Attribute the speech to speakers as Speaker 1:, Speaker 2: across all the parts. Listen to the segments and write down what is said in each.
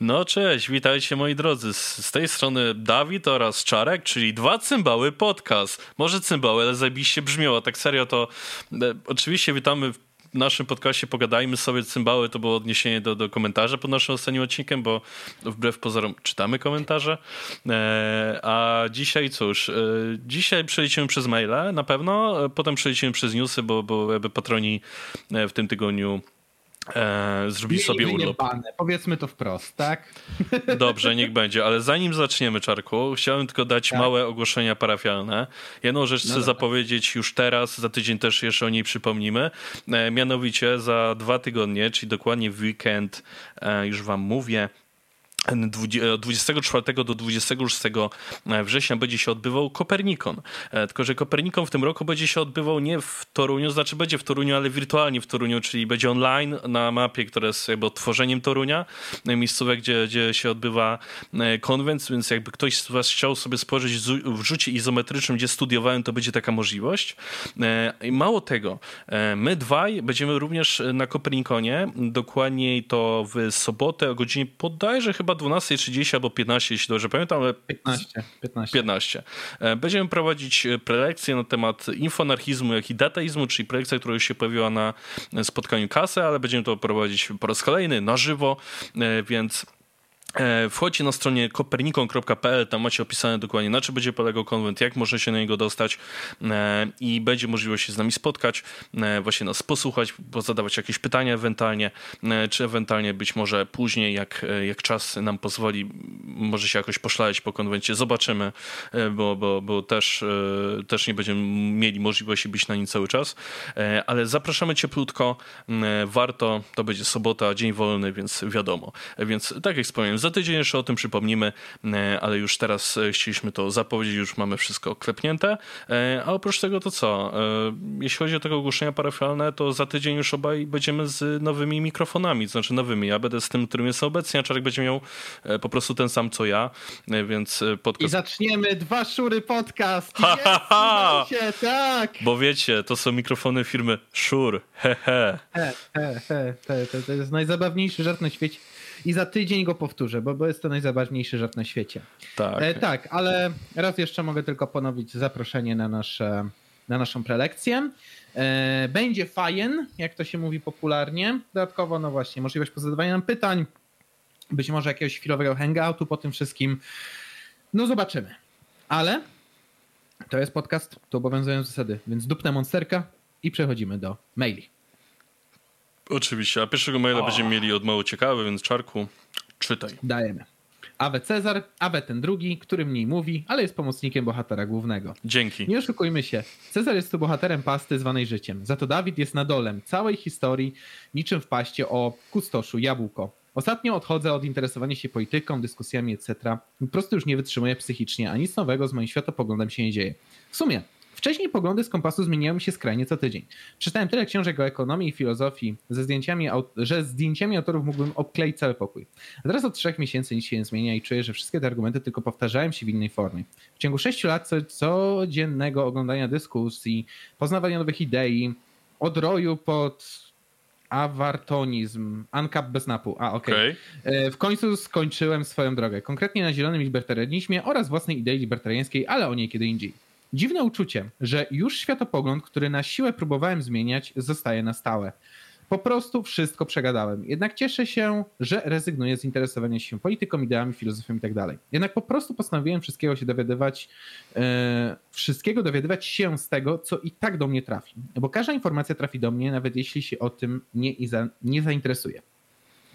Speaker 1: No cześć, witajcie moi drodzy. Z, z, tej strony Dawid oraz Czarek, czyli dwa cymbały podcast. Może cymbały, ale zajebiście brzmiało. Tak serio to e, oczywiście witamy w naszym podcaście Pogadajmy sobie cymbały. To było odniesienie do, do komentarza pod naszym ostatnim odcinkiem, bo wbrew pozorom czytamy komentarze. E, a dzisiaj cóż, e, dzisiaj przelecimy przez maile na pewno, e, potem przelecimy przez newsy, bo, bo jakby patroni e, w tym tygodniu E, zrobić sobie urlop.
Speaker 2: Powiedzmy to wprost, tak?
Speaker 1: Dobrze, niech będzie, ale zanim zaczniemy, Czarku, chciałem tylko dać tak. małe ogłoszenia parafialne. Jedną rzecz no chcę zapowiedzieć już teraz, za tydzień też jeszcze o niej przypomnimy. E, mianowicie za dwa tygodnie, czyli dokładnie w weekend, e, już wam mówię, 24 do 26 września będzie się odbywał Kopernikon. E, tylko, że Kopernikon w tym roku będzie się odbywał nie w Toruniu, znaczy będzie w Toruniu, ale wirtualnie w Toruniu, czyli będzie online na mapie, która jest jakby odtworzeniem Torunia, e, miejscowe, gdzie, gdzie się odbywa e, konwent, więc jakby ktoś z was chciał sobie spojrzeć w rzucie izometrycznym, gdzie studiowałem, to będzie taka możliwość. I mało tego, my dwaj będziemy również na Kopernikonie, dokładniej to w sobotę o godzinie podajże chyba 12.30 albo 15, jeśli dobrze pamiętam, ale
Speaker 2: 15, 15.
Speaker 1: 15. Będziemy prowadzić e, prelekcję na temat infonarchizmu, jak i dataizmu, czyli prelekcja, która już się pojawiła na spotkaniu kasy, ale będziemy to prowadzić po raz kolejny na żywo, e, więc E, wchodźcie na stronie kopernikon.pl, tam macie opisane dokładnie na czym będzie polegał konwent, jak można się na niego dostać e, i będzie możliwość się z nami spotkać, e, właśnie nas posłuchać, zadawać jakieś pytania ewentualnie, czy ewentualnie być może później, jak, jak czas nam pozwoli, może się jakoś poszlać po konwencie, zobaczymy, bo, bo, bo też, też nie będziemy mieli możliwości być na nim cały czas, ale zapraszamy cieplutko, warto, to będzie sobota, dzień wolny, więc wiadomo, więc tak jak wspomniałem, za tydzień jeszcze o tym przypomnimy, e, ale już teraz e, chcieliśmy to zapowiedzieć, już mamy wszystko klepnięte. E, a oprócz tego to co? Jeśli chodzi o tego ogłoszenia parafialne, to za tydzień już obaj będziemy z nowymi mikrofonami, to znaczy nowymi. Ja będę z tym, którym jest obecnie, a Czarek będzie miał po prostu ten sam co ja, więc podcast...
Speaker 2: I zaczniemy Dwa Szury Podcast! Ha, ha, ha. Się, tak!
Speaker 1: Bo wiecie, to są mikrofony firmy Szur, he, he.
Speaker 2: he, he, he. To, to jest najzabawniejszy żart na świecie i za tydzień go powtórzę, bo, bo jest to najzabawniejszy żart na świecie.
Speaker 1: Tak. E,
Speaker 2: tak, ale raz jeszcze mogę tylko ponowić zaproszenie na, nasze, na naszą prelekcję. E, będzie fajen, jak to się mówi popularnie. Dodatkowo, no właśnie, możliwość pozadawania nam pytań, być może jakiegoś chwilowego hangoutu po tym wszystkim. No zobaczymy. Ale to jest podcast, tu obowiązują zasady, więc dupnę monsterka i przechodzimy do maili.
Speaker 1: Oczywiście, a pierwszego maila o. będziemy mieli od mało ciekawy, więc czarku, czytaj.
Speaker 2: Dajemy. Awe Cezar, Awe ten drugi, który mniej mówi, ale jest pomocnikiem bohatera głównego.
Speaker 1: Dzięki.
Speaker 2: Nie oszukujmy się, Cezar jest tu bohaterem pasty zwanej życiem, za to Dawid jest nadolem całej historii, niczym w paście o kustoszu Jabłko. Ostatnio odchodzę od interesowania się polityką, dyskusjami, etc. Po prostu już nie wytrzymuję psychicznie, a nic nowego z moim światopoglądem się nie dzieje. W sumie, Wcześniej poglądy z kompasu zmieniały się skrajnie co tydzień. Przeczytałem tyle książek o ekonomii i filozofii, ze zdjęciami, że zdjęciami autorów mógłbym obkleić cały pokój. A teraz od trzech miesięcy nic się nie zmienia i czuję, że wszystkie te argumenty tylko powtarzają się w innej formie. W ciągu sześciu lat codziennego oglądania dyskusji, poznawania nowych idei, odroju pod awartonizm, ankap bez napu. A, okej. Okay. Okay. W końcu skończyłem swoją drogę, konkretnie na zielonym libertarianizmie oraz własnej idei libertariańskiej, ale o niej kiedy indziej. Dziwne uczucie, że już światopogląd, który na siłę próbowałem zmieniać, zostaje na stałe. Po prostu wszystko przegadałem. Jednak cieszę się, że rezygnuję z interesowania się polityką, ideami, filozofią i tak dalej. Jednak po prostu postanowiłem wszystkiego się dowiadywać, yy, wszystkiego dowiadywać się z tego, co i tak do mnie trafi. Bo każda informacja trafi do mnie, nawet jeśli się o tym nie, nie zainteresuje.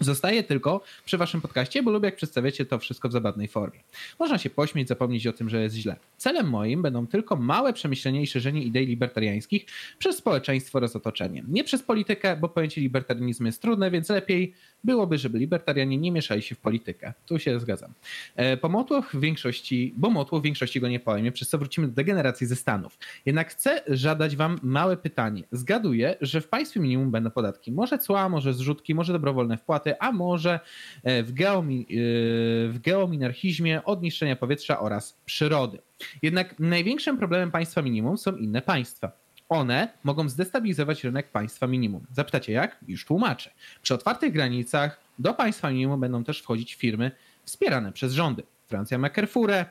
Speaker 2: Zostaje tylko przy waszym podcaście, bo lubię jak przedstawiacie to wszystko w zabawnej formie. Można się pośmieć, zapomnieć o tym, że jest źle. Celem moim będą tylko małe przemyślenie i szerzenie idei libertariańskich przez społeczeństwo oraz otoczenie. Nie przez politykę, bo pojęcie libertarianizmu jest trudne, więc lepiej byłoby, żeby libertarianie nie mieszali się w politykę. Tu się zgadzam. E, po motłoch w większości, bo motłoch w większości go nie pojmie, przez co wrócimy do degeneracji ze Stanów. Jednak chcę zadać wam małe pytanie. Zgaduję, że w państwie minimum będą podatki. Może cła, może zrzutki, może dobrowolne wpłaty, a może e, w, geomi, e, w geominarchizmie od niszczenia powietrza oraz przyrody. Jednak największym problemem państwa minimum są inne państwa. One mogą zdestabilizować rynek państwa minimum. Zapytacie jak? Już tłumaczę. Przy otwartych granicach do państwa minimum będą też wchodzić firmy wspierane przez rządy. Francja ma Carrefourę,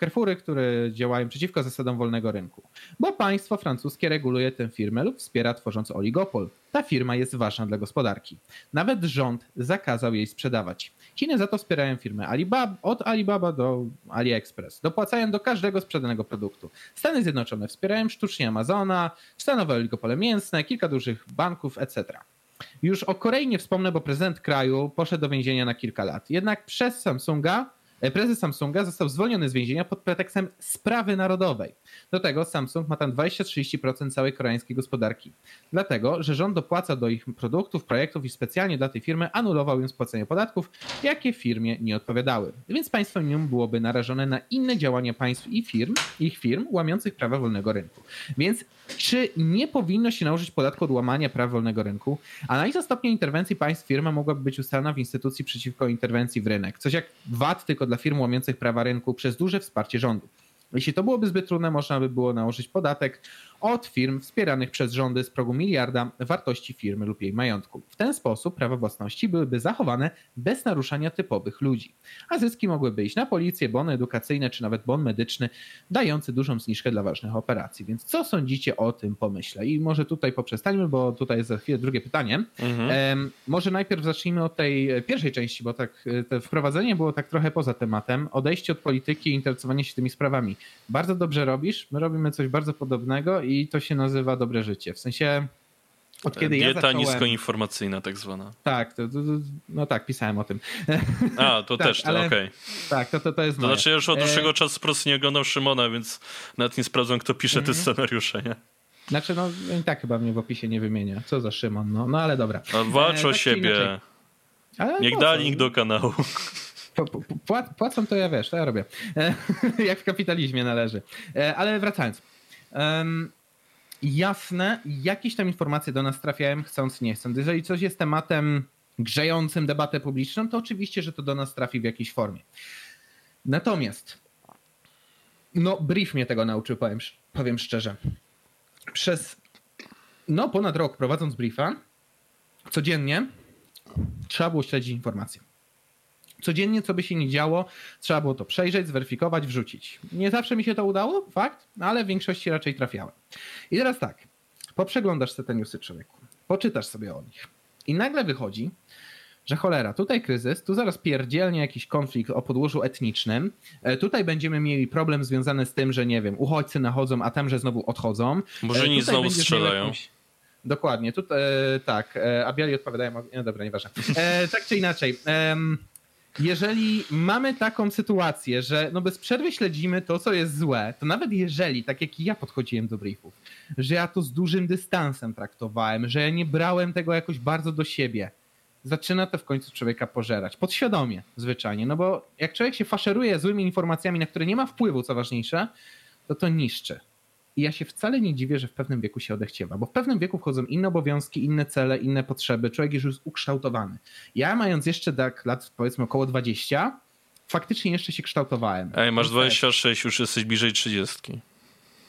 Speaker 2: Carrefoury, które działają przeciwko zasadom wolnego rynku, bo państwo francuskie reguluje tę firmę lub wspiera tworząc oligopol. Ta firma jest ważna dla gospodarki. Nawet rząd zakazał jej sprzedawać. Chiny za to wspierają firmy Alibaba, od Alibaba do AliExpress. Dopłacają do każdego sprzedanego produktu. Stany Zjednoczone wspierają sztucznie Amazona, stanowe oligopole mięsne, kilka dużych banków, etc. Już o Korei nie wspomnę, bo prezydent kraju poszedł do więzienia na kilka lat. Jednak przez Samsunga prezes Samsunga został zwolniony z więzienia pod pretekstem sprawy narodowej. Do tego Samsung ma tam 20-30% całej koreańskiej gospodarki. Dlatego, że rząd dopłaca do ich produktów, projektów i specjalnie dla tej firmy anulował im spłacenie podatków, jakie firmie nie odpowiadały. Więc państwo minimum byłoby narażone na inne działania państw i firm, ich firm łamiących prawa wolnego rynku. Więc czy nie powinno się nałożyć podatku od łamania praw wolnego rynku? Analiza stopnia interwencji państw firma mogłaby być ustalona w instytucji przeciwko interwencji w rynek. Coś jak VAT tylko dla firm łamiących prawa rynku przez duże wsparcie rządu. Jeśli to byłoby zbyt trudne, można by było nałożyć podatek od firm wspieranych przez rządy z progu miliarda wartości firmy lub jej majątku. W ten sposób prawa własności byłyby zachowane bez naruszania typowych ludzi, a zyski mogłyby iść na policję, bony edukacyjne czy nawet bon medyczny, dający dużą zniżkę dla ważnych operacji. Więc co sądzicie o tym pomyśle? I może tutaj poprzestańmy, bo tutaj jest za chwilę drugie pytanie. Mhm. może najpierw zacznijmy od tej pierwszej części, bo tak to wprowadzenie było tak trochę poza tematem. Odejście od polityki i interesowanie się tymi sprawami. Bardzo dobrze robisz, my robimy coś bardzo podobnego i to się nazywa dobre życie. W sensie
Speaker 1: od kiedy Dieta ja zacząłem... niskoinformacyjna tak zwana.
Speaker 2: Tak, to, to, no tak, pisałem o tym.
Speaker 1: A, to tak, też, to okej. Okay.
Speaker 2: Tak, to, to, to jest
Speaker 1: To znaczy, ja już od dłuższego e... czasu po prostu nie oglądam Szymona, więc nawet nie sprawdzam, kto pisze te mhm. scenariusze, nie?
Speaker 2: Znaczy, no i tak chyba mnie w opisie nie wymienia. Co za Szymon, no, no ale dobra.
Speaker 1: A walcz e, o tak siebie. Niech da link do kanału.
Speaker 2: Płacą to ja wiesz, to ja robię. Jak w kapitalizmie należy. E, ale wracając. Jasne, jakieś tam informacje do nas trafiają, chcąc, nie chcąc. Jeżeli coś jest tematem grzejącym debatę publiczną, to oczywiście, że to do nas trafi w jakiejś formie. Natomiast, no, brief mnie tego nauczył, powiem, powiem szczerze. Przez no, ponad rok prowadząc briefa, codziennie trzeba było śledzić informacje. Codziennie, co by się nie działo, trzeba było to przejrzeć, zweryfikować, wrzucić. Nie zawsze mi się to udało, fakt, ale w większości raczej trafiałem. I teraz tak, poprzeglądasz te newsy człowieku, poczytasz sobie o nich i nagle wychodzi, że cholera, tutaj kryzys, tu zaraz pierdzielnie jakiś konflikt o podłożu etnicznym, e, tutaj będziemy mieli problem związany z tym, że nie wiem, uchodźcy nachodzą, a tam, że znowu odchodzą.
Speaker 1: Murzyni e, znowu strzelają. Jakimś...
Speaker 2: Dokładnie, tutaj e, tak, a biali odpowiadają, no dobra, nieważne. tak czy inaczej, jeżeli mamy taką sytuację, że no bez przerwy śledzimy to, co jest złe, to nawet jeżeli, tak jak ja podchodziłem do briefów, że ja to z dużym dystansem traktowałem, że ja nie brałem tego jakoś bardzo do siebie, zaczyna to w końcu człowieka pożerać. Podświadomie zwyczajnie, no bo jak człowiek się faszeruje złymi informacjami, na które nie ma wpływu, co ważniejsze, to to niszczy. I ja się wcale nie dziwię, że w pewnym wieku się odechciewa, bo w pewnym wieku wchodzą inne obowiązki, inne cele, inne potrzeby. Człowiek już jest ukształtowany. Ja mając jeszcze tak lat powiedzmy około 20, faktycznie jeszcze się kształtowałem.
Speaker 1: Ej, masz 26, już jesteś bliżej 30.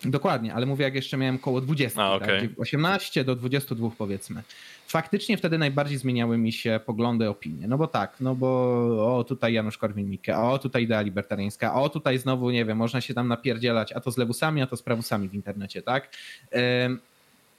Speaker 2: Dokładnie, ale mówię jak jeszcze miałem około 20, A, okay. tak? 18 do 22 powiedzmy faktycznie wtedy najbardziej zmieniały mi się poglądy, opinie. No bo tak, no bo o tutaj Janusz Korwin-Mikke, o tutaj idea libertariańska, o tutaj znowu, nie wiem, można się tam napierdzielać, a to z lewusami, a to z prawusami w internecie, tak?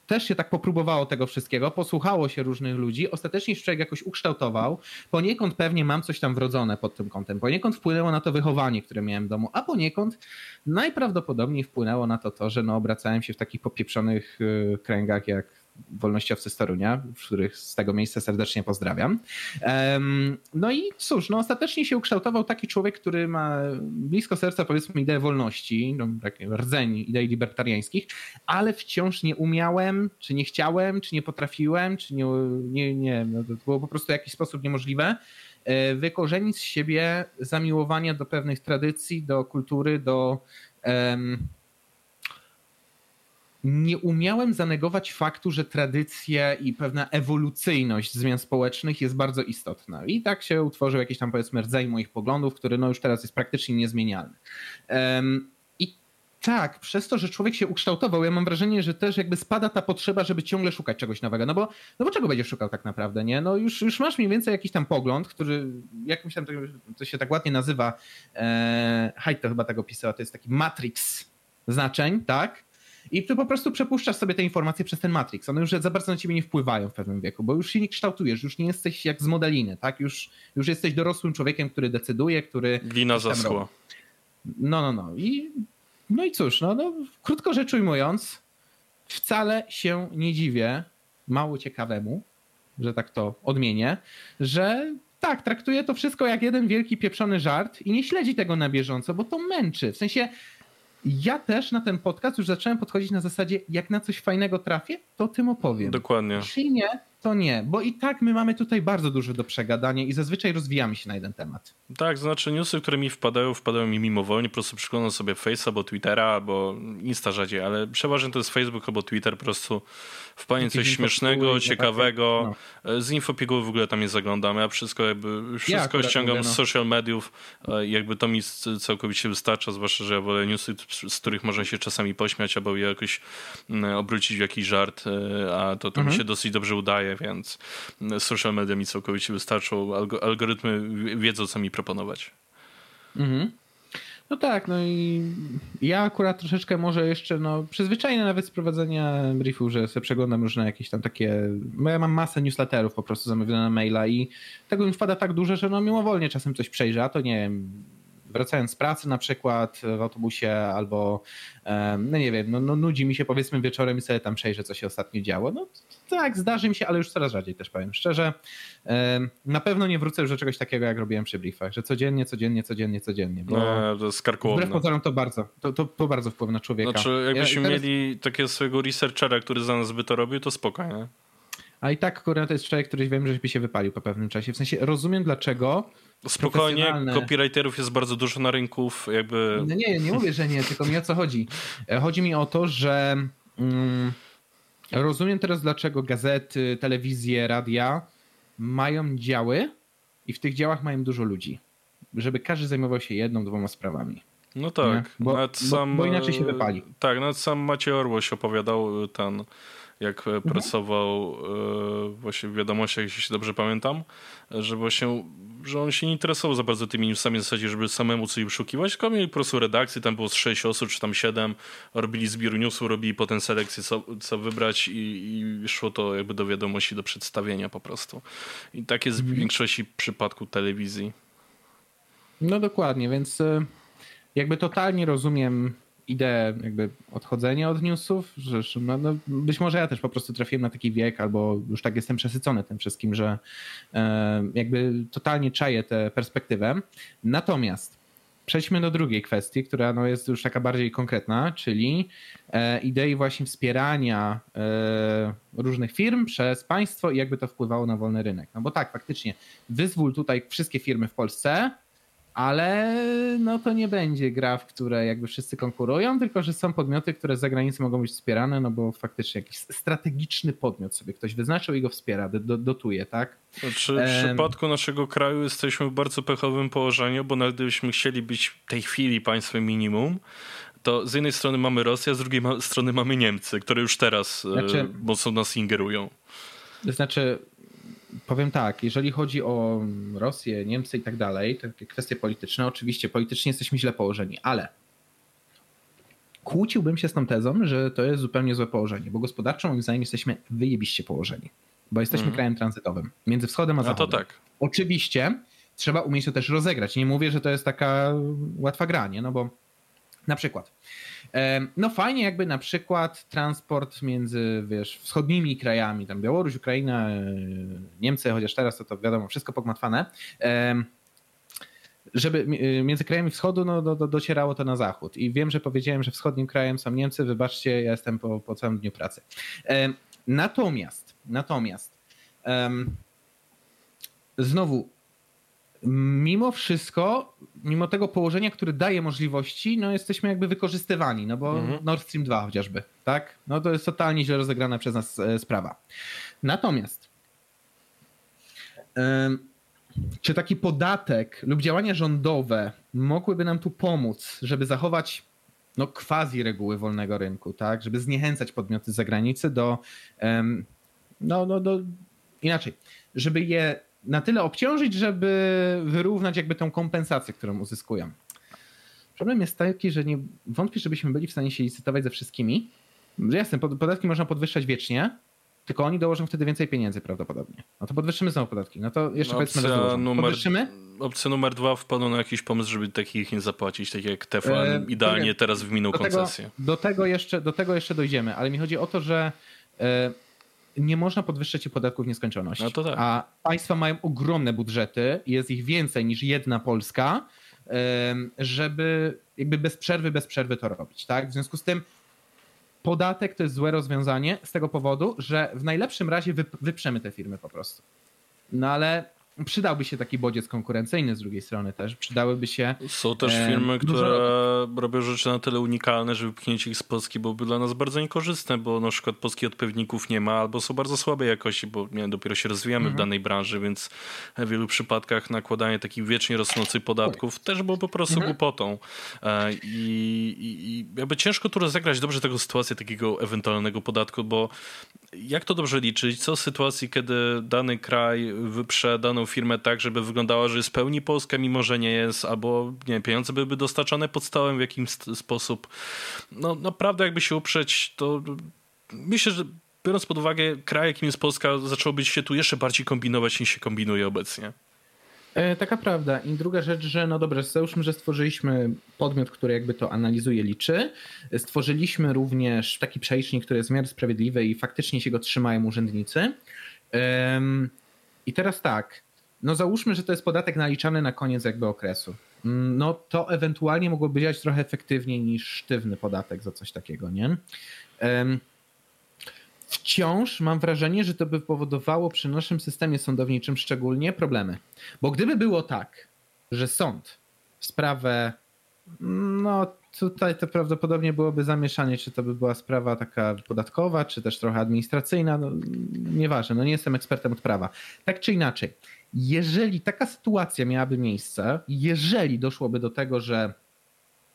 Speaker 2: Też się tak popróbowało tego wszystkiego, posłuchało się różnych ludzi, ostatecznie się człowiek jakoś ukształtował, poniekąd pewnie mam coś tam wrodzone pod tym kątem, poniekąd wpłynęło na to wychowanie, które miałem w domu, a poniekąd najprawdopodobniej wpłynęło na to to, że no obracałem się w takich popieprzonych y, kręgach jak wolnościowcy z Torunia, w których z tego miejsca serdecznie pozdrawiam. No i cóż, no ostatecznie się ukształtował taki człowiek, który ma blisko serca powiedzmy ideę wolności, no, rdzeń idei libertariańskich, ale wciąż nie umiałem, czy nie chciałem, czy nie potrafiłem, czy nie, nie, nie no to było po prostu w jakiś sposób niemożliwe e, wykorzenić z siebie zamiłowania do pewnych tradycji, do kultury, do nie umiałem zanegować faktu, że tradycje i pewna ewolucyjność zmian społecznych jest bardzo istotna. I tak się utworzył jakiś tam powiedzmy rdzeń moich poglądów, który no już teraz jest praktycznie niezmienialny. I tak, przez to, że człowiek się ukształtował, ja mam wrażenie, że też jakby spada ta potrzeba, żeby ciągle szukać czegoś nowego. No bo, no bo czego będziesz szukał tak naprawdę, nie? No już, już masz mniej więcej jakiś tam pogląd, który jakimś tam, to się tak ładnie nazywa, e, to chyba tego pisała, to jest taki matrix znaczeń, tak? I ty po prostu przepuszczasz sobie te informacje przez ten Matrix. One już za bardzo na ciebie nie wpływają w pewnym wieku, bo już się nie kształtujesz, już nie jesteś jak z modeliny, tak? Już, już jesteś dorosłym człowiekiem, który decyduje, który.
Speaker 1: Glina zaschła.
Speaker 2: No, no, no. I, no i cóż, no, no, krótko rzecz ujmując, wcale się nie dziwię mało ciekawemu, że tak to odmienię, że tak, traktuje to wszystko jak jeden wielki pieprzony żart i nie śledzi tego na bieżąco, bo to męczy. W sensie ja też na ten podcast już zacząłem podchodzić na zasadzie, jak na coś fajnego trafię, to tym opowiem.
Speaker 1: Dokładnie.
Speaker 2: Jeśli nie, to nie, bo i tak my mamy tutaj bardzo dużo do przegadania i zazwyczaj rozwijamy się na jeden temat.
Speaker 1: Tak, znaczy newsy, które mi wpadają, wpadają mi mimowolnie, po prostu przyglądam sobie Face'a albo Twittera, albo Insta rzadziej, ale przeważnie to jest Facebook albo Twitter, po prostu wpadnie coś śmiesznego, ciekawego. No. Z infopiguły w ogóle tam nie zaglądam, ja wszystko jakby, wszystko ja ściągam mówię, no. z social mediów, jakby to mi całkowicie wystarcza, zwłaszcza, że ja wolę newsy, z których można się czasami pośmiać, albo je jakoś mm, obrócić w jakiś żart, e, a to, to mhm. mi się dosyć dobrze udaje, więc social media mi całkowicie wystarczą, algorytmy wiedzą, co mi proponować. Mhm.
Speaker 2: No tak, no i ja akurat troszeczkę może jeszcze, no przyzwyczajony nawet z prowadzenia briefu, że sobie przeglądam różne jakieś tam takie, bo ja mam masę newsletterów po prostu zamówione na maila i tego mi wpada tak dużo, że no mimowolnie czasem coś przejrzę, a to nie wiem, wracając z pracy na przykład w autobusie albo no nie wiem, no, no nudzi mi się powiedzmy wieczorem i sobie tam przejrzę, co się ostatnio działo. No tak, zdarzy mi się, ale już coraz rzadziej też powiem szczerze. Na pewno nie wrócę już do czegoś takiego, jak robiłem przy briefach, że codziennie, codziennie, codziennie, codziennie. Bo
Speaker 1: no, to jest karkołomne.
Speaker 2: Wbrew pozorom to bardzo, to, to, to, bardzo wpływa na człowieka.
Speaker 1: Znaczy jakbyśmy ja, teraz... mieli takiego swojego researchera, który za nas by to robił, to spokojnie.
Speaker 2: A i tak kurwa to jest człowiek, który wiem, że by się wypalił po pewnym czasie. W sensie rozumiem dlaczego.
Speaker 1: Spokojnie, copywriterów jest bardzo dużo na rynku, jakby...
Speaker 2: No nie, nie mówię, że nie, tylko mi o co chodzi. E, chodzi mi o to, że mm, rozumiem teraz dlaczego gazety, telewizje, radia mają działy i w tych działach mają dużo ludzi. Żeby każdy zajmował się jedną, dwoma sprawami.
Speaker 1: No tak.
Speaker 2: Bo, sam, bo, bo, inaczej się wypali.
Speaker 1: Tak, nawet sam Maciej Orłoś opowiadał ten jak mhm. pracował e, właśnie w wiadomościach, jeśli się dobrze pamiętam, że właśnie, że on się nie interesował za bardzo tymi newsami w zasadzie, żeby samemu coś wyszukiwać, tylko mieli po prostu redakcję, tam było z 6 osób, czy tam 7, robili zbiór newsów, robili potem selekcję, co, co wybrać i, i, szło to jakby do wiadomości, do przedstawienia po prostu. I tak jest mhm. w większości przypadku telewizji.
Speaker 2: No dokładnie, więc e, jakby totalnie rozumiem ideę jakby odchodzenia od newsów, że no, no, być może ja też po prostu trafiłem na taki wiek, albo już tak jestem przesycony tym wszystkim, że e, jakby totalnie czaję tę perspektywę. Natomiast przejdźmy do drugiej kwestii, która no jest już taka bardziej konkretna, czyli e, idei właśnie wspierania e, różnych firm przez państwo i jakby to wpływało na wolny rynek. No bo tak, faktycznie wyzwól tutaj wszystkie firmy w Polsce, ale no to nie będzie gra, w której jakby wszyscy konkurują, tylko że są podmioty, które z zagranicy mogą być wspierane, no bo faktycznie jakiś strategiczny podmiot sobie ktoś wyznaczył i go wspiera, do, dotuje, tak?
Speaker 1: Znaczy, w przypadku naszego kraju jesteśmy w bardzo pechowym położeniu, bo nawet gdybyśmy chcieli być w tej chwili państwem minimum, to z jednej strony mamy Rosję, a z drugiej strony mamy Niemcy, które już teraz e, znaczy, mocno nas ingerują.
Speaker 2: To znaczy, powiem tak, jeżeli chodzi o Rosję, Niemcy i tak dalej, takie kwestie polityczne, oczywiście politycznie jesteśmy źle położeni, ale kłóciłbym się z tą tezą, że to jest zupełnie złe położenie, bo gospodarczo moim zdaniem jesteśmy wyjebiście położeni, bo jesteśmy mm. krajem tranzytowym między wschodem a zachodem.
Speaker 1: No to tak.
Speaker 2: Oczywiście trzeba umieć to też rozegrać. Nie mówię, że to jest taka łatwa granie, no bo na przykład no fajnie jakby na przykład transport między, wiesz, wschodnimi krajami, tam Białoruś, Ukraina, e, Niemcy, chociaż teraz to, to wiadomo, wszystko pogmatwane, żeby e, między krajami wschodu no, do, do, docierało to na zachód. I wiem, że powiedziałem, że wschodnim krajem są Niemcy, wybaczcie, ja jestem po, po całym dniu pracy. Natomiast, natomiast znowu mimo wszystko, mimo tego położenia, które daje możliwości, no jesteśmy jakby wykorzystywani, no bo mhm. Nord Stream 2 chociażby, tak? No to jest totalnie źle rozegrana przez nas e, sprawa. Natomiast czy taki podatek lub działania rządowe mogłyby nam tu pomóc, żeby zachować no, quasi reguły wolnego rynku, tak? Żeby zniechęcać podmioty z zagranicy do, no, no, do, inaczej, żeby je na tyle obciążyć, żeby wyrównać jakby tą kompensację, którą uzyskują. Problem jest taki, że nie wątpię, żebyśmy byli w stanie się licytować ze wszystkimi. Jasne, podatki można podwyższać wiecznie, tylko oni dołożą wtedy więcej pieniędzy prawdopodobnie. No to podwyższymy znowu podatki. No to jeszcze opcja powiedzmy raz numer, Podwyższymy?
Speaker 1: Opcja numer dwa wpadł na jakiś pomysł, żeby takich nie zapłacić, tak jak Teflon e, idealnie teraz w miną koncesję.
Speaker 2: Tego, do, tego jeszcze, do tego jeszcze dojdziemy, ale mi chodzi o to, że e, nie można podwyższać podatków w nieskończoność. No tak. A państwa mają ogromne budżety, jest ich więcej niż jedna Polska, żeby jakby bez przerwy, bez przerwy to robić. Tak? W związku z tym podatek to jest złe rozwiązanie z tego powodu, że w najlepszym razie wyprzemy te firmy po prostu. No ale przydałby się taki bodziec konkurencyjny z drugiej strony też. Przydałyby się.
Speaker 1: Są też e, firmy, które dużo... robią rzeczy na tyle unikalne, że wypchnięcie ich z Polski byłoby dla nas bardzo niekorzystne, bo na przykład polskich odpowiedników nie ma, albo są bardzo słabej jakości, bo nie, dopiero się rozwijamy mhm. w danej branży, więc w wielu przypadkach nakładanie takich wiecznie rosnących podatków też było po prostu mhm. głupotą. E, I, i, I jakby ciężko tu rozegrać dobrze tego sytuację takiego ewentualnego podatku, bo jak to dobrze liczyć? Co w sytuacji, kiedy dany kraj wyprze daną firmę tak, żeby wyglądała, że jest pełni polska, mimo że nie jest, albo nie pieniądze byłyby dostarczane pod stołem w jakimś sposób. No naprawdę jakby się uprzeć, to myślę, że biorąc pod uwagę kraj, jakim jest Polska, zaczęłoby się tu jeszcze bardziej kombinować niż się kombinuje obecnie.
Speaker 2: E, taka prawda. I druga rzecz, że no dobrze, załóżmy, że stworzyliśmy podmiot, który jakby to analizuje, liczy. Stworzyliśmy również taki przelicznik, który jest w miarę sprawiedliwy i faktycznie się go trzymają urzędnicy. I teraz tak, no załóżmy, że to jest podatek naliczany na koniec jakby okresu. Mm, no to ewentualnie mogłoby działać trochę efektywniej niż sztywny podatek za coś takiego, nie? Wciąż mam wrażenie, że to by powodowało przy naszym systemie sądowniczym szczególnie problemy. Bo gdyby było tak, że sąd sprawę, no tutaj to prawdopodobnie byłoby zamieszanie, czy to by była sprawa taka podatkowa, czy też trochę administracyjna, no nieważne, no nie jestem ekspertem od prawa. Tak czy inaczej, jeżeli taka sytuacja miałaby miejsce, jeżeli doszłoby do tego, że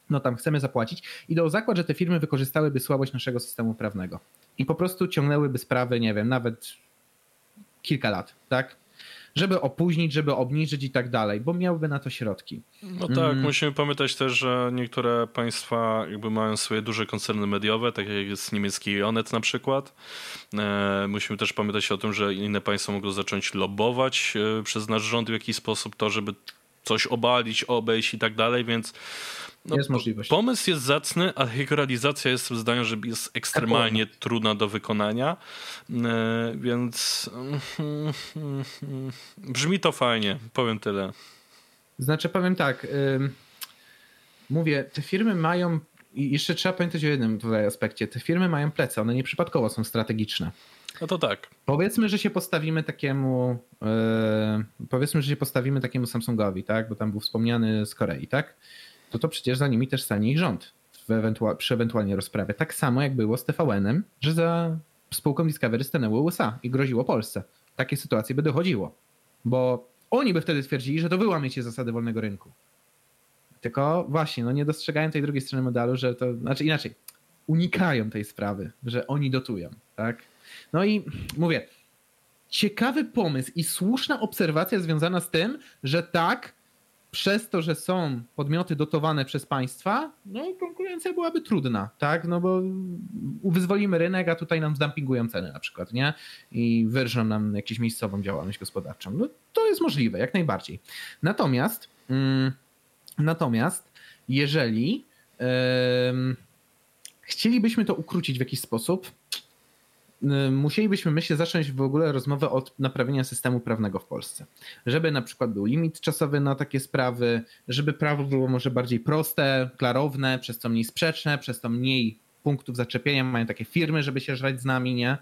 Speaker 2: no tam chcemy zapłacić, idę o zakład, że te firmy wykorzystałyby słabość naszego systemu prawnego i po prostu ciągnęłyby sprawy, nie wiem, nawet kilka lat, tak? Żeby opóźnić, żeby obniżyć i tak dalej, bo miałby na to środki.
Speaker 1: No tak, mm. musimy pamiętać też, że niektóre państwa jakby mają swoje duże koncerny mediowe, tak jak jest niemiecki Onet na przykład. E, musimy też pamiętać o tym, że inne państwa mogą zacząć lobować e, przez nasz rząd w jakiś sposób to, żeby coś obalić, obejść i tak dalej, więc
Speaker 2: no, jest możliwość.
Speaker 1: Pomysł jest zacny, ale jego realizacja jest zdaniem, że jest ekstremalnie tak trudna do wykonania, e, więc brzmi to fajnie, powiem tyle.
Speaker 2: Znaczy powiem tak, mówię, te firmy mają i jeszcze trzeba pamiętać o jednym tutaj aspekcie. Te firmy mają plecy, one nieprzypadkowo są strategiczne.
Speaker 1: No to tak.
Speaker 2: Powiedzmy, że się postawimy takiemu yy, powiedzmy, że się postawimy takiemu Samsungowi, tak? Bo tam był wspomniany z Korei, tak? to to przecież za nimi też stanie ich rząd ewentua przy ewentualnie rozprawie. Tak samo jak było z TVN-em, że za spółką Discovery stanęło USA i groziło Polsce. Takie sytuacje by dochodziło, bo oni by wtedy twierdzili, że to wy łamiecie zasady wolnego rynku. Tylko właśnie, no nie dostrzegają tej drugiej strony medalu, że to, znaczy inaczej, unikają tej sprawy, że oni dotują, tak? No i mówię, ciekawy pomysł i słuszna obserwacja związana z tym, że tak, przez to, że są podmioty dotowane przez państwa, no konkurencja byłaby trudna, tak? No bo wyzwolimy rynek, a tutaj nam zdumpingują ceny na przykład, nie? I wyrżną nam jakąś miejscową działalność gospodarczą. No to jest możliwe, jak najbardziej. Natomiast, mm, natomiast jeżeli yy, chcielibyśmy to ukrócić w jakiś sposób, musielibyśmy, myślę, zacząć w ogóle rozmowę od naprawienia systemu prawnego w Polsce. Żeby na przykład był limit czasowy na takie sprawy, żeby prawo było może bardziej proste, klarowne, przez co mniej sprzeczne, przez to mniej punktów zaczepienia, mają takie firmy, żeby się żreć z nami, nie?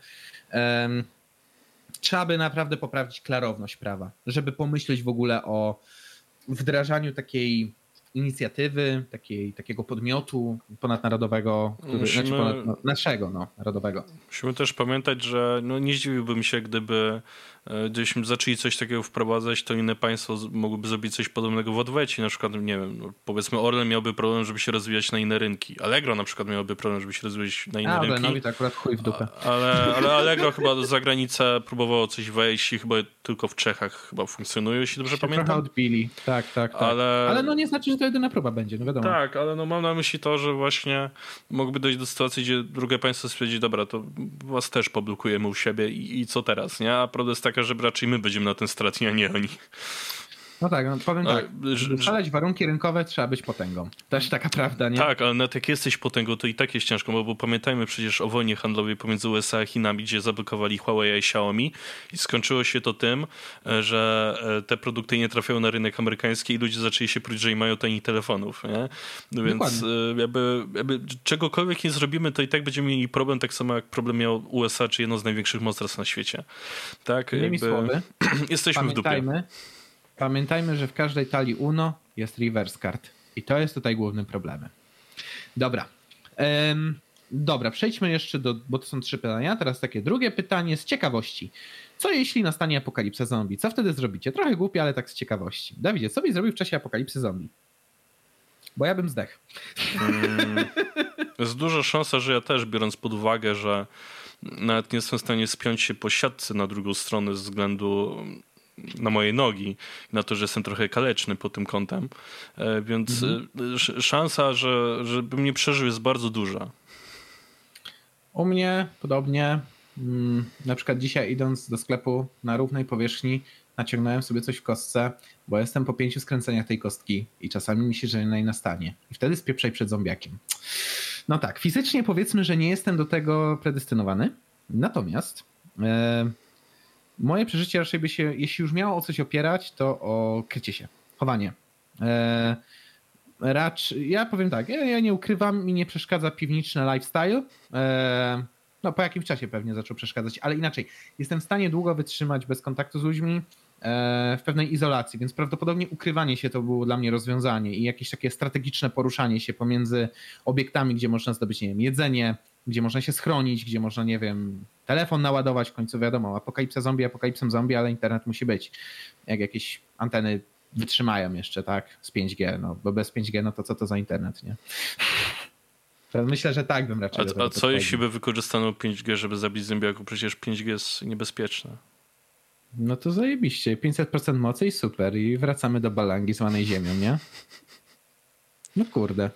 Speaker 2: Trzeba by naprawdę poprawić klarowność prawa, żeby pomyśleć w ogóle o wdrażaniu takiej inicjatywy, takiej, takiego podmiotu ponadnarodowego, który, Musimy... znaczy ponad, no, naszego no, narodowego.
Speaker 1: Musimy też pamiętać, że no, nie zdziwiłbym się, gdyby gdybyśmy zaczęli coś takiego wprowadzać, to inne państwo mogłyby zrobić coś podobnego w odwecie. Na przykład, nie wiem, no, powiedzmy Orlen miałby problem, żeby się rozwijać na inne rynki. Allegro na przykład miałby problem, żeby się rozwijać na inne A, rynki.
Speaker 2: Orlenowi to akurat chuj w dupę.
Speaker 1: Ale, ale Allegro chyba za granicę próbowało coś wejść i chyba tylko w Czechach chyba funkcjonuje, jeśli dobrze się pamiętam.
Speaker 2: Trochę odbili, tak, tak, tak. Ale... ale no nie znaczy, że to jedyna próba będzie, no wiadomo.
Speaker 1: Tak, ale no mam na myśli to, że właśnie mogłoby dojść do sytuacji, gdzie drugie państwo stwierdzi, dobra, to was też poblokujemy u siebie i, i co teraz, nie? A prawda jest taka, że raczej my będziemy na ten stratni, a nie oni.
Speaker 2: No tak, no powiem tak, żeby ustalać warunki rynkowe trzeba być potęgą. Też taka prawda, nie?
Speaker 1: Tak, ale nawet jak jesteś potęgą, to i tak jest ciężko, bo, bo pamiętajmy przecież o wojnie handlowej pomiędzy USA a Chinami, gdzie zablokowali Huawei i Xiaomi i skończyło się to tym, e, że e, te produkty nie trafiały na rynek amerykański i ludzie zaczęli się pruć, że mają tanich telefonów, nie? No więc e, jakby, jakby czegokolwiek nie zrobimy, to i tak będziemy mieli problem, tak samo jak problem miał USA, czy jedno z największych mocarstw na świecie. Tak?
Speaker 2: Innymi jakby... słowy,
Speaker 1: jesteśmy w dupie.
Speaker 2: Pamiętajmy, że w każdej talii Uno jest reverse card. I to jest tutaj głównym problemem. Dobra. Dobra, przejdźmy jeszcze do, bo to są trzy pytania. Teraz takie drugie pytanie z ciekawości. Co jeśli nastanie apokalipsa zombie? Co wtedy zrobicie? Trochę głupie, ale tak z ciekawości. Dawidzie, co byś zrobił w czasie apokalipsy zombie? Bo ja bym zdechł.
Speaker 1: Hmm, jest duża szansa, że ja też, biorąc pod uwagę, że nawet nie jestem w stanie spiąć się po siatce na drugą stronę ze względu na moje nogi, na to, że jestem trochę kaleczny pod tym kątem, e, więc mhm. E, szansa, że, żebym nie przeżył jest bardzo duża.
Speaker 2: U mnie podobnie. Mm, na przykład dzisiaj idąc do sklepu na równej powierzchni naciągnąłem sobie coś w kostce, bo jestem po pięciu skręceniach tej kostki i czasami mi się że na nastanie. I wtedy spieprzaj przed zombiakiem. No tak, fizycznie powiedzmy, że nie jestem do tego predestynowany. Natomiast e, Moje przeżycie raczej by się, jeśli już miało o coś opierać, to o krycie się, chowanie. E, racz, ja powiem tak, ja, ja, nie ukrywam, mi nie przeszkadza piwniczny lifestyle. E, no po jakimś czasie pewnie zaczął przeszkadzać, ale inaczej. Jestem w stanie długo wytrzymać bez kontaktu z ludźmi e, w pewnej izolacji, więc prawdopodobnie ukrywanie się to było dla mnie rozwiązanie i jakieś takie strategiczne poruszanie się pomiędzy obiektami, gdzie można zdobyć, nie wiem, jedzenie, gdzie można się schronić, gdzie można, nie wiem, telefon naładować, w końcu wiadomo, apokalipsa zombie, apokalipsą zombie, ale internet musi być. Jak jakieś anteny wytrzymają jeszcze, tak, z 5G, no bo bez 5G, no to co to za internet, nie? Myślę, że tak bym raczej.
Speaker 1: A, a co jeśli by wykorzystano 5G, żeby zabić zombiaków? Przecież 5G jest niebezpieczne.
Speaker 2: No to zajebiście. 500% mocy i super. I wracamy do balangi zwanej ziemią, nie? No kurde.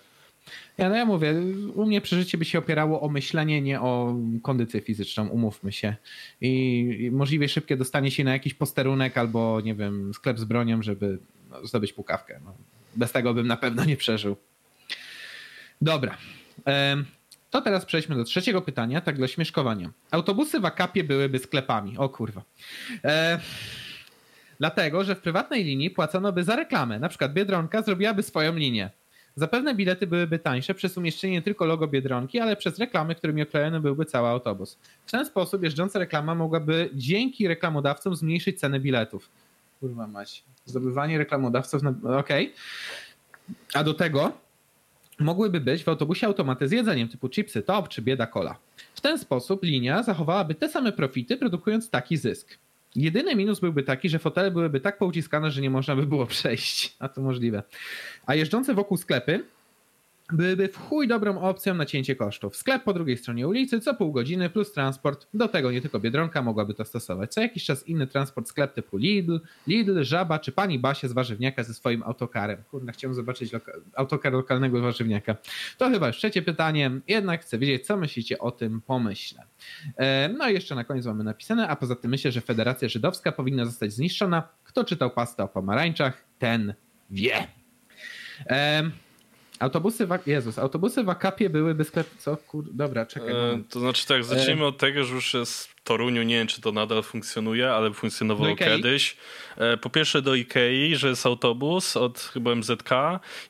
Speaker 2: Ja, no ja mówię, u mnie przeżycie by się opierało o myślenie, nie o kondycję fizyczną, umówmy się. I, możliwie szybkie dostanie się na jakiś posterunek albo, nie wiem, sklep z bronią, żeby no, zdobyć pukawkę. No, bez tego bym na pewno nie przeżył. Dobra. To teraz przejdźmy do trzeciego pytania, tak dla śmieszkowania. Autobusy w akapie byłyby sklepami. O kurwa. E, dlatego, że w prywatnej linii płacono by za reklamę. Na przykład Biedronka zrobiłaby swoją linię. Zapewne bilety byłyby tańsze przez umieszczenie nie tylko logo Biedronki, ale przez reklamy, którymi oklejony byłby cały autobus. W ten sposób jeżdżąca reklama mogłaby dzięki reklamodawcom zmniejszyć ceny biletów. Kurwa mać. Zdobywanie reklamodawców na... Okej. Okay. A do tego mogłyby być w autobusie automaty z jedzeniem typu chipsy top czy bieda cola. W ten sposób linia zachowałaby te same profity, produkując taki zysk. Jedyny minus byłby taki, że fotele byłyby tak pouciskane, że nie można by było przejść. A to możliwe. A jeżdżące wokół sklepy byłyby w chuj dobrą opcją na cięcie kosztów. Sklep po drugiej stronie ulicy, co pół godziny plus transport. Do tego nie tylko Biedronka mogłaby to stosować. Co jakiś czas inny transport, sklep typu Lidl, Lidl, Żaba czy pani Basie z warzywniaka ze swoim autokarem. Kurna, chciałem zobaczyć loka autokar lokalnego warzywniaka. To chyba już trzecie pytanie. Jednak chcę wiedzieć, co myślicie o tym pomyśle. E, no i jeszcze na koniec mamy napisane, a poza tym myślę, że Federacja Żydowska powinna zostać zniszczona. Kto czytał pastę o pomarańczach, ten wie. E, Autobusy w, Jezus, autobusy w Akapie byłyby sklep... Co? Kur... Dobra, czekaj. E,
Speaker 1: to znaczy tak, zacznijmy e... od tego, że już jest Toruniu, nie wiem czy to nadal funkcjonuje, ale funkcjonowało kiedyś. E, po pierwsze do Ikei, że jest autobus od chyba MZK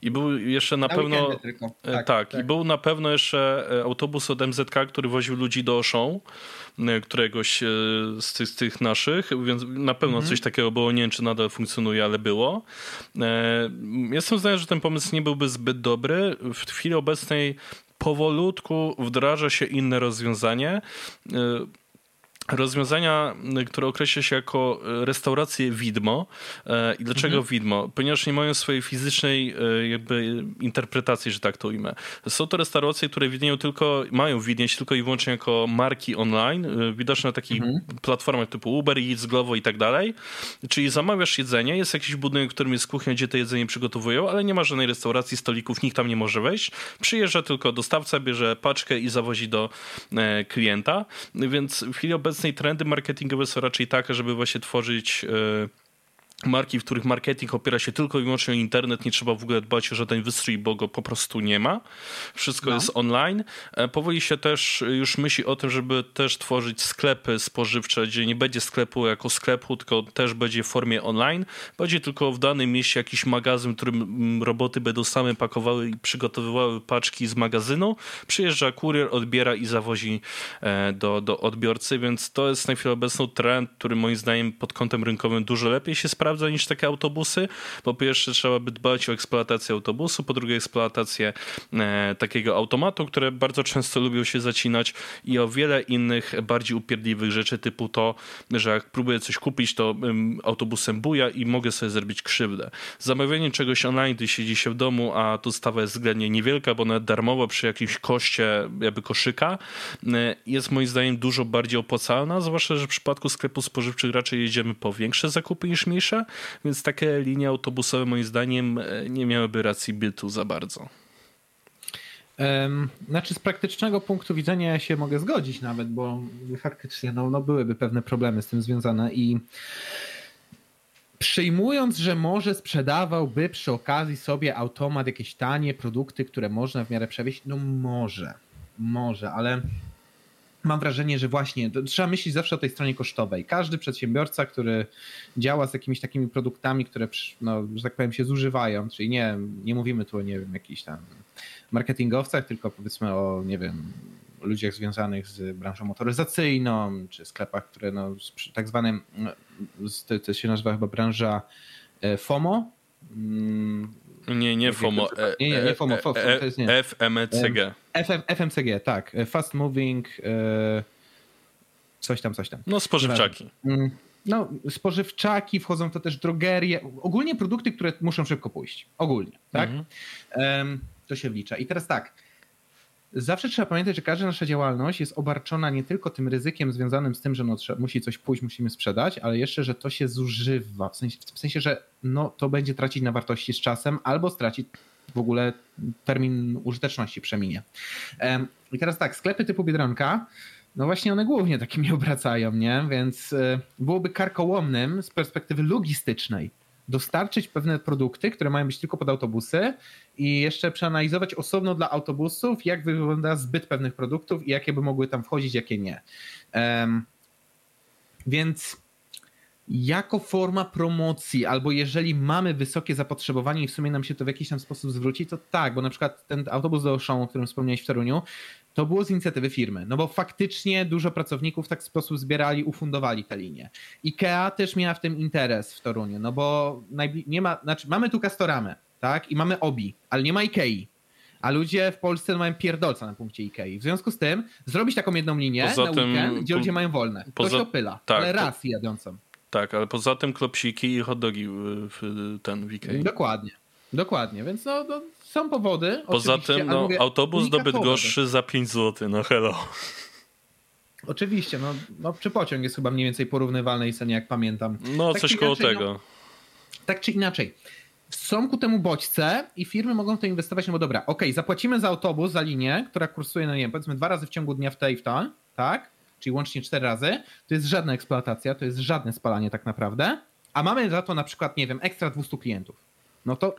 Speaker 1: i był jeszcze na, na pewno... Tak, tak, tak, i był na pewno jeszcze e, autobus od MZK, który woził ludzi do Oszą. Któregoś e, z tych, z tych naszych, więc na pewno mhm. coś takiego było, nie wiem czy nadal funkcjonuje, ale było. E, jestem zdania, że ten pomysł nie byłby zbyt dobry. W chwili obecnej powolutku wdraża się inne rozwiązanie rozwiązania, które określa się jako restauracje widmo. I dlaczego mhm. widmo? Ponieważ nie mają swojej fizycznej jakby interpretacji, że tak to ujmę. Są to restauracje, które widnieją tylko, mają widnieć tylko i wyłącznie jako marki online, widoczne na takich mhm. platformach typu Uber Eats, Glovo i tak dalej. Czyli zamawiasz jedzenie, jest jakiś budynek, w którym jest kuchnia, gdzie te jedzenie przygotowują, ale nie ma żadnej restauracji, stolików, nikt tam nie może wejść. Przyjeżdża tylko dostawca, bierze paczkę i zawozi do e, klienta. Więc w chwili obecnej trendy marketingowe są raczej takie, żeby właśnie tworzyć e, marki, w których marketing opiera się tylko i wyłącznie o internet, nie trzeba w ogóle dbać o żaden wystrój, bo go po prostu nie ma. Wszystko no. jest online. E, powoli się też już myśli o tym, żeby też tworzyć sklepy spożywcze, gdzie nie będzie sklepu jako sklepu, tylko też będzie w formie online. Będzie tylko w danym mieście jakiś magazyn, w którym mm, roboty będą same pakowały i przygotowywały paczki z magazynu. Przyjeżdża kurier, odbiera i zawozi e, do, do odbiorcy, więc to jest na chwilę obecną trend, który moim zdaniem pod kątem rynkowym dużo lepiej się sprawdza sprawdza niż takie autobusy. Po pierwsze trzeba by dbać o eksploatację autobusu, po drugie eksploatację e, takiego automatu, które bardzo często lubią się zacinać i o wiele innych bardziej upierdliwych rzeczy typu to, że jak próbuję coś kupić, to autobusem buja i mogę sobie zrobić krzywdę. Zamawianie czegoś online, gdy siedzi się w domu, a dostawa jest względnie niewielka, bo nawet darmowo przy jakimś koszcie jakby koszyka, e, jest moim zdaniem dużo bardziej opłacalna, zwłaszcza, że w przypadku sklepów spożywczych raczej jedziemy po większe zakupy niż mniejsze więc takie linie autobusowe moim zdaniem e, nie miałyby racji bytu za bardzo.
Speaker 2: Znaczy z praktycznego punktu widzenia ja się mogę zgodzić nawet, bo faktycznie no, no byłyby pewne problemy z tym związane i przyjmując, że może sprzedawałby przy okazji sobie automat jakieś tanie produkty, które można w miarę przewieźć, no może, może, ale mam wrażenie, że właśnie trzeba myśleć zawsze o tej stronie kosztowej. Każdy przedsiębiorca, który działa z jakimiś takimi produktami, które, no, że tak powiem, się zużywają, czyli nie, nie mówimy tu o, nie wiem, jakichś tam marketingowcach, tylko powiedzmy o, nie wiem, ludziach związanych z branżą motoryzacyjną, czy sklepach, które no, tak zwanym, no, to, to się nazywa chyba branża e, FOMO,
Speaker 1: mm, nie, nie FOMO.
Speaker 2: Nie, nie, nie FOMO. FOMO
Speaker 1: to jest nie. FMCG.
Speaker 2: FM, FMCG, tak. Fast moving, e, coś tam, coś tam.
Speaker 1: No, spożywczaki. Mm,
Speaker 2: no, spożywczaki, wchodzą to też drogerie, ogólnie produkty, które muszą szybko pójść. Ogólnie, tak? Mhm. To się wlicza. I teraz tak, zawsze trzeba pamiętać, że każda nasza działalność jest obarczona nie tylko tym ryzykiem związanym z tym, że no, musi coś pójść, musimy sprzedać, ale jeszcze, że to się zużywa. W sensie, w sensie że no, to będzie tracić na wartości z czasem albo stracić w ogóle termin użyteczności przeminie. I teraz tak, sklepy typu Biedronka, no właśnie one głównie takimi obracają, nie? Więc e, byłoby karkołomnym z perspektywy logistycznej dostarczyć pewne produkty, które mają być tylko pod autobusy i jeszcze przeanalizować osobno dla autobusów, jak wygląda zbyt pewnych produktów i jakie by mogły tam wchodzić, jakie nie. Um, więc jako forma promocji, albo jeżeli mamy wysokie zapotrzebowanie i w sumie nam się to w jakiś tam sposób zwróci, to tak, bo na przykład ten autobus do Auchan, o którym wspomniałeś w Toruniu, to było z inicjatywy firmy, no bo faktycznie dużo pracowników w taki sposób zbierali, ufundowali te linie. IKEA też miała w tym interes w Toruniu, no bo nie ma, znaczy mamy tu Castoramę, tak, i mamy Obi, ale nie ma Ikei. A ludzie w Polsce mają pierdolca na punkcie Ikei. W związku z tym zrobić taką jedną linię poza na tym, weekend, gdzie po, ludzie mają wolne. Poza, to się opyla, tak, ale raz to, jadącą.
Speaker 1: Tak, ale poza tym klopsiki i hot dogi w ten w Ikei.
Speaker 2: Dokładnie. Dokładnie, więc no, no są powody.
Speaker 1: Poza tym no, mówię, autobus do Bydgoszczy za 5 zł, no hello.
Speaker 2: Oczywiście, no, no czy pociąg jest chyba mniej więcej porównywalnej cenie, jak pamiętam.
Speaker 1: No tak coś koło no, tego. No,
Speaker 2: tak czy inaczej. Są ku temu bodźce i firmy mogą to inwestować, no bo dobra, ok, zapłacimy za autobus, za linię, która kursuje, no nie wiem, powiedzmy dwa razy w ciągu dnia w tej w tak? Czyli łącznie cztery razy. To jest żadna eksploatacja, to jest żadne spalanie tak naprawdę. A mamy za to na przykład, nie wiem, ekstra 200 klientów. No to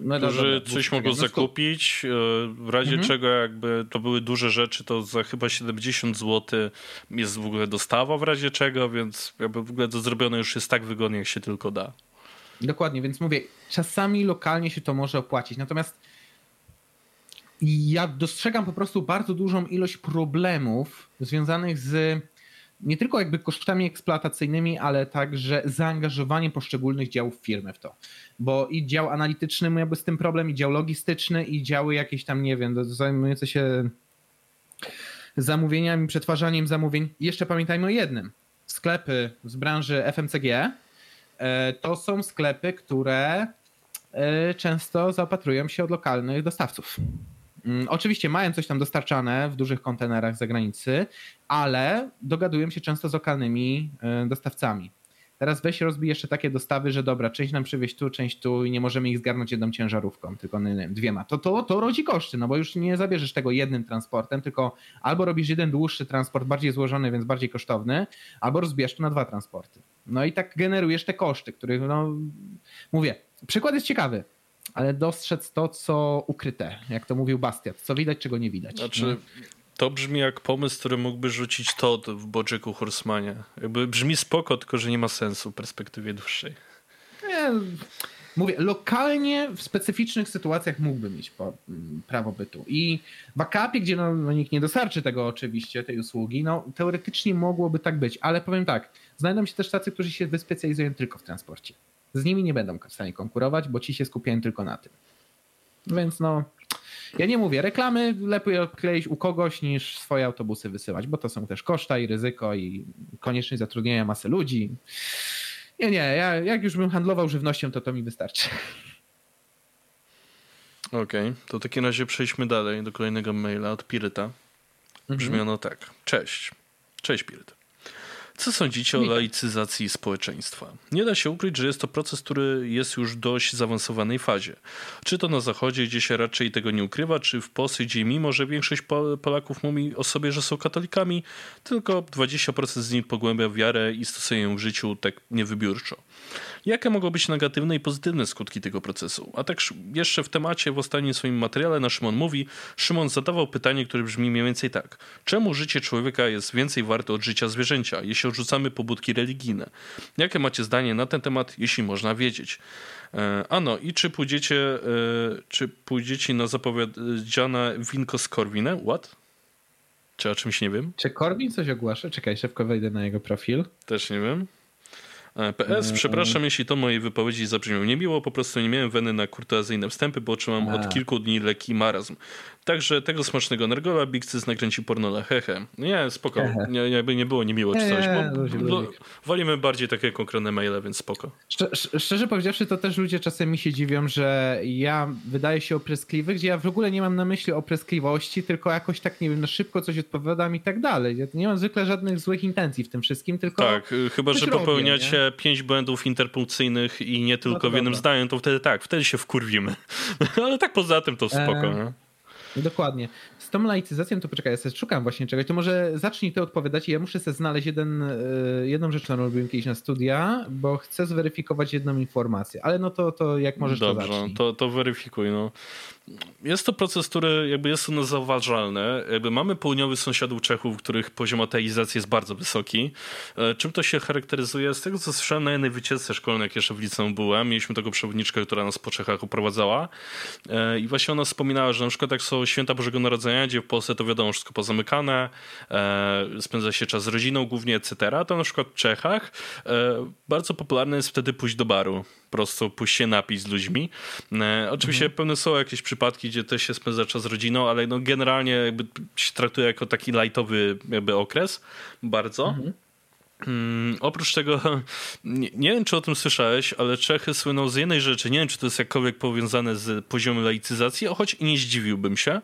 Speaker 1: no którzy coś mogą zakupić, e, w razie mhm. czego jakby to były duże rzeczy, to za chyba 70 zł jest w ogóle dostawa w razie czego, więc jakby w ogóle to zrobione już jest tak wygodnie, jak się tylko da.
Speaker 2: Dokładnie, więc mówię, czasami lokalnie się to może opłacić, natomiast ja dostrzegam po prostu bardzo dużą ilość problemów związanych z nie tylko jakby kosztami eksploatacyjnymi, ale także zaangażowaniem poszczególnych działów firmy w to. Bo i dział analityczny miałby z tym problem, i dział logistyczny, i działy jakieś tam, nie wiem, zajmujące się zamówieniami, przetwarzaniem zamówień. Jeszcze pamiętajmy o jednym. Sklepy z branży FMCG e, to są sklepy, które e, często zaopatrują się od lokalnych dostawców. Mm, oczywiście mają coś tam dostarczane w dużych kontenerach z zagranicy, ale dogadują się często z lokalnymi e, dostawcami. Teraz weź rozbij jeszcze takie dostawy, że dobra, część nam przywieźć tu, część tu i nie możemy ich zgarnąć jedną ciężarówką, tylko nie wiem, dwiema. To, to, to rodzi koszty, no bo już nie zabierzesz tego jednym transportem, tylko albo robisz jeden dłuższy transport, bardziej złożony, więc bardziej kosztowny, albo rozbijasz to na dwa transporty. No i tak generujesz te koszty, których, no mówię, przykład jest ciekawy, ale dostrzec to, co ukryte, jak to mówił Bastiat, co widać, czego nie widać.
Speaker 1: Znaczy, no. To brzmi jak pomysł, który mógłby rzucić Todd w Bojacku Horsemanie. Jakby brzmi spoko, tylko że nie ma sensu w perspektywie dłuższej.
Speaker 2: Nie, mówię, lokalnie w specyficznych sytuacjach mógłby mieć prawo bytu. I w akapie, gdzie no, no, nikt nie dostarczy tego oczywiście, tej usługi, no teoretycznie mogłoby tak być, ale powiem tak, znajdą się też tacy, którzy się wyspecjalizują tylko w transporcie. Z nimi nie będą w stanie konkurować, bo ci się skupiają tylko na tym. Więc no, ja nie mówię, reklamy lepiej odkleić u kogoś niż swoje autobusy wysyłać, bo to są też koszta i ryzyko i konieczność zatrudnienia masy ludzi. Nie, nie, ja, jak już bym handlował żywnością, to to mi wystarczy.
Speaker 1: Okej, okay, to w takim razie przejdźmy dalej do kolejnego maila od Piryta. Brzmi ono tak. Cześć. Cześć Piryt. Co sądzicie o laicyzacji społeczeństwa? Nie da się ukryć, że jest to proces, który jest już w dość zaawansowanej fazie. Czy to na Zachodzie, gdzie się raczej tego nie ukrywa, czy w Polsce, gdzie mimo, że większość Polaków mówi o sobie, że są katolikami, tylko 20% z nich pogłębia wiarę i stosuje ją w życiu tak niewybiórczo. Jakie mogą być negatywne i pozytywne skutki tego procesu? A tak jeszcze w temacie w ostatnim swoim materiale na Szymon mówi, Szymon zadawał pytanie, które brzmi mniej więcej tak. Czemu życie człowieka jest więcej warte od życia zwierzęcia, jeśli odrzucamy pobudki religijne? Jakie macie zdanie na ten temat, jeśli można wiedzieć? E, ano, i czy pójdziecie, e, czy pójdziecie na zapowiedziane winko z Korwinem? What? Czy o czymś nie wiem?
Speaker 2: Czy Korwin coś ogłasza? Czekaj, szybko wejdę na jego profil.
Speaker 1: Też nie wiem. E, PS, przepraszam, jeśli to mojej wypowiedzi zabrzmią niemiło, po prostu nie miałem weny na kurtuazyjne wstępy, bo otrzymam od kilku dni leki marazm. Także tego smacznego nergola Bigcyz nakręci pornola, hehe. Nie, spoko, nie, jakby nie było niemiło czy coś, bo, wolimy bardziej takie konkretne maile, więc spoko.
Speaker 2: Szczerze powiedziawszy, to też ludzie czasem się dziwią, że ja wydaję się opryskliwy, gdzie ja w ogóle nie mam na myśli opryskliwości, tylko jakoś tak, nie wiem, na szybko coś odpowiadam i tak dalej. Ja nie mam zwykle żadnych złych intencji w tym wszystkim, tylko
Speaker 1: Tak, chyba, że popełniacie robię, pięć błędów interpunkcyjnych i nie tylko no w jednym dobra. zdaniu, to wtedy tak, wtedy się wkurwimy. Ale tak poza tym to spoko. E...
Speaker 2: Dokładnie. Z tą laicyzacją to poczekaj, ja sobie szukam właśnie czegoś. To może zacznij ty odpowiadać i ja muszę sobie znaleźć jeden, e, jedną rzecz, którą robiłem kiedyś na studia, bo chcę zweryfikować jedną informację. Ale no to, to jak możesz
Speaker 1: Dobrze,
Speaker 2: to zacznij.
Speaker 1: to, to weryfikuj. No jest to proces, który jakby jest u zauważalny. Jakby mamy południowych sąsiadów Czechów, których poziom ateizacji jest bardzo wysoki. E, czym to się charakteryzuje? Z tego, co słyszałem na jednej wycieczce szkolnej, jak jeszcze w liceum byłem, mieliśmy taką przewodniczkę, która nas po Czechach uprowadzała e, i właśnie ona wspominała, że na przykład jak są święta Bożego Narodzenia, gdzie w Polsce to wiadomo, wszystko pozamykane, e, spędza się czas z rodziną głównie, etc., to na przykład w Czechach bardzo popularne jest wtedy pójść do baru prostu pójść się napić z ludźmi. E, oczywiście mhm. pewne są jakieś przypadki, gdzie też się spędza czas z rodziną, ale no generalnie jakby się traktuje jako taki lightowy jakby okres bardzo. Mhm. Hmm, oprócz tego, nie, nie, wiem czy o tym słyszałeś, ale Czechy słyną z jednej rzeczy, nie wiem czy to jest jakkolwiek powiązane z poziomem laicyzacji, choć i nie zdziwiłbym się.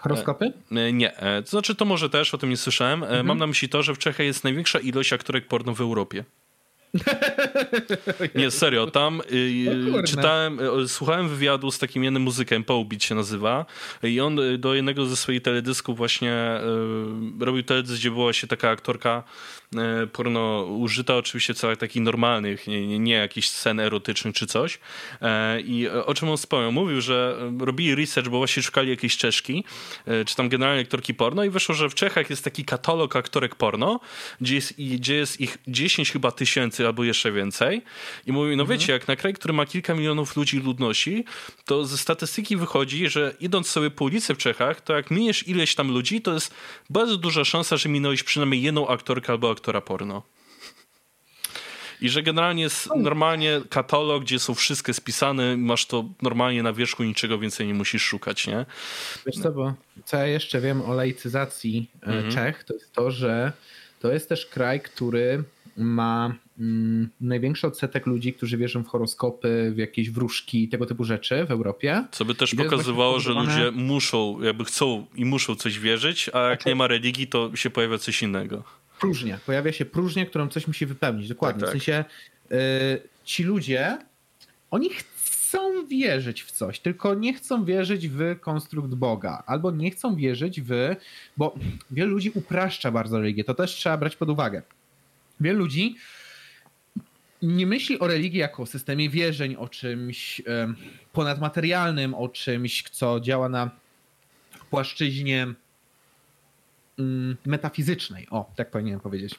Speaker 2: Horoskopy?
Speaker 1: E, nie, e, to znaczy to może też, o tym nie słyszałem. Mhm. Mam na myśli to, że w Czechach jest największa ilość aktorek porno w Europie. Nie, serio, tam y, czytałem, y, słuchałem wywiadu z takim jednym muzykiem, Połbit się nazywa i on y, do jednego ze swoich teledysków właśnie y, robił teledysk, gdzie była się taka aktorka y, porno użyta, oczywiście celach takich normalnych, nie, nie, nie jakichś scen erotycznych czy coś e, i o czym on wspomniał? Mówił, że robili research, bo właśnie szukali jakiejś Czeszki, czy tam generalnie aktorki porno i wyszło, że w Czechach jest taki katalog aktorek porno, gdzie jest, gdzie jest ich 10 chyba tysięcy albo jeszcze więcej. I mówi, no mhm. wiecie, jak na kraj, który ma kilka milionów ludzi ludności, to ze statystyki wychodzi, że idąc sobie po ulicy w Czechach, to jak miniesz ileś tam ludzi, to jest bardzo duża szansa, że minąłeś przynajmniej jedną aktorkę albo aktora porno. I że generalnie jest normalnie katalog, gdzie są wszystkie spisane, masz to normalnie na wierzchu, niczego więcej nie musisz szukać, nie?
Speaker 2: Wiesz co, bo co ja jeszcze wiem o laicyzacji e, mhm. Czech, to jest to, że to jest też kraj, który ma mm, największy odsetek ludzi, którzy wierzą w horoskopy, w jakieś wróżki, tego typu rzeczy w Europie.
Speaker 1: Co by też pokazywało, że ludzie muszą, jakby chcą i muszą coś wierzyć, a jak znaczy... nie ma religii, to się pojawia coś innego.
Speaker 2: Próżnia. Pojawia się próżnia, którą coś musi wypełnić. Dokładnie. Tak, tak. W sensie y, ci ludzie, oni chcą wierzyć w coś, tylko nie chcą wierzyć w konstrukt Boga, albo nie chcą wierzyć w, bo wielu ludzi upraszcza bardzo religię, to też trzeba brać pod uwagę. Wielu ludzi nie myśli o religii jako o systemie wierzeń, o czymś ponadmaterialnym, o czymś, co działa na płaszczyźnie metafizycznej. O, tak powinienem powiedzieć.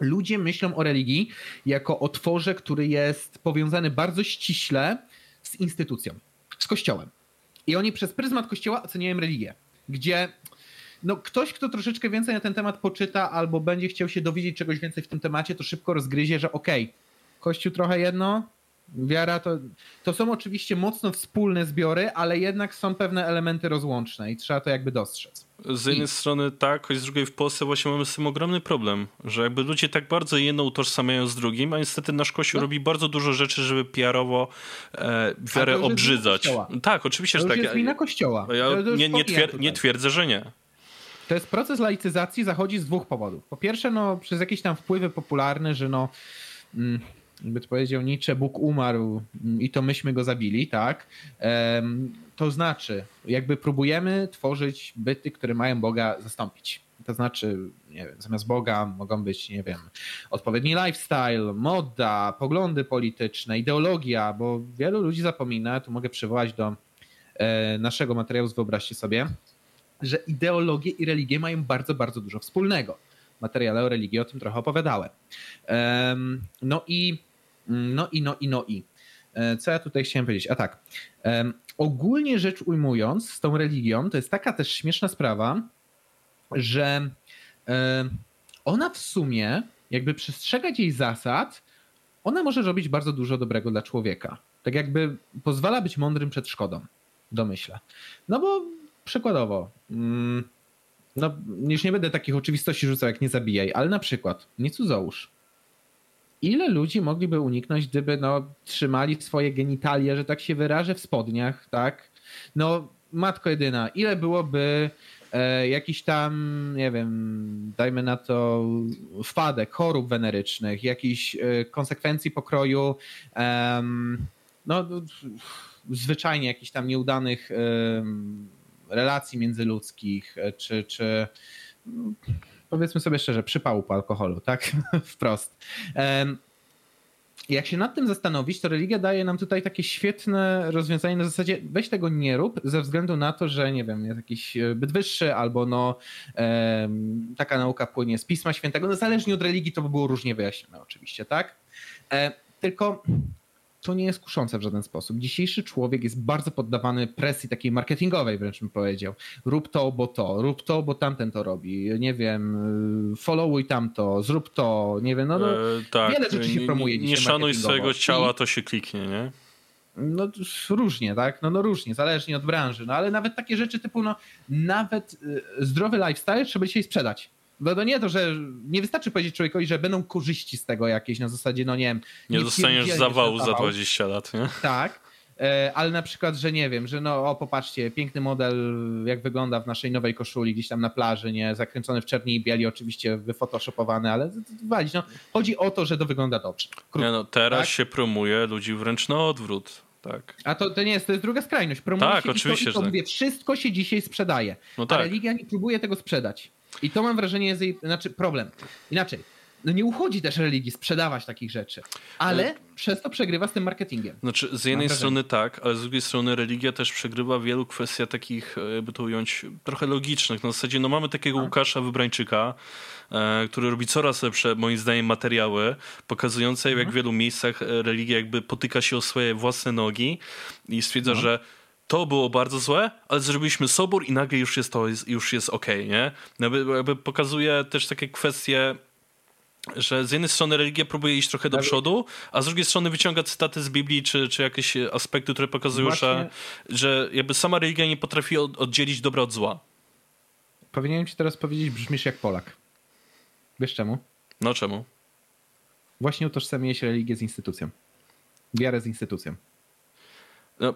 Speaker 2: Ludzie myślą o religii jako o tworze, który jest powiązany bardzo ściśle z instytucją, z kościołem. I oni przez pryzmat kościoła oceniają religię, gdzie no ktoś, kto troszeczkę więcej na ten temat poczyta albo będzie chciał się dowiedzieć czegoś więcej w tym temacie, to szybko rozgryzie, że okej, okay, Kościół trochę jedno, wiara to, to są oczywiście mocno wspólne zbiory, ale jednak są pewne elementy rozłączne i trzeba to jakby dostrzec.
Speaker 1: Z jednej I... strony tak, choć z drugiej w Polsce właśnie mamy z tym ogromny problem, że jakby ludzie tak bardzo jedno utożsamiają z drugim, a niestety nasz Kościół no. robi bardzo dużo rzeczy, żeby PR-owo e, wiarę obrzydzać. Tak, oczywiście,
Speaker 2: to
Speaker 1: że tak.
Speaker 2: To jest wina Kościoła.
Speaker 1: Ja nie, nie, twier nie twierdzę, że nie.
Speaker 2: To jest proces laicyzacji zachodzi z dwóch powodów. Po pierwsze, no, przez jakieś tam wpływy popularne, że no, mm, jakby to powiedział Nietzsche, Bóg umarł i to myśmy go zabili, tak? To znaczy, jakby próbujemy tworzyć byty, które mają Boga zastąpić. To znaczy, nie wiem, zamiast Boga mogą być, nie wiem, odpowiedni lifestyle, moda, poglądy polityczne, ideologia, bo wielu ludzi zapomina, tu mogę przywołać do e, naszego materiału, wyobraźcie sobie, że ideologie i religie mają bardzo, bardzo dużo wspólnego. Materiale o religii o tym trochę opowiadałem. No i, no i, no i, no i. E, co ja tutaj chciałem powiedzieć? A tak. Ogólnie rzecz ujmując, z tą religią, to jest taka też śmieszna sprawa, że ona w sumie, jakby przestrzegać jej zasad, ona może robić bardzo dużo dobrego dla człowieka. Tak jakby pozwala być mądrym przed szkodą, domyślę. No bo przykładowo, mm, no już nie będę takich oczywistości rzucał jak nie zabijaj, ale na przykład nie cudzołóż. Ile ludzi mogliby uniknąć, gdyby no, trzymali swoje genitalie, że tak się wyrażę, w spodniach, tak? No, matko jedyna, ile byłoby e, jakiś tam, nie wiem, dajmy na to wpadek, chorób wenerycznych, jakichś e, konsekwencji pokroju, e, no, zwyczajnie jakichś tam nieudanych relacji międzyludzkich, e, czy, czy powiedzmy sobie szczerze, przypału po alkoholu, tak? Wprost. Jak się nad tym zastanowić, to religia daje nam tutaj takie świetne rozwiązanie na zasadzie weź tego nie rób ze względu na to, że nie wiem, jest jakiś e, byt wyższy albo no taka nauka płynie z Pisma Świętego. No zależnie od religii to by było różnie wyjaśnione oczywiście, tak? E, tylko to nie jest kuszące w żaden sposób. Dzisiejszy człowiek jest bardzo poddawany presji takiej marketingowej, wręcz bym powiedział. Rób to, bo to, rób to, bo tamten to robi. Nie wiem, followuj tamto, zrób to, nie wiem, no, no e, tak. wiele rzeczy się promuje
Speaker 1: Nie, nie szanuj swojego ciała, to się kliknie, nie?
Speaker 2: No różnie, tak? No, no różnie, zależnie od branży. No ale nawet takie rzeczy typu, no nawet y, zdrowy lifestyle trzeba dzisiaj sprzedać. No to nie to, że nie wystarczy powiedzieć człowiekowi, że będą korzyści z tego jakieś na zasadzie, no nie wiem.
Speaker 1: Nie, nie dostaniesz zawału za 20 lat, nie?
Speaker 2: Tak, e, ale na przykład, że nie wiem, że no o popatrzcie, piękny model, jak wygląda w naszej nowej koszuli gdzieś tam na plaży, nie, zakręcony w czerni i bieli, oczywiście wyfotoshopowany, ale walić, no chodzi o to, że to wygląda dobrze.
Speaker 1: Krótko, nie no, teraz tak? się promuje ludzi wręcz na odwrót. Tak.
Speaker 2: A to, to nie jest, to jest druga skrajność. Promuje
Speaker 1: tak,
Speaker 2: się
Speaker 1: oczywiście,
Speaker 2: i to, i to, mówię, wszystko się dzisiaj sprzedaje. No tak. A religia nie próbuje tego sprzedać. I to mam wrażenie jest jej, znaczy problem. Inaczej, no nie uchodzi też religii sprzedawać takich rzeczy, ale e... przez to przegrywa z tym marketingiem.
Speaker 1: Znaczy, z jednej strony tak, ale z drugiej strony religia też przegrywa w wielu kwestiach takich, e, jakby to ująć, trochę logicznych. Na zasadzie, no mamy takiego A. Tak. Łukasza Wybrańczyka, e, który robi coraz lepsze, moim zdaniem, materiały, pokazujące, jak mhm. w wielu miejscach e, religia jakby potyka się o swoje własne nogi i stwierdza, mhm. że to było bardzo złe, ale zrobiliśmy sobór i nagle już jest to już jest okej, okay, nie? Jakby, jakby pokazuje też takie kwestie że z jednej strony religia próbuje iść trochę do przodu, a z drugiej strony wyciąga cytaty z Biblii, czy, czy jakieś aspekty, które pokazują, Właśnie... że, że jakby sama religia nie potrafi oddzielić dobra od zła.
Speaker 2: Powinienem ci teraz powiedzieć, brzmisz jak Polak. Wiesz czemu?
Speaker 1: No czemu?
Speaker 2: Właśnie utożsamiłeś religię z instytucją. Wiarę z instytucją.
Speaker 1: No.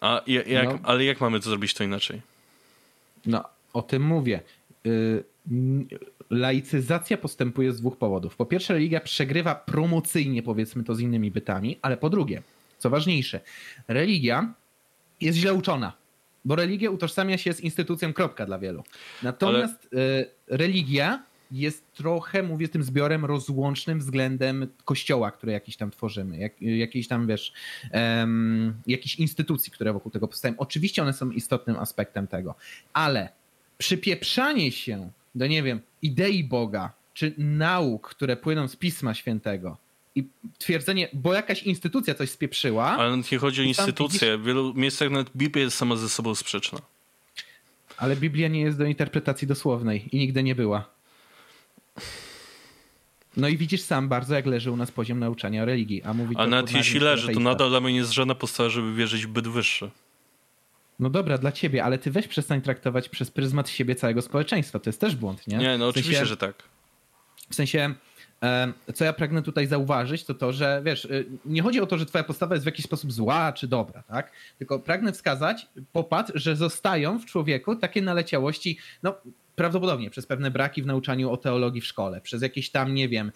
Speaker 1: A jak, no. Ale jak mamy to zrobić to inaczej?
Speaker 2: No, o tym mówię. Y, laicyzacja postępuje z dwóch powodów. Po pierwsze, religia przegrywa promocyjnie, powiedzmy to z innymi bytami, ale po drugie, co ważniejsze, religia jest źle uczona, bo religia utożsamia się z instytucją kropka dla wielu. Natomiast ale... Y, religia jest trochę, mówię, tym zbiorem rozłącznym względem kościoła, który jakiś tam tworzymy, jak, jakiejś tam, wiesz, um, jakiejś instytucji, które wokół tego powstają. Oczywiście one są istotnym aspektem tego, ale przypieprzanie się do, nie wiem, idei Boga, czy nauk, które płyną z Pisma Świętego, i twierdzenie, bo jakaś instytucja coś spieprzyła.
Speaker 1: Ale nie chodzi o instytucję. Widzisz... W wielu miejscach nawet Biblia jest sama ze sobą sprzeczna.
Speaker 2: Ale Biblia nie jest do interpretacji dosłownej i nigdy nie była. No i widzisz sam bardzo, jak leży u nas poziom nauczania religii. A, mówi
Speaker 1: a nawet jeśli leży, to nadal dla mnie nie jest żadna postawa, żeby wierzyć w byt wyższy.
Speaker 2: No dobra, dla ciebie, ale ty weź przestań traktować przez pryzmat siebie całego społeczeństwa. To jest też błąd, nie?
Speaker 1: Nie, no w oczywiście, że tak.
Speaker 2: W sensie, co ja pragnę tutaj zauważyć, to to, że wiesz, y, nie chodzi o to, że twoja postawa jest w jakiś sposób zła czy dobra, tak? Tylko pragnę wskazać, popatrz, że zostają w człowieku takie naleciałości, no prawdopodobnie przez pewne braki w nauczaniu o teologii w szkole, przez jakieś tam, nie wiem,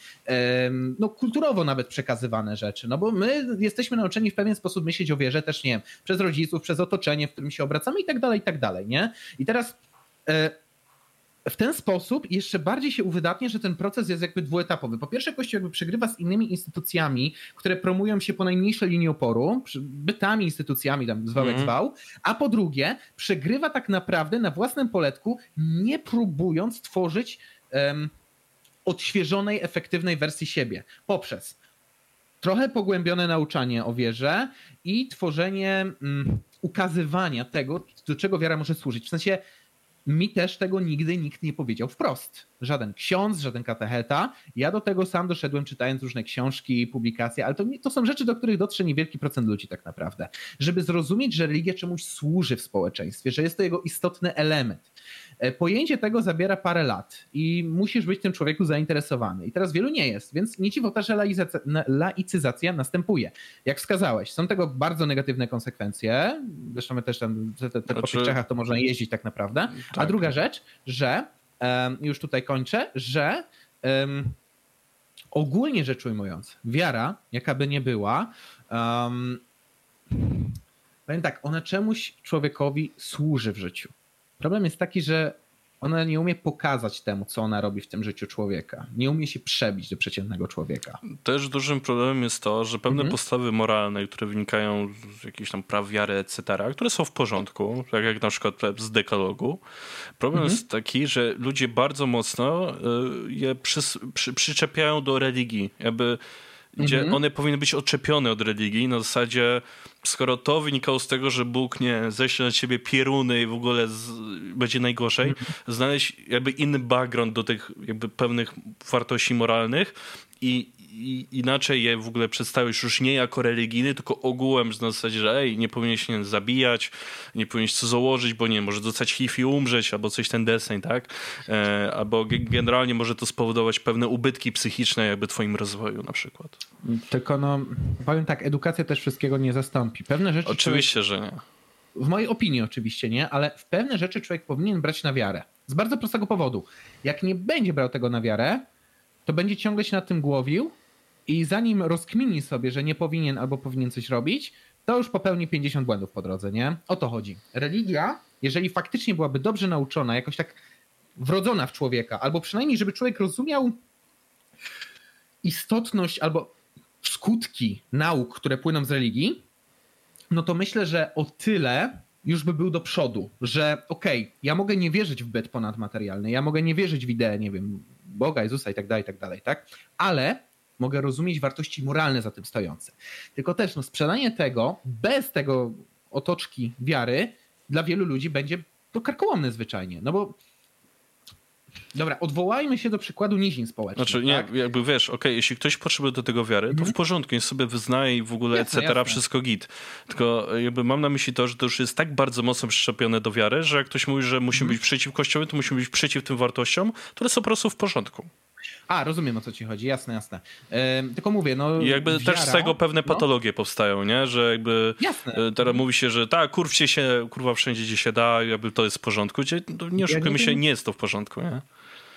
Speaker 2: no kulturowo nawet przekazywane rzeczy, no bo my jesteśmy nauczeni w pewien sposób myśleć o wierze też, nie wiem, przez rodziców, przez otoczenie, w którym się obracamy i tak dalej, i tak dalej, nie? I teraz e, w ten sposób jeszcze bardziej się uwydatnia, że ten proces jest jakby dwuetapowy. Po pierwsze, Kościół jakby przegrywa z innymi instytucjami, które promują się po najmniejszej linii oporu, bytami, instytucjami, tam zwał jak mm. zwał, a po drugie, przegrywa tak naprawdę na własnym poletku, nie próbując tworzyć um, odświeżonej, efektywnej wersji siebie poprzez trochę pogłębione nauczanie o wierze i tworzenie um, ukazywania tego, do czego wiara może służyć. W sensie mi też tego nigdy nikt nie powiedział wprost. Żaden ksiądz, żaden katecheta. Ja do tego sam doszedłem czytając różne książki, publikacje, ale to, to są rzeczy, do których dotrze niewielki procent ludzi tak naprawdę. Żeby zrozumieć, że religia czemuś służy w społeczeństwie, że jest to jego istotny element. E, pojęcie tego zabiera parę lat i musisz być tym człowieku zainteresowany. I teraz wielu nie jest, więc nie dziwota, że laicyzacja następuje. Jak wskazałeś, są tego bardzo negatywne konsekwencje. Zresztą my też tam te, te, te znaczy... po tych Czechach to można jeździć tak naprawdę. Tak. A druga rzecz, że um, już tutaj kończę, że um, ogólnie rzecz ujmując, wiara, jaka by nie była, um, powiem tak, ona czemuś człowiekowi służy w życiu. Problem jest taki, że ona nie umie pokazać temu, co ona robi w tym życiu człowieka. Nie umie się przebić do przeciętnego człowieka.
Speaker 1: Też dużym problemem jest to, że pewne mhm. postawy moralne, które wynikają z jakichś tam praw wiary, etc., które są w porządku, tak jak na przykład z dekalogu, problem mhm. jest taki, że ludzie bardzo mocno y, je przy, przy, przyczepiają do religii. Jakby gdzie mhm. one powinny być odczepione od religii na zasadzie skoro to wynikało z tego, że Bóg nie ześle na ciebie pieruny i w ogóle z, będzie najgorzej, mhm. znaleźć jakby inny background do tych jakby pewnych wartości moralnych i, i inaczej je w ogóle przedstawić już nie jako religijny, tylko ogółem na zasadzie, że ej, nie powinieneś się zabijać, nie powinieneś co założyć, bo nie, może dostać HIV i umrzeć, albo coś ten deseń, tak? E, albo generalnie może to spowodować pewne ubytki psychiczne jakby twoim rozwoju na przykład.
Speaker 2: Tylko no, powiem tak, edukacja też wszystkiego nie zastąpi. Pewne rzeczy...
Speaker 1: Oczywiście, człowiek, że nie.
Speaker 2: W mojej opinii oczywiście nie, ale w pewne rzeczy człowiek powinien brać na wiarę. Z bardzo prostego powodu. Jak nie będzie brał tego na wiarę, to będzie ciągle się nad tym głowił i zanim rozkmini sobie, że nie powinien albo powinien coś robić, to już popełni 50 błędów po drodze, nie? O to chodzi. Religia, jeżeli faktycznie byłaby dobrze nauczona, jakoś tak wrodzona w człowieka, albo przynajmniej, żeby człowiek rozumiał istotność albo skutki nauk, które płyną z religii, no to myślę, że o tyle już by był do przodu, że okej, okay, ja mogę nie wierzyć w byt ponadmaterialny, ja mogę nie wierzyć w ideę, nie wiem, Boga, Jezusa i tak dalej, i tak dalej, tak? Ale mogę rozumieć wartości moralne za tym stojące. Tylko też no, sprzedanie tego bez tego otoczki wiary dla wielu ludzi będzie to karkołomne zwyczajnie. No bo Dobra, odwołajmy się do przykładu nizin społecznych.
Speaker 1: Znaczy, nie,
Speaker 2: tak?
Speaker 1: jakby wiesz, okej, okay, jeśli ktoś potrzebuje do tego wiary, to w
Speaker 2: Mhm.
Speaker 1: porządku, niech sobie wyznaje i w ogóle
Speaker 2: Jasne,
Speaker 1: etc.,
Speaker 2: jasne.
Speaker 1: wszystko git. Tylko jakby mam na myśli to, że to już jest tak bardzo mocno przyczepione do wiary, że jak ktoś mówi, że musimy
Speaker 2: Mhm.
Speaker 1: być przeciw Kościołowi, to musimy być przeciw tym wartościom, które są po prostu w porządku.
Speaker 2: A, rozumiem o co ci chodzi, jasne, jasne. Tylko mówię, no.
Speaker 1: I jakby
Speaker 2: wiara,
Speaker 1: też z tego pewne
Speaker 2: no,
Speaker 1: patologie powstają, nie? Że jakby
Speaker 2: Jasne.
Speaker 1: e, teraz mówi się, że tak, kurwcie się, kurwa wszędzie gdzie się da, jakby to jest w porządku. Gdzie, no, nie oszukujmy
Speaker 2: nie
Speaker 1: się, nie jest to w porządku, nie?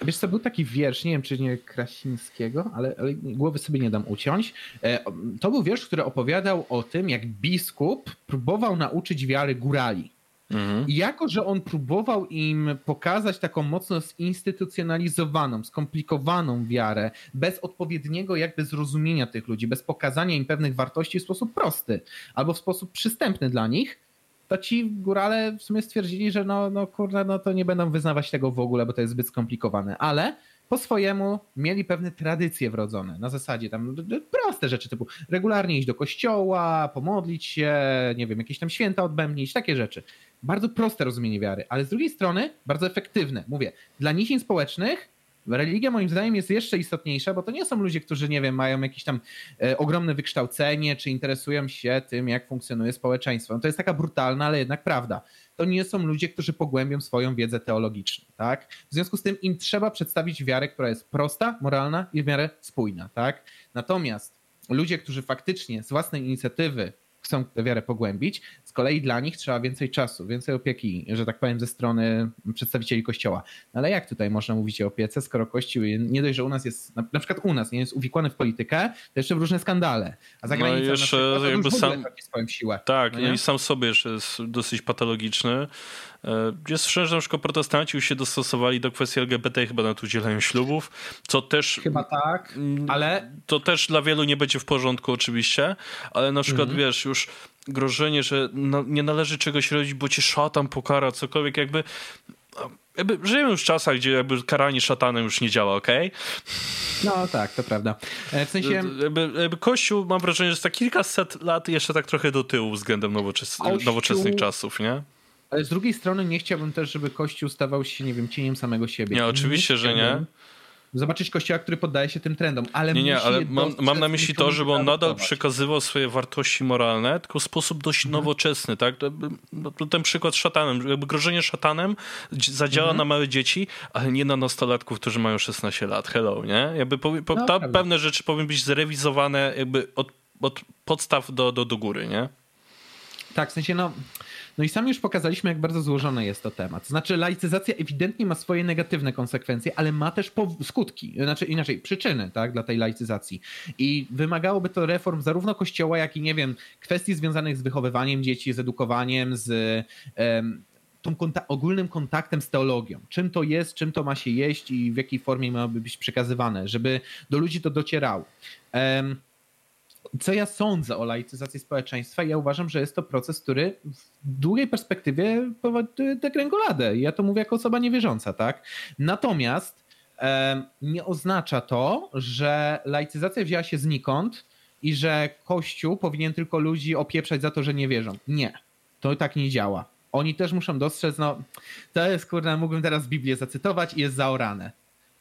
Speaker 2: Wiesz co, był taki wiersz, nie wiem czy nie Krasińskiego, ale, ale głowy sobie nie dam uciąć. E, To był wiersz, który opowiadał o tym, jak biskup próbował nauczyć wiary górali.
Speaker 1: Mhm.
Speaker 2: I jako, że on próbował im pokazać taką mocno zinstytucjonalizowaną, skomplikowaną wiarę, bez odpowiedniego jakby zrozumienia tych ludzi, bez pokazania im pewnych wartości w sposób prosty albo w sposób przystępny dla nich, to ci górale w sumie stwierdzili, że no, no kurde, no to nie będą wyznawać tego w ogóle, bo to jest zbyt skomplikowane. Ale po swojemu mieli pewne tradycje wrodzone. Na zasadzie tam proste rzeczy typu regularnie iść do kościoła, pomodlić się, nie wiem, jakieś tam święta odbębnić, takie rzeczy. Bardzo proste rozumienie wiary, ale z drugiej strony bardzo efektywne. Mówię, dla nisin społecznych religia moim zdaniem jest jeszcze istotniejsza, bo to nie są ludzie, którzy, nie wiem, mają jakieś tam e, ogromne wykształcenie, czy interesują się tym, jak funkcjonuje społeczeństwo. No to jest taka brutalna, ale jednak prawda. To nie są ludzie, którzy pogłębią swoją wiedzę teologiczną, tak? W związku z tym im trzeba przedstawić wiarę, która jest prosta, moralna i w miarę spójna, tak? Natomiast ludzie, którzy faktycznie z własnej inicjatywy chcą tę wiarę pogłębić, z kolei dla nich trzeba więcej czasu, więcej opieki, że tak powiem, ze strony przedstawicieli Kościoła. No ale jak tutaj można mówić o opiece, skoro Kościół nie dość, że u nas jest, na, na przykład u nas nie jest uwikłany w politykę, to jeszcze w różne skandale. A za
Speaker 1: No
Speaker 2: granicą
Speaker 1: jeszcze
Speaker 2: na przykład,
Speaker 1: jakby sam-
Speaker 2: swoją siłę.
Speaker 1: Tak,
Speaker 2: No
Speaker 1: no, i sam sobie jeszcze jest dosyć patologiczny. E, Jest szczerze, że na przykład protestanci już się dostosowali do kwestii LGBT, chyba nawet udzielają ślubów, co też
Speaker 2: Chyba tak,
Speaker 1: Mm,
Speaker 2: ale
Speaker 1: to też dla wielu nie będzie w porządku oczywiście, ale na przykład
Speaker 2: Mhm.
Speaker 1: wiesz, już grożenie, że no, nie należy czegoś robić, bo cię szatan pokara, cokolwiek, jakby, jakby żyjemy już w czasach, gdzie jakby karanie szatanem już nie działa, okej?
Speaker 2: no tak, to prawda. E, W sensie
Speaker 1: Jakby, jakby Kościół, mam wrażenie, że jest tak kilkaset lat jeszcze tak trochę do tyłu względem nowoczes
Speaker 2: Kościół-
Speaker 1: nowoczesnych czasów, nie?
Speaker 2: Ale z drugiej strony nie chciałbym też, żeby Kościół stawał się, nie wiem, cieniem samego siebie.
Speaker 1: Nie, oczywiście, że nie.
Speaker 2: Zobaczyć Kościoła, który poddaje się tym trendom, ale
Speaker 1: Nie, nie, ale mam, mam na myśli to, żeby on nadal przekazywał swoje wartości moralne, tylko w sposób dość
Speaker 2: Mhm.
Speaker 1: nowoczesny, tak? No ten przykład z szatanem, jakby grożenie szatanem dzi- zadziała
Speaker 2: Mhm.
Speaker 1: na małe dzieci, ale nie na nastolatków, którzy mają 16 lat. Hello, nie? Jakby powi- po,
Speaker 2: No, prawda.
Speaker 1: pewne rzeczy powinny być zrewizowane jakby od, od podstaw do, do, do góry, nie?
Speaker 2: Tak, w sensie no... No i sami już pokazaliśmy, jak bardzo złożony jest to temat. Znaczy, laicyzacja ewidentnie ma swoje negatywne konsekwencje, ale ma też skutki, znaczy inaczej, przyczyny tak, dla tej laicyzacji. I wymagałoby to reform zarówno kościoła, jak i nie wiem, kwestii związanych z wychowywaniem dzieci, z edukowaniem, z tą konta- ogólnym kontaktem z teologią. Czym to jest, czym to ma się jeść i w jakiej formie miałoby być przekazywane, żeby do ludzi to docierało. Em, co ja sądzę o laicyzacji społeczeństwa? Ja uważam, że jest to proces, który w długiej perspektywie powoduje degrengoladę. Ja to mówię jako osoba niewierząca, tak? Natomiast em, nie oznacza to, że laicyzacja wzięła się znikąd i że Kościół powinien tylko ludzi opieprzać za to, że nie wierzą. Nie, to tak nie działa. Oni też muszą dostrzec, no to jest, kurde, mógłbym teraz Biblię zacytować i jest zaorane.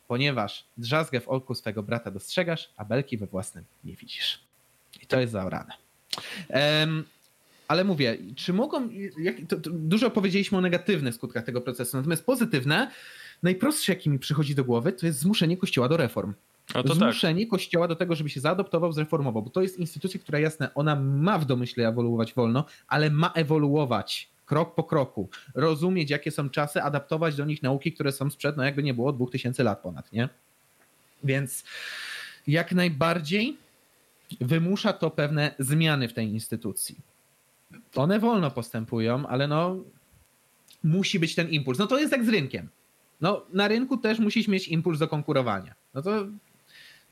Speaker 2: Ponieważ drzazgę w oku swego brata dostrzegasz, a belki we własnym nie widzisz. I to jest zaorane. Em, ale mówię, czy mogą. Jak, to, to dużo powiedzieliśmy o negatywnych skutkach tego procesu, natomiast pozytywne, najprostsze, jaki mi przychodzi do głowy, to jest zmuszenie Kościoła do reform.
Speaker 1: A to tak.
Speaker 2: zmuszenie Kościoła do tego, żeby się zaadoptował, zreformował, bo to jest instytucja, która jasne, ona ma w domyśle ewoluować wolno, ale ma ewoluować krok po kroku, rozumieć jakie są czasy, adaptować do nich nauki, które są sprzed, no jakby nie było, 2000 lat ponad, nie? Więc jak najbardziej wymusza to pewne zmiany w tej instytucji. One wolno postępują, ale no musi być ten impuls. No to jest jak z rynkiem. No na rynku też musisz mieć impuls do konkurowania. No to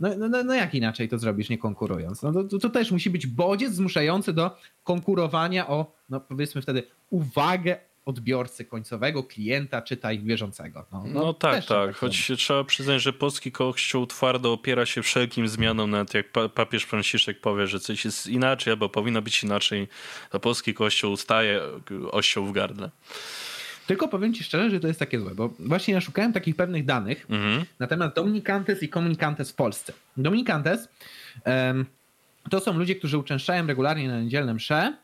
Speaker 2: no, no, no, no jak inaczej to zrobisz, nie konkurując? No to, to, też musi być bodziec zmuszający do konkurowania o, no powiedzmy wtedy, uwagę odbiorcy końcowego, klienta, czytaj wierzącego. No,
Speaker 1: No, tak,
Speaker 2: też trzeba
Speaker 1: tak. Choć się trzeba przyznać, że polski kościół twardo opiera się wszelkim zmianom, nawet jak pa- papież Franciszek powie, że coś jest inaczej albo powinno być inaczej, to polski kościół staje ością w gardle.
Speaker 2: Tylko powiem ci szczerze, że to jest takie złe, bo właśnie ja szukałem takich pewnych danych mhm. na temat Dominicantes i Comunicantes w Polsce. Dominicantes um, to są ludzie, którzy uczęszczają regularnie na niedzielne msze,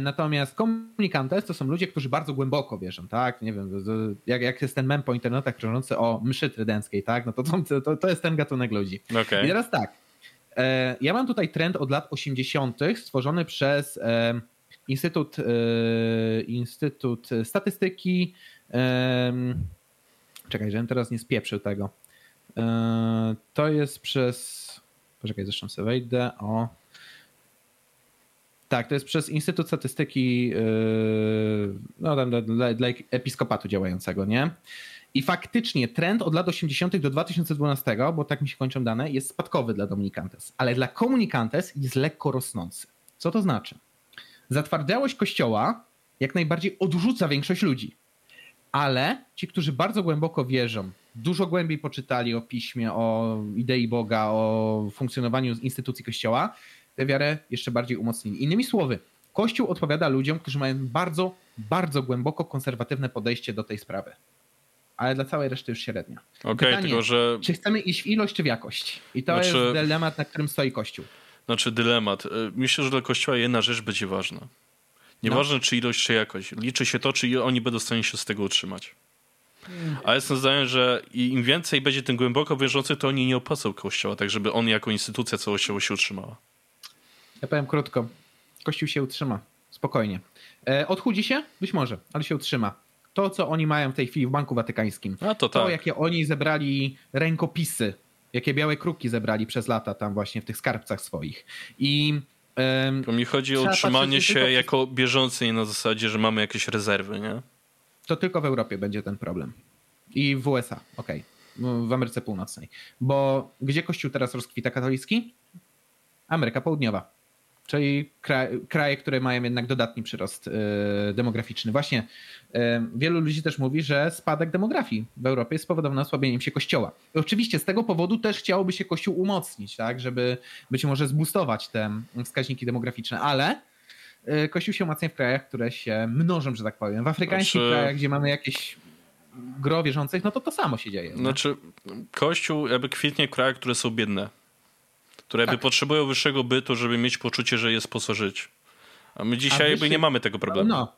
Speaker 2: Natomiast komunikantes to są ludzie, którzy bardzo głęboko wierzą, tak? Nie wiem, jak, jak jest ten mem po internetach krążący o mszy trydenckiej, tak? No to, to, to jest ten gatunek ludzi. Okay. I teraz tak, e, ja mam tutaj trend od lat 80. stworzony przez e, Instytut, Instytut Statystyki. Czekaj, żebym teraz nie spieprzył tego. To jest przez Poczekaj, zresztą sobie wejdę. O. Tak, to jest przez Instytut Statystyki yy, no, dla, dla, dla episkopatu działającego, nie? I faktycznie trend od lat 80. do 2012, bo tak mi się kończą dane, jest spadkowy dla Dominicantes, ale dla Komunicantes jest lekko rosnący. Co to znaczy? Zatwardziałość kościoła jak najbardziej odrzuca większość ludzi, ale ci, którzy bardzo głęboko wierzą dużo głębiej poczytali o piśmie, o idei Boga, o funkcjonowaniu instytucji Kościoła, tę wiarę jeszcze bardziej umocnili. Innymi słowy, Kościół odpowiada ludziom, którzy mają bardzo, bardzo głęboko konserwatywne podejście do tej sprawy. Ale dla całej reszty już średnia.
Speaker 1: Okej, okay, tylko że.
Speaker 2: Czy chcemy iść w ilość, czy w jakość? I to znaczy... jest dylemat, na którym stoi Kościół.
Speaker 1: Znaczy, dylemat. Y, myślę, że dla Kościoła jedna rzecz będzie ważna. Nieważne, no. czy ilość, czy jakość. Liczy się to, czy oni będą w stanie się z tego utrzymać. A jestem zdania, że im więcej będzie tym głęboko wierzących, to oni nie opłacą kościoła, tak żeby on jako instytucja całościowo się utrzymała.
Speaker 2: Ja powiem krótko. Kościół się utrzyma. Spokojnie. E, odchudzi się? Być może, ale się utrzyma. To, co oni mają w tej chwili w Banku Watykańskim. A to, to tak. jakie oni zebrali rękopisy, jakie białe kruki zebrali przez lata tam właśnie w tych skarbcach swoich. I
Speaker 1: to mi chodzi o utrzymanie się tylko... jako bieżący na zasadzie, że mamy jakieś rezerwy, nie?
Speaker 2: to tylko w Europie będzie ten problem. I w USA, okej. Okay. W Ameryce Północnej. Bo gdzie Kościół teraz rozkwita katolicki? Ameryka Południowa. Czyli kraje, które mają jednak dodatni przyrost yy, demograficzny. Właśnie yy, wielu ludzi też mówi, że spadek demografii w Europie jest spowodowany osłabieniem się kościoła. Oczywiście z tego powodu też chciałoby się kościół umocnić, tak, żeby być może zbustować te wskaźniki demograficzne, ale Y, Kościół się umacnia w krajach, które się mnożą, że tak powiem. W afrykańskich znaczy... krajach, gdzie mamy jakieś gro wierzących, no to to samo się dzieje.
Speaker 1: Znaczy, Kościół jakby kwitnie w krajach, które są biedne. Które tak. jakby potrzebują wyższego bytu, żeby mieć poczucie, że jest po co żyć. A my dzisiaj A jakby nie mamy tego problemu. No,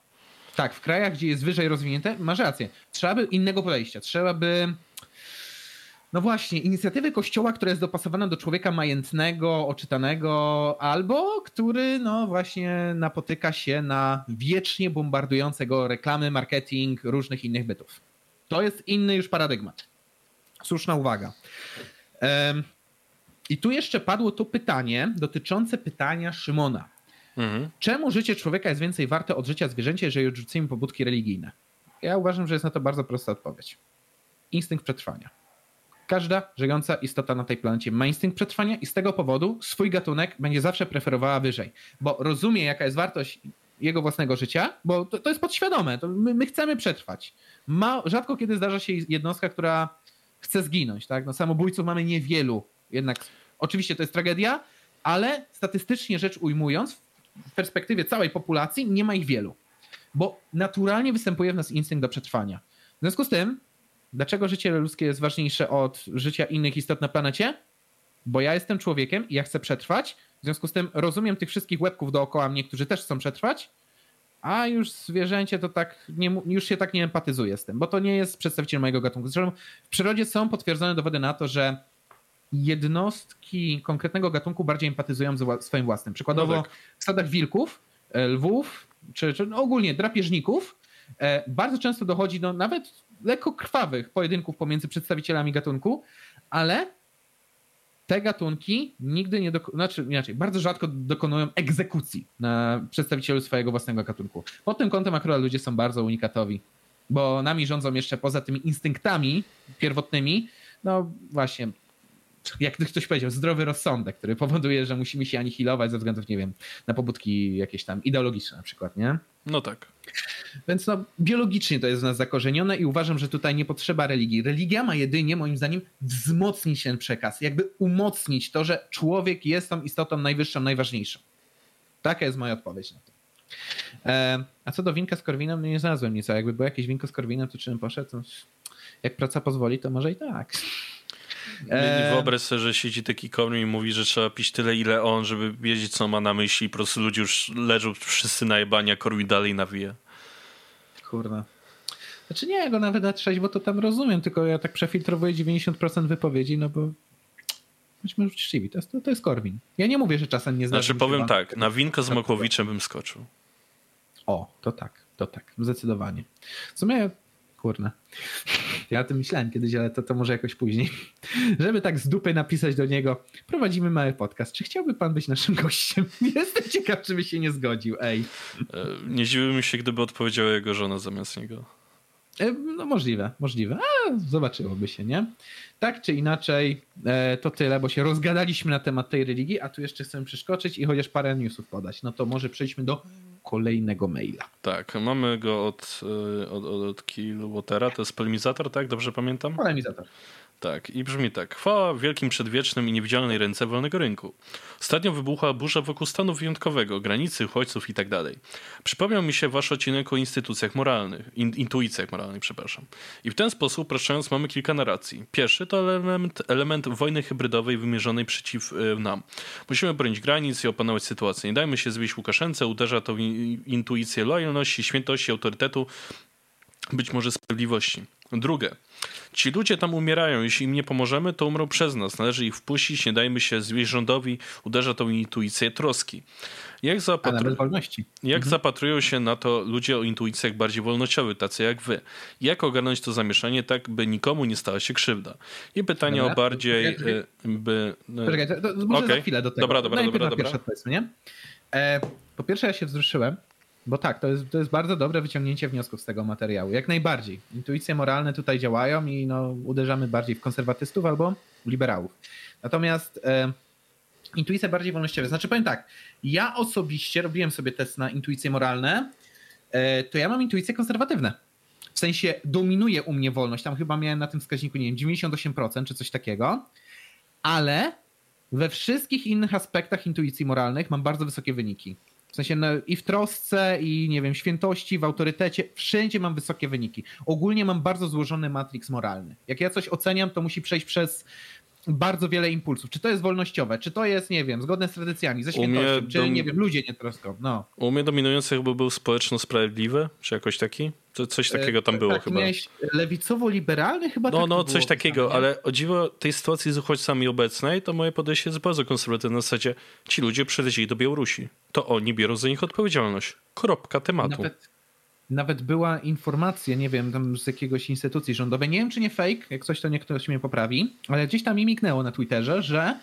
Speaker 2: tak, w krajach, gdzie jest wyżej rozwinięte, masz rację. Trzeba by innego podejścia. Trzeba by no właśnie, inicjatywy kościoła, która jest dopasowana do człowieka majętnego, oczytanego, albo który no właśnie napotyka się na wiecznie bombardującego reklamy, marketing, różnych innych bytów. To jest inny już paradygmat. Słuszna uwaga. I tu jeszcze padło to pytanie dotyczące pytania Szymona. Mhm. Czemu życie człowieka jest więcej warte od życia zwierzęcia, jeżeli odrzucimy pobudki religijne? Ja uważam, że jest na to bardzo prosta odpowiedź. Instynkt przetrwania. Każda żyjąca istota na tej planecie ma instynkt przetrwania i z tego powodu swój gatunek będzie zawsze preferowała wyżej, bo rozumie, jaka jest wartość jego własnego życia, bo to, to jest podświadome. To my, my, chcemy przetrwać. Ma, rzadko kiedy zdarza się jednostka, która chce zginąć. Tak? No, samobójców mamy niewielu. Jednak oczywiście to jest tragedia, ale statystycznie rzecz ujmując, w perspektywie całej populacji nie ma ich wielu. Bo naturalnie występuje w nas instynkt do przetrwania. W związku z tym Dlaczego życie ludzkie jest ważniejsze od życia innych istot na planecie? Bo ja jestem człowiekiem i ja chcę przetrwać. W związku z tym rozumiem tych wszystkich łebków dookoła mnie, którzy też chcą przetrwać, a już zwierzęcie to tak, nie, już się tak nie empatyzuje z tym, bo to nie jest przedstawiciel mojego gatunku. Zresztą w przyrodzie są potwierdzone dowody na to, że jednostki konkretnego gatunku bardziej empatyzują ze swoim własnym. Przykładowo no tak. w stadach wilków, e, lwów, czy, czy ogólnie drapieżników e, bardzo często dochodzi do nawet lekko krwawych pojedynków pomiędzy przedstawicielami gatunku, ale te gatunki nigdy nie dokonują, znaczy inaczej, bardzo rzadko dokonują egzekucji na przedstawicielu swojego własnego gatunku. Pod tym kątem akurat ludzie są bardzo unikatowi, bo nami rządzą jeszcze poza tymi instynktami pierwotnymi, no właśnie jak ktoś powiedział, zdrowy rozsądek, który powoduje, że musimy się anihilować ze względów, nie wiem, na pobudki jakieś tam ideologiczne na przykład, nie?
Speaker 1: No tak.
Speaker 2: Więc no, biologicznie to jest w nas zakorzenione i uważam, że tutaj nie potrzeba religii. Religia ma jedynie, moim zdaniem, wzmocnić ten przekaz, jakby umocnić to, że człowiek jest tą istotą najwyższą, najważniejszą. Taka jest moja odpowiedź na to. E, a co do winka z Korwinem, no nie znalazłem nic. A jakby było jakieś winko z Korwinem, to czy bym poszedł? Jak praca pozwoli, to może i tak.
Speaker 1: E... Wyobraź sobie, że siedzi taki Korwin i mówi, że trzeba pić tyle, ile on, żeby wiedzieć, co ma na myśli i po prostu ludzie już leżą wszyscy na jebania, Korwin dalej nawija.
Speaker 2: Kurwa. Znaczy nie, ja go nawet na bo to tam rozumiem, tylko ja tak przefiltrowuję 90% wypowiedzi, no bo bądźmy uczciwi, to jest, to, to jest Korwin. Ja nie mówię, że czasem nie
Speaker 1: znam. Znaczy powiem tak, na winko z Makłowiczem bym skoczył.
Speaker 2: O, to tak, to tak, zdecydowanie. W sumie, kurna, ja o tym myślałem kiedyś, ale to, to może jakoś później. Żeby tak z dupy napisać do niego, prowadzimy mały podcast. Czy chciałby pan być naszym gościem? Jestem ciekaw, czy by się nie zgodził, ej.
Speaker 1: E, nie dziwiłbym się, gdyby odpowiedziała jego żona zamiast niego.
Speaker 2: E, no możliwe, możliwe. A, zobaczyłoby się, nie? Tak czy inaczej, e, to tyle, bo się rozgadaliśmy na temat tej religii, a tu jeszcze chcemy przeskoczyć i chociaż parę newsów podać. No to może przejdźmy do kolejnego maila.
Speaker 1: Tak, mamy go od, e, od, od, od Killwatera, to jest polemizator, tak? Dobrze pamiętam?
Speaker 2: Polemizator.
Speaker 1: Tak, i brzmi tak. Chwała wielkim przedwiecznym i niewidzialnej ręce wolnego rynku. Ostatnio wybuchła burza wokół stanu wyjątkowego, granicy, uchodźców itd. Tak Przypomniał mi się wasz odcinek o instytucjach moralnych, in, intuicjach moralnych, przepraszam. I w ten sposób, upraszczając, mamy kilka narracji. Pierwszy to element, element wojny hybrydowej wymierzonej przeciw y, nam. Musimy bronić granic i opanować sytuację. Nie dajmy się zwieść Łukaszence, uderza to w intuicję lojalności, świętości, autorytetu, być może sprawiedliwości. Drugie. Ci ludzie tam umierają. Jeśli im nie pomożemy, to umrą przez nas. Należy ich wpuścić, nie dajmy się zwieść rządowi. Uderza tą intuicję troski. Jak, zapatru... jak mhm. zapatrują się na to ludzie o intuicjach bardziej wolnościowych, tacy jak wy? Jak ogarnąć to zamieszanie tak, by nikomu nie stała się krzywda? I pytanie dobra, o bardziej... E, by...
Speaker 2: E, Poczekaj, to, to może okay. za chwilę do tego.
Speaker 1: Dobra, dobra, dobra. dobra.
Speaker 2: nie? E, po pierwsze ja się wzruszyłem, bo tak, to jest, to jest bardzo dobre wyciągnięcie wniosków z tego materiału. Jak najbardziej. Intuicje moralne tutaj działają i no, uderzamy bardziej w konserwatystów albo liberałów. Natomiast e, intuicje bardziej wolnościowe. Znaczy powiem tak, ja osobiście robiłem sobie test na intuicje moralne, e, to ja mam intuicje konserwatywne. W sensie dominuje u mnie wolność. Tam chyba miałem na tym wskaźniku, nie wiem, 98% czy coś takiego, ale we wszystkich innych aspektach intuicji moralnych mam bardzo wysokie wyniki. W sensie no, i w trosce, i nie wiem, świętości, w autorytecie, wszędzie mam wysokie wyniki. Ogólnie mam bardzo złożony matrix moralny. Jak ja coś oceniam, to musi przejść przez bardzo wiele impulsów. Czy to jest wolnościowe, czy to jest, nie wiem, zgodne z tradycjami, ze świętością, czy, nie wiem, ludzie nie troską. No.
Speaker 1: U mnie dominujący chyba był społeczno-sprawiedliwy, czy jakoś taki? To coś takiego tam było
Speaker 2: tak,
Speaker 1: chyba.
Speaker 2: lewicowo-liberalny chyba
Speaker 1: No,
Speaker 2: tak
Speaker 1: no, coś takiego, ale o dziwo tej sytuacji z uchodźcami obecnej, to moje podejście jest bardzo konserwatywne. Na zasadzie ci ludzie przylecieli do Białorusi. To oni biorą za nich odpowiedzialność. Kropka tematu.
Speaker 2: Nawet, nawet była informacja, nie wiem, tam z jakiegoś instytucji rządowej, nie wiem czy nie fake, jak coś to niech ktoś mnie poprawi, ale gdzieś tam mi miknęło na Twitterze, że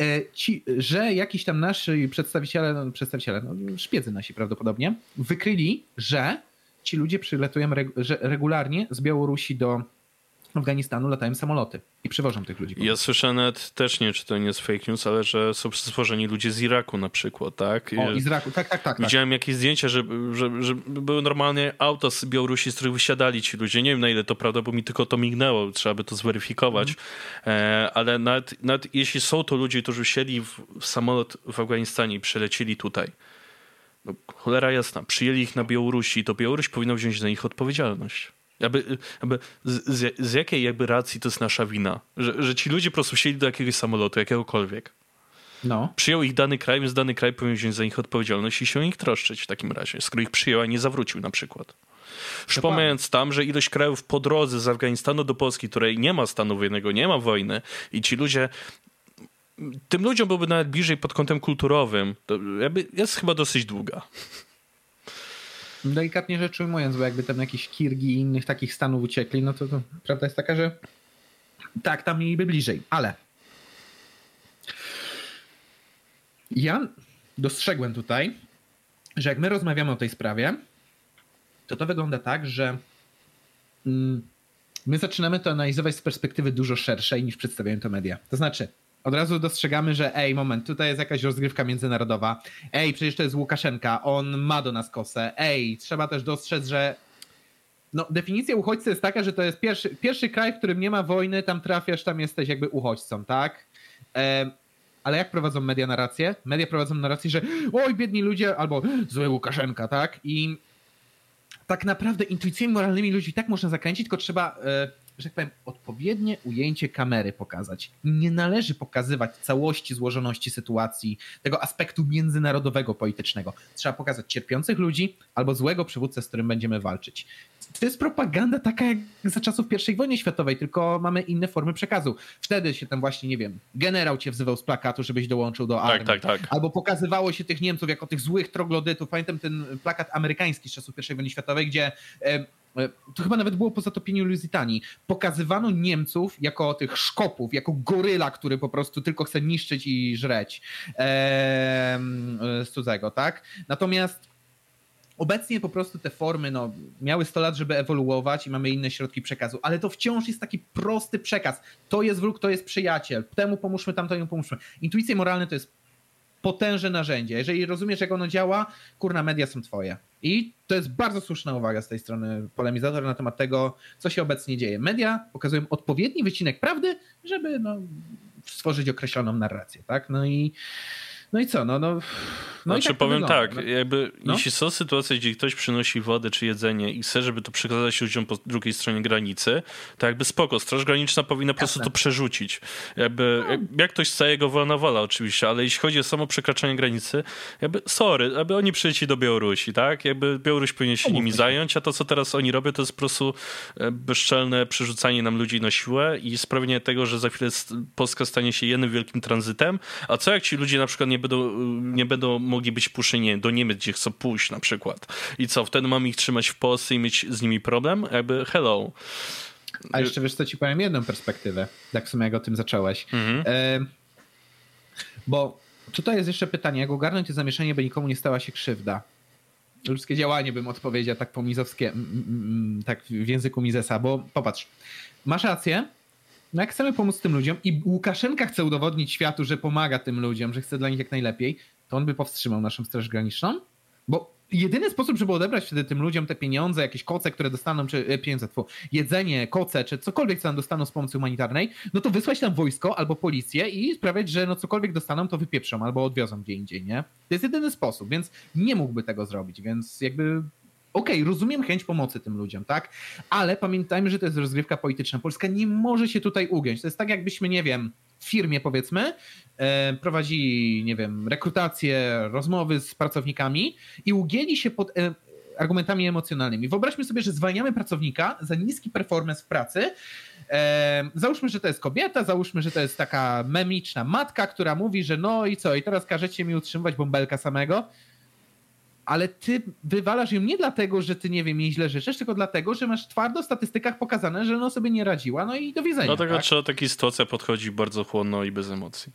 Speaker 2: e, Ci, że jakiś tam nasi przedstawiciele, no, przedstawiciele no, szpiedzy nasi prawdopodobnie, wykryli, że ci ludzie przylatują regularnie z Białorusi do Afganistanu latają samoloty i przywożą tych ludzi.
Speaker 1: Ja słyszę nawet, też nie czy to nie jest fake news, ale że są stworzeni ludzie z Iraku na przykład, tak?
Speaker 2: O, z Iraku, tak, tak, tak.
Speaker 1: Widziałem tak. jakieś zdjęcia, że, że, że były normalnie auta z Białorusi, z których wysiadali ci ludzie. Nie wiem na ile to prawda, bo mi tylko to mignęło, trzeba by to zweryfikować. Mm. Ale nawet, nawet jeśli są to ludzie, którzy wsiedli w, w samolot w Afganistanie i przylecieli tutaj, no, cholera jasna, przyjęli ich na Białorusi, to Białoruś powinna wziąć za nich odpowiedzialność. Jakby, jakby z, z, jakiej jakby racji to jest nasza wina? Że, że ci ludzie po prostu wsiedli do jakiegoś samolotu, jakiegokolwiek. No. Przyjął ich dany kraj, więc dany kraj powinien wziąć za nich odpowiedzialność i się o nich troszczyć w takim razie, skoro ich przyjął, a nie zawrócił na przykład. Przypominając tam, że ilość krajów po drodze z Afganistanu do Polski, której nie ma stanu wojennego, nie ma wojny i ci ludzie tym ludziom byłby nawet bliżej pod kątem kulturowym, to jest chyba dosyć długa.
Speaker 2: Delikatnie rzecz ujmując, bo jakby tam jakieś Kirgi i innych takich stanów uciekli, no to, to prawda jest taka, że tak, tam mieliby bliżej, ale ja dostrzegłem tutaj, że jak my rozmawiamy o tej sprawie, to to wygląda tak, że mm, my zaczynamy to analizować z perspektywy dużo szerszej niż przedstawiają to media. To znaczy, od razu dostrzegamy, że ej, moment, tutaj jest jakaś rozgrywka międzynarodowa. Ej, przecież to jest Łukaszenka, on ma do nas kosę. Ej, trzeba też dostrzec, że no, definicja uchodźcy jest taka, że to jest pierwszy, pierwszy kraj, w którym nie ma wojny, tam trafiasz, tam jesteś jakby uchodźcą, tak? E, ale jak prowadzą media narrację? Media prowadzą narrację, że oj, biedni ludzie, albo zły Łukaszenka, tak? I tak naprawdę intuicjami moralnymi ludzi tak można zakręcić, tylko trzeba e, że tak powiem, odpowiednie ujęcie kamery pokazać. Nie należy pokazywać całości złożoności sytuacji, tego aspektu międzynarodowego, politycznego. Trzeba pokazać cierpiących ludzi albo złego przywódcę, z którym będziemy walczyć. To jest propaganda taka jak za czasów I wojny światowej, tylko mamy inne formy przekazu. Wtedy się tam właśnie, nie wiem, generał cię wzywał z plakatu, żebyś dołączył do armii.
Speaker 1: Tak, tak, tak.
Speaker 2: Albo pokazywało się tych Niemców jako tych złych troglodytów. Pamiętam ten plakat amerykański z czasów I wojny światowej, gdzie to chyba nawet było po zatopieniu Lusitanii, pokazywano Niemców jako tych szkopów, jako goryla, który po prostu tylko chce niszczyć i żreć e, z cudzego, tak? Natomiast Obecnie po prostu te formy no, miały 100 lat, żeby ewoluować i mamy inne środki przekazu, ale to wciąż jest taki prosty przekaz. To jest wróg, to jest przyjaciel. Temu pomóżmy, tamtemu pomóżmy. Intuicje moralne to jest potężne narzędzie. Jeżeli rozumiesz, jak ono działa, kurna, media są twoje. I to jest bardzo słuszna uwaga z tej strony polemizatora na temat tego, co się obecnie dzieje. Media pokazują odpowiedni wycinek prawdy, żeby no, stworzyć określoną narrację, tak? No i no i co? No, no,
Speaker 1: no znaczy, tak powiem tak, no. jakby no? jeśli są sytuacje, gdzie ktoś przynosi wodę czy jedzenie i chce, żeby to przekazać ludziom po drugiej stronie granicy, to jakby spoko, Straż Graniczna powinna Jasne. po prostu to przerzucić. Jakby, no. jak, jak ktoś chce, jego wolna wola oczywiście, ale jeśli chodzi o samo przekraczanie granicy, jakby sorry, aby oni przyjęli do Białorusi, tak? Jakby Białoruś powinien się nimi zająć, a to, co teraz oni robią, to jest po prostu e, bezczelne przerzucanie nam ludzi na siłę i sprawienie tego, że za chwilę Polska stanie się jednym wielkim tranzytem, a co jak ci ludzie na przykład nie będą, nie będą mogli być puszczeni do Niemiec, gdzie chcą pójść na przykład. I co, wtedy mamy ich trzymać w Polsce i mieć z nimi problem? Jakby hello.
Speaker 2: A jeszcze wiesz co, ci powiem jedną perspektywę, tak w sumie jak o tym zacząłeś. Mhm. E, bo tutaj jest jeszcze pytanie, jak ogarnąć to zamieszanie, by nikomu nie stała się krzywda. Ludzkie działanie bym odpowiedział tak po mizowskie, tak w języku Mizesa, bo popatrz, masz rację, no jak chcemy pomóc tym ludziom i Łukaszenka chce udowodnić światu, że pomaga tym ludziom, że chce dla nich jak najlepiej, to on by powstrzymał naszą Straż Graniczną, bo jedyny sposób, żeby odebrać wtedy tym ludziom te pieniądze, jakieś koce, które dostaną, czy e, pieniądze, tfu, jedzenie, koce, czy cokolwiek, co tam dostaną z pomocy humanitarnej, no to wysłać tam wojsko albo policję i sprawiać, że no cokolwiek dostaną, to wypieprzą albo odwiozą gdzie indziej, nie? To jest jedyny sposób, więc nie mógłby tego zrobić, więc jakby okej, okay, rozumiem chęć pomocy tym ludziom, tak? Ale pamiętajmy, że to jest rozgrywka polityczna. Polska nie może się tutaj ugiąć. To jest tak, jakbyśmy, nie wiem, w firmie powiedzmy, e, prowadzili, nie wiem, rekrutację, rozmowy z pracownikami i ugięli się pod e, argumentami emocjonalnymi. Wyobraźmy sobie, że zwalniamy pracownika za niski performance w pracy. E, załóżmy, że to jest kobieta, załóżmy, że to jest taka memiczna matka, która mówi, że no i co, i teraz każecie mi utrzymywać bąbelka samego ale ty wywalasz ją nie dlatego, że ty, nie wiem, jej źle życzysz, tylko dlatego, że masz twardo w statystykach pokazane, że ona sobie nie radziła, no i do widzenia.
Speaker 1: Dlatego tak? trzeba takiej sytuacji podchodzi bardzo chłodno i bez emocji.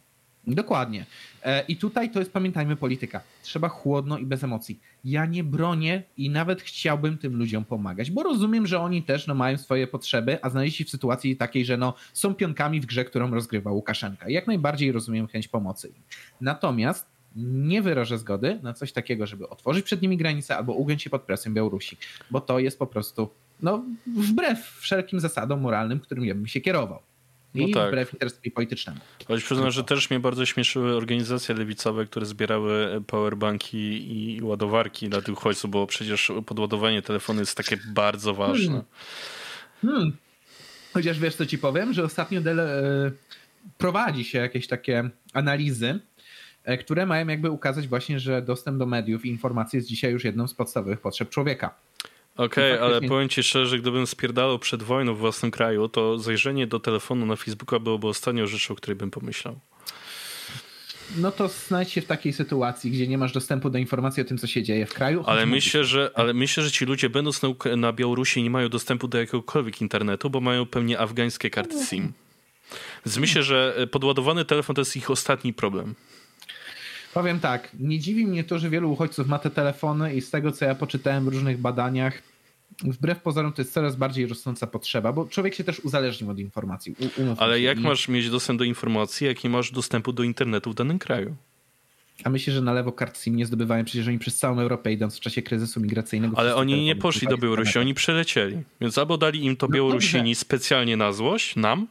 Speaker 2: Dokładnie. E, I tutaj to jest, pamiętajmy, polityka. Trzeba chłodno i bez emocji. Ja nie bronię i nawet chciałbym tym ludziom pomagać, bo rozumiem, że oni też no, mają swoje potrzeby, a znaleźli się w sytuacji takiej, że no, są pionkami w grze, którą rozgrywa Łukaszenka. Jak najbardziej rozumiem chęć pomocy. Natomiast nie wyrażę zgody na coś takiego, żeby otworzyć przed nimi granicę albo ugiąć się pod presją Białorusi, bo to jest po prostu no, wbrew wszelkim zasadom moralnym, którym ja bym się kierował. I no tak. wbrew interesowi politycznemu.
Speaker 1: Choć przyznam, że też mnie bardzo śmieszyły organizacje lewicowe, które zbierały powerbanki i ładowarki dla tych uchodźców, bo przecież podładowanie telefonu jest takie bardzo ważne.
Speaker 2: Hmm. Hmm. Chociaż wiesz, co ci powiem, że ostatnio dele, prowadzi się jakieś takie analizy E, które mają jakby ukazać właśnie, że dostęp do mediów i informacji jest dzisiaj już jedną z podstawowych potrzeb człowieka.
Speaker 1: Okej, okay, ale powiem ci szczerze, że gdybym spierdalał przed wojną w własnym kraju, to zajrzenie do telefonu na Facebooka byłoby ostatnią rzeczą, o której bym pomyślał.
Speaker 2: No to znajdź się w takiej sytuacji, gdzie nie masz dostępu do informacji o tym, co się dzieje w kraju.
Speaker 1: Ale myślę, że, ale myślę, że ci ludzie będąc na, na Białorusi nie mają dostępu do jakiegokolwiek internetu, bo mają pewnie afgańskie karty SIM. Więc myślę, że podładowany telefon to jest ich ostatni problem.
Speaker 2: Powiem tak, nie dziwi mnie to, że wielu uchodźców ma te telefony i z tego, co ja poczytałem w różnych badaniach, wbrew pozorom to jest coraz bardziej rosnąca potrzeba, bo człowiek się też uzależnił od informacji.
Speaker 1: Ale jak masz mieć dostęp do informacji, jak nie masz dostępu do internetu w danym kraju?
Speaker 2: A myślę, że na lewo kart SIM nie zdobywają przecież oni przez całą Europę idąc w czasie kryzysu migracyjnego.
Speaker 1: Ale oni nie poszli do Białorusi, oni przelecieli. Więc albo dali im to no Białorusini no specjalnie na złość, nam,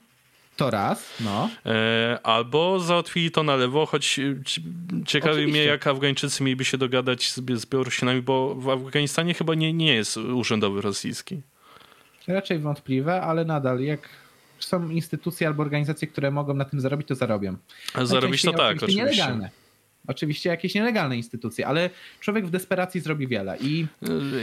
Speaker 2: To raz, no.
Speaker 1: E, albo załatwili to na lewo, choć e, ciekawi Oczywiście. mnie, jak Afgańczycy mieliby się dogadać z, z Białorusinami, bo w Afganistanie chyba nie, nie jest urzędowy rosyjski.
Speaker 2: Raczej wątpliwe, ale nadal, jak są instytucje albo organizacje, które mogą na tym zarobić, to zarobią.
Speaker 1: A zarobić to tak, oczywiście.
Speaker 2: Nielegalne. Oczywiście jakieś nielegalne instytucje, ale człowiek w desperacji zrobi wiele. I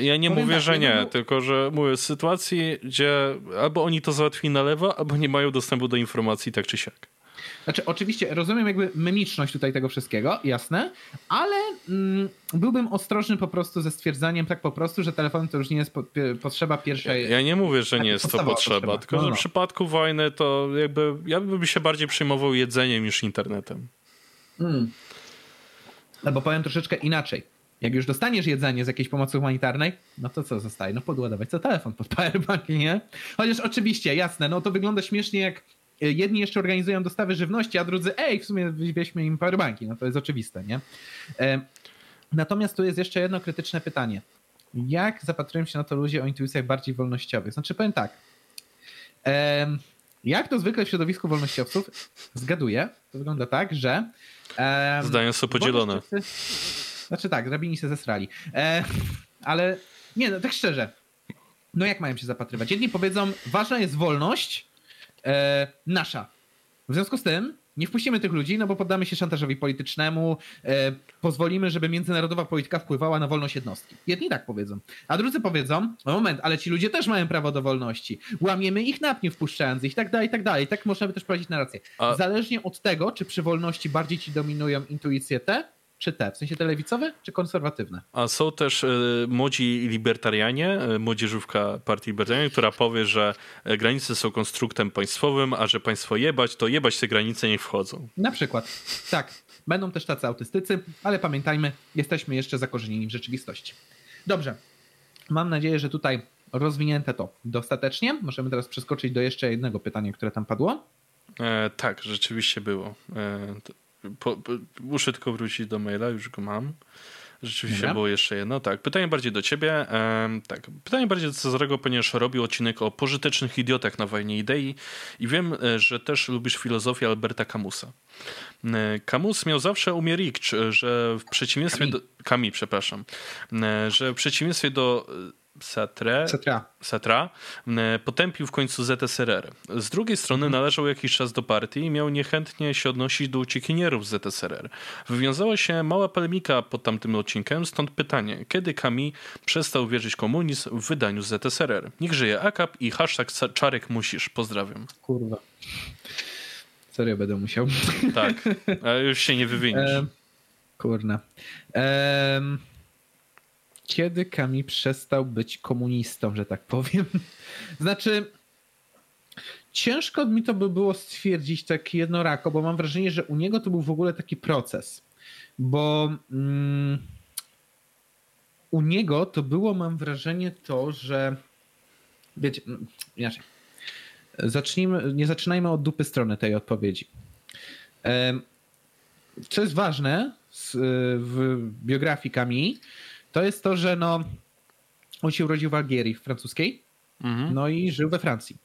Speaker 1: ja nie mówię, tak, że nie, tylko że mówię w sytuacji, gdzie albo oni to załatwili na lewo, albo nie mają dostępu do informacji tak czy siak.
Speaker 2: Znaczy, oczywiście rozumiem jakby memiczność tutaj tego wszystkiego, jasne, ale mm, byłbym ostrożny po prostu ze stwierdzaniem tak po prostu, że telefon to już nie jest po, potrzeba pierwszej.
Speaker 1: Ja, ja, nie mówię, że nie jest to potrzeba, potrzeba. tylko no, że no. w przypadku wojny to jakby ja bym się bardziej przejmował jedzeniem niż internetem. Mm.
Speaker 2: Albo powiem troszeczkę inaczej. Jak już dostaniesz jedzenie z jakiejś pomocy humanitarnej, no to co zostaje? No podładować co telefon pod powerbank, nie? Chociaż oczywiście, jasne, no to wygląda śmiesznie jak e, jedni jeszcze organizują dostawy żywności, a drudzy, ej, w sumie weźmy im powerbanki. No to jest oczywiste, nie? E, natomiast tu jest jeszcze jedno krytyczne pytanie. Jak zapatrują się na to ludzie o intuicjach bardziej wolnościowych? Znaczy powiem tak. Jak to zwykle w środowisku wolnościowców, zgaduję, to wygląda tak, że
Speaker 1: Zdania są podzielone.
Speaker 2: Znaczy tak, rabini się zesrali. E, ale nie, no tak szczerze. No jak mają się zapatrywać? Jedni powiedzą, ważna jest wolność e, nasza. W związku z tym nie wpuścimy tych ludzi, no bo poddamy się szantażowi politycznemu, e, pozwolimy, żeby międzynarodowa polityka wpływała na wolność jednostki. Jedni tak powiedzą. A drudzy powiedzą, no moment, ale ci ludzie też mają prawo do wolności. Łamiemy ich na pniu wpuszczając ich, tak dalej, i tak dalej. Tak można by też prowadzić narrację. A... Zależnie od tego, czy przy wolności bardziej ci dominują intuicje te, czy te? W sensie te lewicowe, czy konserwatywne?
Speaker 1: A są też y, młodzi libertarianie, y, młodzieżówka partii libertarianej, która powie, że e, granice są konstruktem państwowym, a że państwo jebać, to jebać te granice nie wchodzą.
Speaker 2: Na przykład. Tak. Będą też tacy autystycy, ale pamiętajmy, jesteśmy jeszcze zakorzenieni w rzeczywistości. Dobrze. Mam nadzieję, że tutaj rozwinięte to dostatecznie. Możemy teraz przeskoczyć do jeszcze jednego pytania, które tam padło.
Speaker 1: E, tak, rzeczywiście było. E, po, po, muszę tylko wrócić do maila, już go mam. Rzeczywiście Dobra. było jeszcze jedno. Tak, pytanie bardziej do ciebie. tak, pytanie bardziej do Cezarego, ponieważ robił odcinek o pożytecznych idiotach na wojnie idei i wiem, e, że też lubisz filozofię Alberta Camusa. E, Camus miał zawsze umiericz, że w przeciwieństwie Kami. do... Kami, przepraszam. E, że w przeciwieństwie do Satra, Satra. Satra potępił w końcu ZSRR. Z drugiej strony mhm. należał jakiś czas do partii i miał niechętnie się odnosić do uciekinierów z ZSRR. Wywiązała się mała polemika pod tamtym odcinkiem, stąd pytanie, kiedy Kami przestał wierzyć komunizm w wydaniu ZSRR? Niech żyje AKAP i hashtag Czarek musisz. Pozdrawiam.
Speaker 2: Kurwa. Serio będę musiał.
Speaker 1: Tak, ale już się nie wywiniesz. Ehm,
Speaker 2: kurna. Ehm kiedy Kami przestał być komunistą, że tak powiem. Znaczy, ciężko mi to by było stwierdzić tak jednorako, bo mam wrażenie, że u niego to był w ogóle taki proces. Bo mm, u niego to było, mam wrażenie, to, że wiecie, mm, inaczej. Zacznijmy, nie zaczynajmy od dupy strony tej odpowiedzi. Co jest ważne w biografii Kami, to jest to, że no, on się urodził w Algierii w francuskiej, mhm. no i żył we Francji.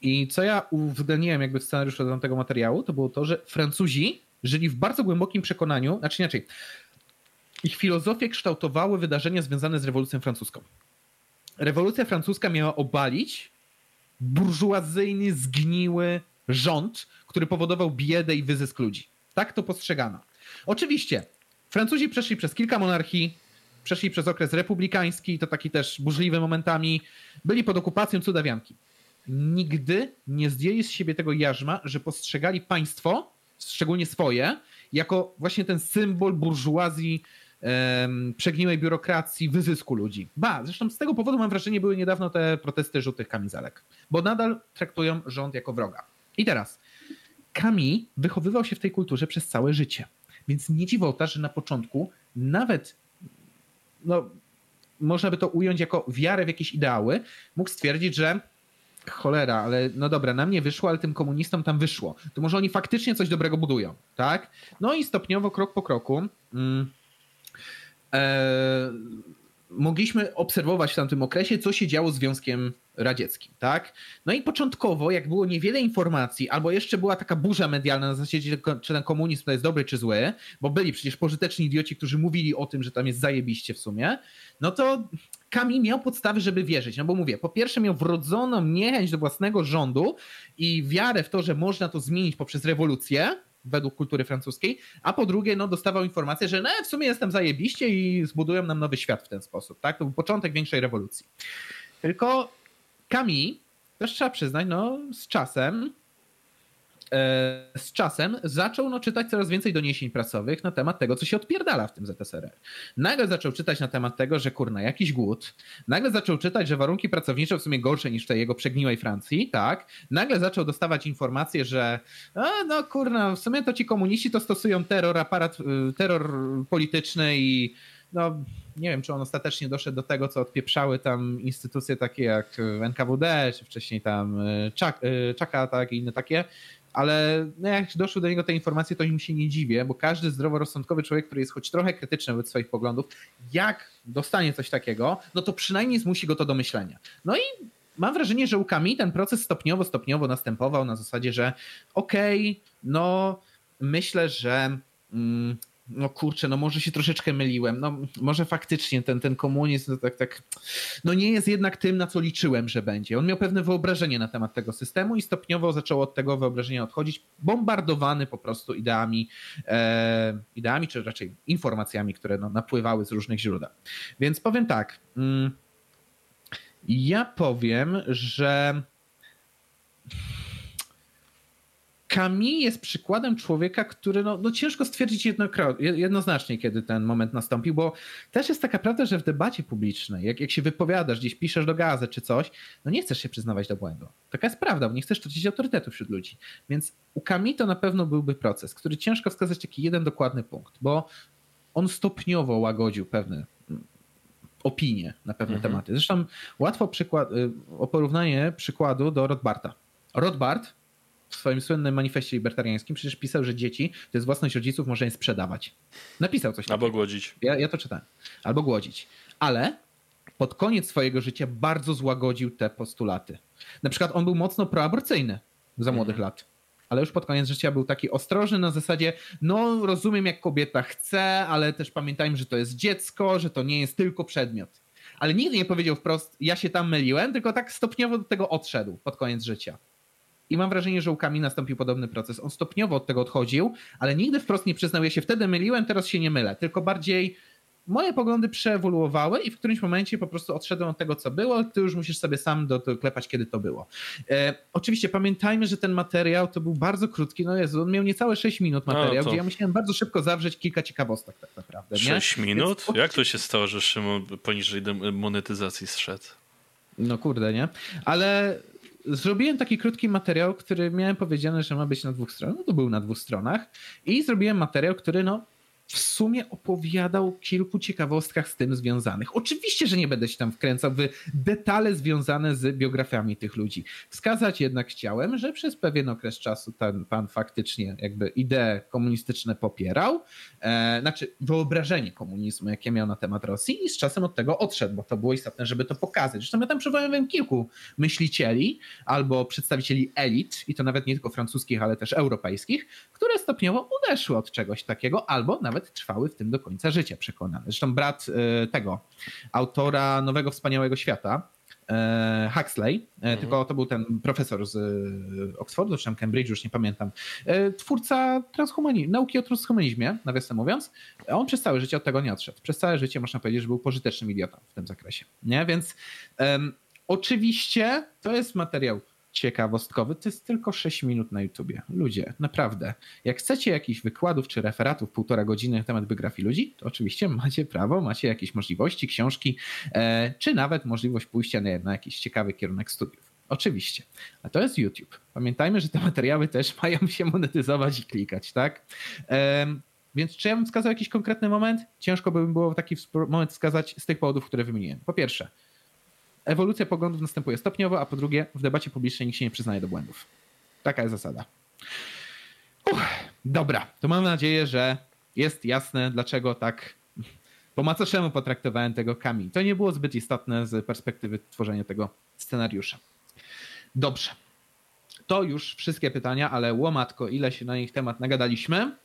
Speaker 2: I co ja uwzględniłem jakby w scenariuszu do tego materiału, to było to, że Francuzi żyli w bardzo głębokim przekonaniu, znaczy inaczej, ich filozofie kształtowały wydarzenia związane z rewolucją francuską. Rewolucja francuska miała obalić burżuazyjny, zgniły rząd, który powodował biedę i wyzysk ludzi. Tak to postrzegano. Oczywiście, Francuzi przeszli przez kilka monarchii, przeszli przez okres republikański, to taki też burzliwy momentami, byli pod okupacją cudawianki. Nigdy nie zdjęli z siebie tego jarzma, że postrzegali państwo, szczególnie swoje, jako właśnie ten symbol burżuazji, przegniłej biurokracji, wyzysku ludzi. Ba, zresztą z tego powodu mam wrażenie, były niedawno te protesty żółtych kamizelek, bo nadal traktują rząd jako wroga. I teraz, Kami wychowywał się w tej kulturze przez całe życie. Więc nie dziwota, że na początku nawet no, można by to ująć jako wiarę w jakieś ideały, mógł stwierdzić, że cholera, ale no dobra, nam nie wyszło, ale tym komunistom tam wyszło. To może oni faktycznie coś dobrego budują, tak? No i stopniowo, krok po kroku mm, e, mogliśmy obserwować w tamtym okresie, co się działo z Związkiem Radzieckim, tak? No i początkowo, jak było niewiele informacji, albo jeszcze była taka burza medialna na zasadzie, czy ten komunizm to jest dobry, czy zły, bo byli przecież pożyteczni idioci, którzy mówili o tym, że tam jest zajebiście w sumie, no to Kami miał podstawy, żeby wierzyć. No bo mówię, po pierwsze miał wrodzoną niechęć do własnego rządu i wiarę w to, że można to zmienić poprzez rewolucję, według kultury francuskiej, a po drugie no, dostawał informację, że no, w sumie jestem zajebiście i zbudują nam nowy świat w ten sposób. Tak? To był początek większej rewolucji. Tylko Camille, też trzeba przyznać, no, z czasem z czasem zaczął no, czytać coraz więcej doniesień prasowych na temat tego, co się odpierdala w tym ZSRR. Nagle zaczął czytać na temat tego, że kurna, jakiś głód. Nagle zaczął czytać, że warunki pracownicze w sumie gorsze niż w tej jego przegniłej Francji, tak. Nagle zaczął dostawać informacje, że a, no kurna, w sumie to ci komuniści to stosują terror, aparat, y, terror polityczny i no, nie wiem, czy on ostatecznie doszedł do tego, co odpieprzały tam instytucje takie jak NKWD, czy wcześniej tam y, Czaka, tak, i inne takie, ale no jak doszły do niego te informacje, to im się nie dziwię, bo każdy zdroworozsądkowy człowiek, który jest choć trochę krytyczny wobec swoich poglądów, jak dostanie coś takiego, no to przynajmniej zmusi go to do myślenia. No i mam wrażenie, że u Kami ten proces stopniowo, stopniowo następował na zasadzie, że okej, okay, no myślę, że mm, no kurczę, no może się troszeczkę myliłem, no może faktycznie ten, ten komunizm no tak, tak, no nie jest jednak tym, na co liczyłem, że będzie. On miał pewne wyobrażenie na temat tego systemu i stopniowo zaczął od tego wyobrażenia odchodzić, bombardowany po prostu ideami, e, ideami czy raczej informacjami, które no, napływały z różnych źródeł. Więc powiem tak, mm, ja powiem, że Kami jest przykładem człowieka, który no, no ciężko stwierdzić jednoznacznie, kiedy ten moment nastąpił, bo też jest taka prawda, że w debacie publicznej, jak, jak się wypowiadasz, gdzieś piszesz do gazet czy coś, no nie chcesz się przyznawać do błędu. Taka jest prawda, bo nie chcesz tracić autorytetu wśród ludzi. Więc u Kami to na pewno byłby proces, który ciężko wskazać taki jeden dokładny punkt, bo on stopniowo łagodził pewne mm, opinie na pewne mhm. tematy. Zresztą łatwo przykład, y, o porównanie przykładu do Rothbarda. Rothbard w swoim słynnym manifestie libertariańskim przecież pisał, że dzieci to jest własność rodziców, można je sprzedawać. Napisał coś.
Speaker 1: Albo głodzić.
Speaker 2: Ja, ja to czytałem. Albo głodzić. Ale pod koniec swojego życia bardzo złagodził te postulaty. Na przykład on był mocno proaborcyjny za młodych mhm. lat. Ale już pod koniec życia był taki ostrożny na zasadzie, no rozumiem jak kobieta chce, ale też pamiętajmy, że to jest dziecko, że to nie jest tylko przedmiot. Ale nigdy nie powiedział wprost, ja się tam myliłem, tylko tak stopniowo do tego odszedł pod koniec życia. I mam wrażenie, że u Kami nastąpił podobny proces. On stopniowo od tego odchodził, ale nigdy wprost nie przyznał, ja się wtedy myliłem, teraz się nie mylę. Tylko bardziej moje poglądy przeewoluowały i w którymś momencie po prostu odszedłem od tego, co było. Ty już musisz sobie sam doklepać, kiedy to było. E, oczywiście pamiętajmy, że ten materiał to był bardzo krótki. No Jezu, on miał niecałe 6 minut materiał, no, to... gdzie ja musiałem bardzo szybko zawrzeć kilka ciekawostek tak naprawdę.
Speaker 1: 6 nie? minut? Więc... Jak to się stało, że Szymon poniżej monetyzacji zszedł?
Speaker 2: No kurde, nie? Ale zrobiłem taki krótki materiał, który miałem powiedziane, że ma być na dwóch stronach. No to był na dwóch stronach. I zrobiłem materiał, który no w sumie opowiadał kilku ciekawostkach z tym związanych. Oczywiście, że nie będę się tam wkręcał w detale związane z biografiami tych ludzi. Wskazać jednak chciałem, że przez pewien okres czasu ten pan faktycznie jakby idee komunistyczne popierał, e, znaczy wyobrażenie komunizmu, jakie miał na temat Rosji i z czasem od tego odszedł, bo to było istotne, żeby to pokazać. Zresztą ja tam przywołałem kilku myślicieli albo przedstawicieli elit, i to nawet nie tylko francuskich, ale też europejskich, które stopniowo odeszły od czegoś takiego albo nawet nawet trwały w tym do końca życia, przekonany. Zresztą brat e, tego, autora Nowego Wspaniałego Świata, e, Huxley, e, mhm. tylko to był ten profesor z Oxfordu, czy tam Cambridge, już nie pamiętam, twórca nauki o transhumanizmie, nawiasem mówiąc, on przez całe życie od tego nie odszedł. Przez całe życie można powiedzieć, że był pożytecznym idiotą w tym zakresie. Nie? Więc um, oczywiście to jest materiał ciekawostkowy, to jest tylko 6 minut na YouTubie. Ludzie, naprawdę. Jak chcecie jakichś wykładów czy referatów półtora godziny na temat biografii ludzi, to oczywiście macie prawo, macie jakieś możliwości, książki, e, czy nawet możliwość pójścia na, na jakiś ciekawy kierunek studiów. Oczywiście. A to jest YouTube. Pamiętajmy, że te materiały też mają się monetyzować i klikać, tak? E, więc czy ja bym wskazał jakiś konkretny moment? Ciężko by było taki moment wskazać z tych powodów, które wymieniłem. Po pierwsze, ewolucja poglądów następuje stopniowo, a po drugie w debacie publicznej nikt się nie przyznaje do błędów. Taka jest zasada. Uch, dobra, to mam nadzieję, że jest jasne, dlaczego tak po macoszemu potraktowałem tego Kami. To nie było zbyt istotne z perspektywy tworzenia tego scenariusza. Dobrze. To już wszystkie pytania, ale łomatko, ile się na ich temat nagadaliśmy.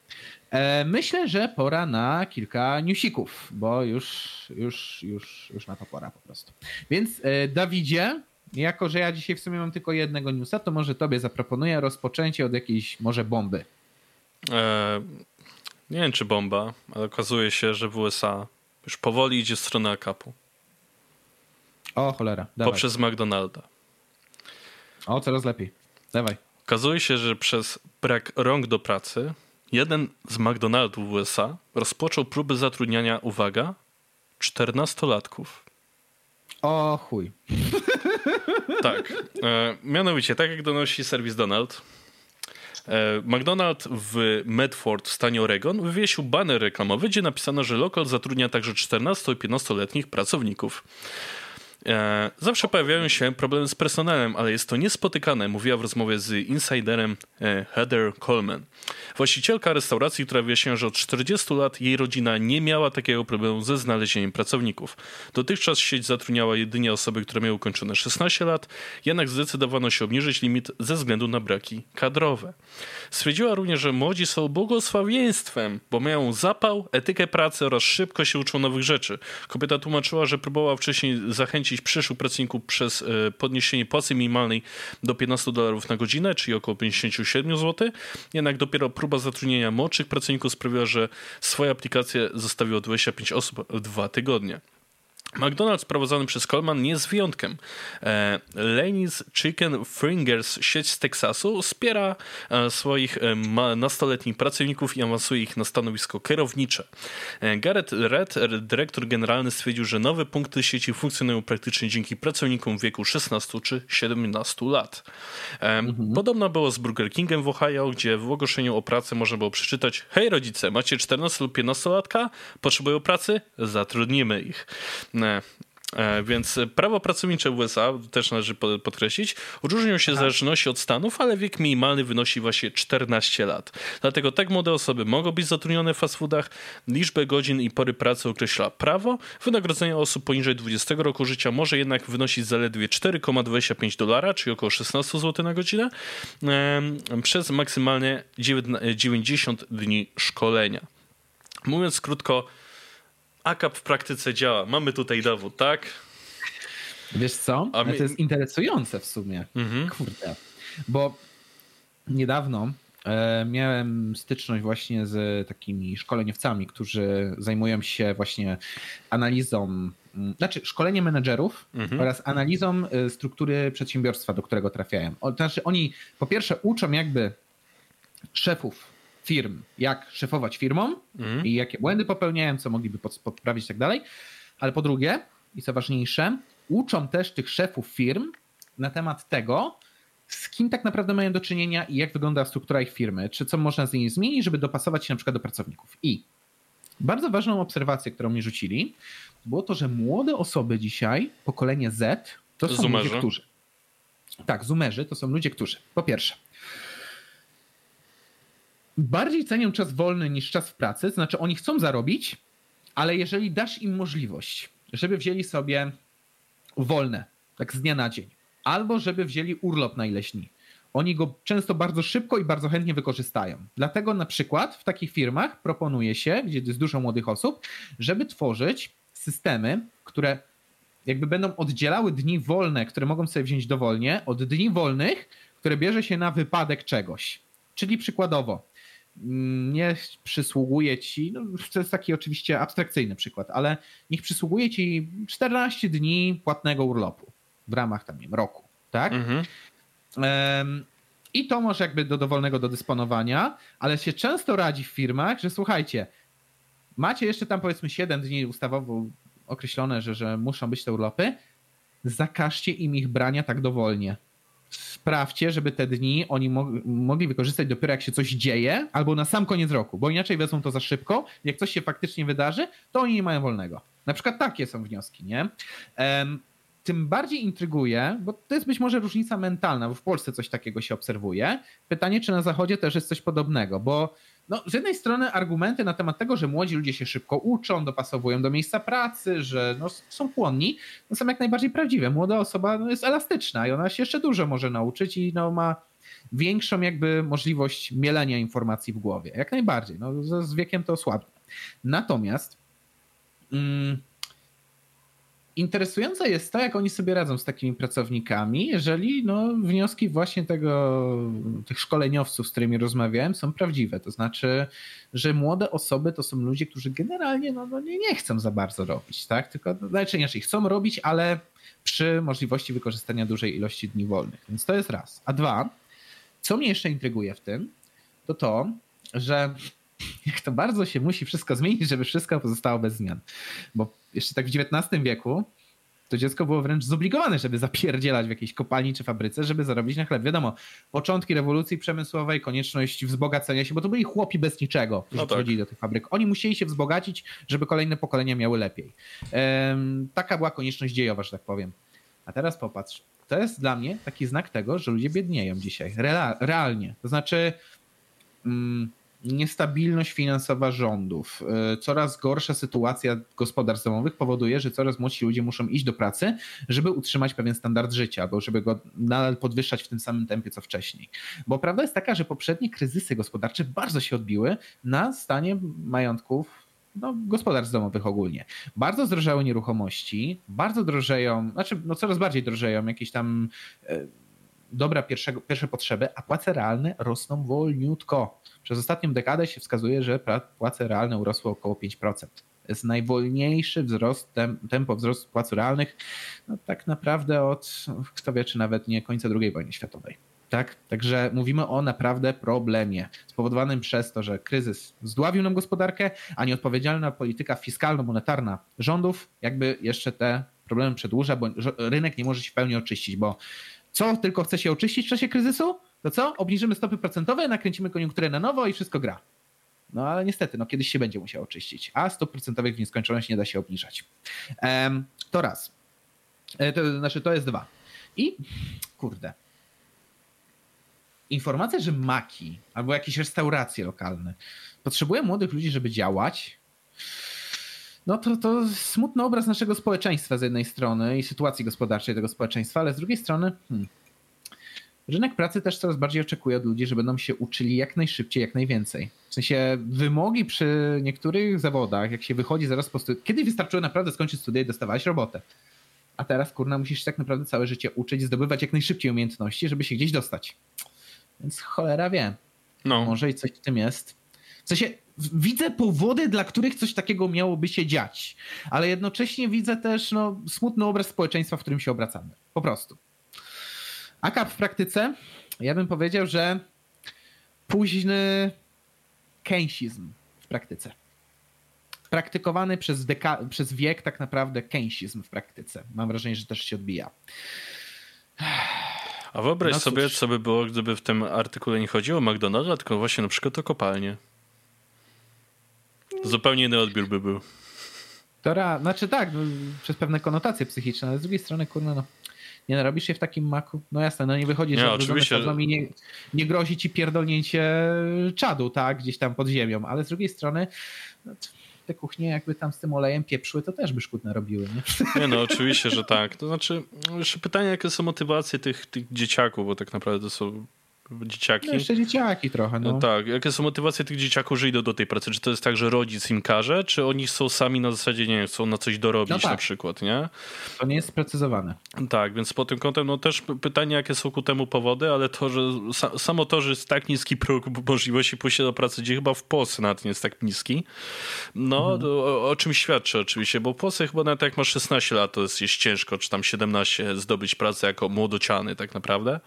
Speaker 2: E, myślę, że pora na kilka newsików, bo już, już, już, już na to pora po prostu. Więc e, Dawidzie, jako że ja dzisiaj w sumie mam tylko jednego newsa, to może tobie zaproponuję rozpoczęcie od jakiejś może bomby.
Speaker 1: E, nie wiem czy bomba, ale okazuje się, że w USA już powoli idzie w stronę akapu.
Speaker 2: O cholera, dawaj.
Speaker 1: Poprzez McDonalda.
Speaker 2: O, coraz lepiej. Dawaj.
Speaker 1: Okazuje się, że przez brak rąk do pracy jeden z McDonaldów w USA rozpoczął próby zatrudniania, uwaga, 14-latków.
Speaker 2: O chuj.
Speaker 1: Tak. E, mianowicie, tak jak donosi serwis Donald, e, McDonald w Medford w stanie Oregon wywiesił baner reklamowy, gdzie napisano, że lokal zatrudnia także 14 i 15-letnich pracowników. E, zawsze pojawiają się problemy z personelem, ale jest to niespotykane, mówiła w rozmowie z insiderem e, Heather Coleman. Właścicielka restauracji, która wyjaśniła, że od 40 lat jej rodzina nie miała takiego problemu ze znalezieniem pracowników. Dotychczas sieć zatrudniała jedynie osoby, które miały ukończone 16 lat, jednak zdecydowano się obniżyć limit ze względu na braki kadrowe. Stwierdziła również, że młodzi są błogosławieństwem, bo mają zapał, etykę pracy oraz szybko się uczą nowych rzeczy. Kobieta tłumaczyła, że próbowała wcześniej zachęcić przyszłych pracowników przez e, podniesienie płacy minimalnej do 15 dolarów na godzinę, czyli około 57 zł. Jednak dopiero próba zatrudnienia młodszych pracowników sprawiła, że swoje aplikacje zostawiło 25 osób w dwa tygodnie. McDonald's prowadzony przez Coleman nie jest wyjątkiem. E, Lenny's Chicken Fingers, sieć z Teksasu, wspiera e, swoich e, nastoletnich pracowników i awansuje ich na stanowisko kierownicze. Garrett Red, dyrektor generalny, stwierdził, że nowe punkty sieci funkcjonują praktycznie dzięki pracownikom w wieku 16 czy 17 lat. Mhm. Podobno było z Burger Kingem w Ohio, gdzie w ogłoszeniu o pracę można było przeczytać hej rodzice, macie 14 lub 15 latka? Potrzebują pracy? Zatrudnimy ich. E, więc prawo pracownicze USA, też należy podkreślić, różnią się w zależności od stanów, ale wiek minimalny wynosi właśnie 14 lat. Dlatego tak młode osoby mogą być zatrudnione w fast foodach. Liczbę godzin i pory pracy określa prawo. Wynagrodzenie osób poniżej 20 roku życia może jednak wynosić zaledwie 4,25 dolara, czyli około 16 zł na godzinę, przez maksymalnie 90 dni szkolenia. Mówiąc krótko, AKAP w praktyce działa. Mamy tutaj dowód, tak?
Speaker 2: Wiesz co? A mi... To jest interesujące w sumie. Mhm. Kurde. Bo niedawno e, miałem styczność właśnie z takimi szkoleniowcami, którzy zajmują się właśnie analizą, znaczy szkolenie menedżerów mhm. oraz analizą e, struktury przedsiębiorstwa, do którego trafiają. O, znaczy oni po pierwsze uczą jakby szefów firm, jak szefować firmom mm. i jakie błędy popełniają, co mogliby poprawić i tak dalej. Ale po drugie, i co ważniejsze, uczą też tych szefów firm na temat tego, z kim tak naprawdę mają do czynienia i jak wygląda struktura ich firmy, czy co można z niej zmienić, żeby dopasować się na przykład do pracowników. I bardzo ważną obserwację, którą mi rzucili, było to, że młode osoby dzisiaj, pokolenie Z, to są Zumerzy. ludzie, którzy. Tak, Zumerzy to są ludzie, którzy po pierwsze bardziej cenią czas wolny niż czas w pracy, to znaczy oni chcą zarobić, ale jeżeli dasz im możliwość, żeby wzięli sobie wolne, tak z dnia na dzień, albo żeby wzięli urlop na ileś dni, oni go często bardzo szybko i bardzo chętnie wykorzystają. Dlatego na przykład w takich firmach proponuje się, gdzie jest dużo młodych osób, żeby tworzyć systemy, które jakby będą oddzielały dni wolne, które mogą sobie wziąć dowolnie, od dni wolnych, które bierze się na wypadek czegoś. Czyli przykładowo, nie przysługuje ci, no to jest taki oczywiście abstrakcyjny przykład, ale niech przysługuje ci 14 dni płatnego urlopu w ramach tam, nie wiem, roku, tak? Mhm. I to może jakby do dowolnego do dysponowania, ale się często radzi w firmach, że słuchajcie, macie jeszcze tam powiedzmy 7 dni ustawowo określone, że, że muszą być te urlopy, zakażcie im ich brania tak dowolnie sprawdźcie, żeby te dni oni mogli wykorzystać dopiero jak się coś dzieje, albo na sam koniec roku, bo inaczej wezmą to za szybko. Jak coś się faktycznie wydarzy, to oni nie mają wolnego. Na przykład takie są wnioski, nie? Um, tym bardziej intryguje, bo to jest być może różnica mentalna, bo w Polsce coś takiego się obserwuje. Pytanie, czy na Zachodzie też jest coś podobnego, bo no, z jednej strony argumenty na temat tego, że młodzi ludzie się szybko uczą, dopasowują do miejsca pracy, że no, są płonni, no, są jak najbardziej prawdziwe. Młoda osoba no, jest elastyczna i ona się jeszcze dużo może nauczyć i no, ma większą jakby możliwość mielenia informacji w głowie. Jak najbardziej. No, z, wiekiem to słabnie. Natomiast mm, interesujące jest to, jak oni sobie radzą z takimi pracownikami, jeżeli no, wnioski właśnie tego, tych szkoleniowców, z którymi rozmawiałem, są prawdziwe. To znaczy, że młode osoby to są ludzie, którzy generalnie no, no nie, nie chcą za bardzo robić, tak? Tylko, znaczy inaczej, chcą robić, ale przy możliwości wykorzystania dużej ilości dni wolnych. Więc to jest raz. A dwa, co mnie jeszcze intryguje w tym, to to, że jak to bardzo się musi wszystko zmienić, żeby wszystko pozostało bez zmian. Bo jeszcze tak w XIX wieku to dziecko było wręcz zobligowane, żeby zapierdzielać w jakiejś kopalni czy fabryce, żeby zarobić na chleb. Wiadomo, początki rewolucji przemysłowej, konieczność wzbogacenia się, bo to byli chłopi bez niczego, którzy no tak. do tych fabryk. Oni musieli się wzbogacić, żeby kolejne pokolenia miały lepiej. Um, taka była konieczność dziejowa, że tak powiem. A teraz popatrz, to jest dla mnie taki znak tego, że ludzie biednieją dzisiaj. realnie. To znaczy, mm, niestabilność finansowa rządów, y, coraz gorsza sytuacja gospodarstw domowych powoduje, że coraz młodsi ludzie muszą iść do pracy, żeby utrzymać pewien standard życia, albo żeby go nadal podwyższać w tym samym tempie co wcześniej. Bo prawda jest taka, że poprzednie kryzysy gospodarcze bardzo się odbiły na stanie majątków no, gospodarstw domowych ogólnie. Bardzo zdrożały nieruchomości, bardzo drożeją, znaczy no coraz bardziej drożeją jakieś tam e, dobra pierwszego, pierwsze potrzeby, a płace realne rosną wolniutko. Przez ostatnią dekadę się wskazuje, że płace realne urosły około 5%. To jest najwolniejszy wzrost, tempo wzrostu płac realnych no, tak naprawdę od, kto wie, czy nawet nie końca II wojny światowej. Tak? Także mówimy o naprawdę problemie spowodowanym przez to, że kryzys zdławił nam gospodarkę, a nieodpowiedzialna polityka fiskalno-monetarna rządów jakby jeszcze te problemy przedłuża, bo rynek nie może się w pełni oczyścić, bo co tylko chce się oczyścić w czasie kryzysu? To co? Obniżymy stopy procentowe, nakręcimy koniunkturę na nowo i wszystko gra. No ale niestety, no kiedyś się będzie musiał oczyścić, a stóp procentowych w nieskończoność nie da się obniżać. To raz. E, to znaczy, to jest dwa. I kurde. Informacja, że maki albo jakieś restauracje lokalne potrzebują młodych ludzi, żeby działać, no to, to smutny obraz naszego społeczeństwa z jednej strony i sytuacji gospodarczej tego społeczeństwa, ale z drugiej strony hmm, rynek pracy też coraz bardziej oczekuje od ludzi, że będą się uczyli jak najszybciej, jak najwięcej. W sensie wymogi przy niektórych zawodach, jak się wychodzi zaraz po studiach, kiedy wystarczyło naprawdę skończyć studia i dostawałeś robotę. A teraz, kurna, musisz się tak naprawdę całe życie uczyć, zdobywać jak najszybciej umiejętności, żeby się gdzieś dostać. Więc cholera wie. No. Może i coś w tym jest. W sensie widzę powody, dla których coś takiego miałoby się dziać, ale jednocześnie widzę też no, smutny obraz społeczeństwa, w którym się obracamy. Po prostu. AKAP w praktyce, ja bym powiedział, że późny keynesizm w praktyce. Praktykowany przez, deka- przez wiek tak naprawdę keynesizm w praktyce. Mam wrażenie, że też się odbija.
Speaker 1: A wyobraź no sobie, co by było, gdyby w tym artykule nie chodziło o McDonald's, tylko właśnie na przykład o kopalnię. Zupełnie inny odbiór by był.
Speaker 2: Znaczy tak, no, przez pewne konotacje psychiczne, ale z drugiej strony, kurno, no, nie narobisz się w takim maku. No jasne, no nie wychodzi, że oczywiście. i nie, nie grozi ci pierdolnięcie czadu, tak, gdzieś tam pod ziemią, ale z drugiej strony no, te kuchnie jakby tam z tym olejem pieprzły, to też by szkód robiły, nie?
Speaker 1: Nie no, oczywiście, że tak. To znaczy, jeszcze pytanie, jakie są motywacje tych, tych dzieciaków, bo tak naprawdę to są dzieciaki. No
Speaker 2: jeszcze dzieciaki trochę, no.
Speaker 1: no. Tak, jakie są motywacje tych dzieciaków, że idą do tej pracy? Czy to jest tak, że rodzic im każe, czy oni są sami na zasadzie, nie wiem, chcą na coś dorobić no tak. na przykład, nie?
Speaker 2: To nie jest sprecyzowane.
Speaker 1: Tak, więc pod tym kątem, no też pytanie, jakie są ku temu powody, ale to, że samo to, że jest tak niski próg możliwości pójścia do pracy, gdzie chyba w Polsce nawet nie jest tak niski, no mhm. o, o, czym świadczy oczywiście, bo w Polsce chyba nawet jak masz 16 lat, to jest, jest ciężko, czy tam 17 zdobyć pracę jako młodociany tak naprawdę.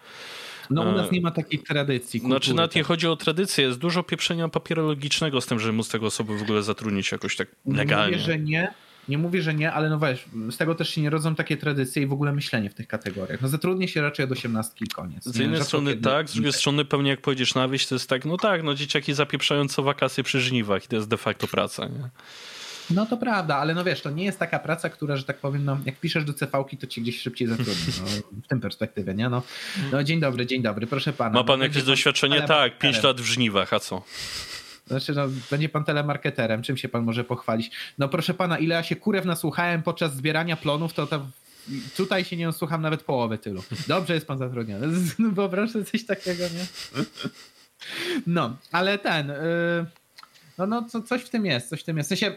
Speaker 2: No u nas e, nie ma takiej tradycji.
Speaker 1: Kultury, znaczy nawet tak. nie chodzi o tradycję, jest dużo pieprzenia papierologicznego z tym, że móc tego osoby w ogóle zatrudnić jakoś tak legalnie.
Speaker 2: Nie mówię, że nie, nie mówię, że nie, ale no weź, z tego też się nie rodzą takie tradycje i w ogóle myślenie w tych kategoriach. No zatrudnię się raczej od osiemnastki i koniec.
Speaker 1: Z jednej strony kiedy... tak, z drugiej strony pewnie jak pojedziesz na wieś, to jest tak, no tak, no dzieciaki zapieprzają co wakacje przy żniwach i to jest de facto praca, nie?
Speaker 2: No to prawda, ale no wiesz, to nie jest taka praca, która, że tak powiem, no, jak piszesz do CV-ki, to ci gdzieś szybciej zatrudni. No, w tym perspektywie, nie? No, no dzień dobry, dzień dobry, proszę pana.
Speaker 1: Ma pan no, jakieś doświadczenie? Tak, 5 lat w żniwach, a co?
Speaker 2: Znaczy, no, będzie pan telemarketerem, czym się pan może pochwalić? No proszę pana, ile ja się kurew nasłuchałem podczas zbierania plonów, to, to tutaj się nie słucham nawet połowy tylu. Dobrze jest pan zatrudniony. Wyobraź sobie coś takiego, nie? No, ale ten... Yy, no, no co, coś w tym jest, coś w tym jest. W sensie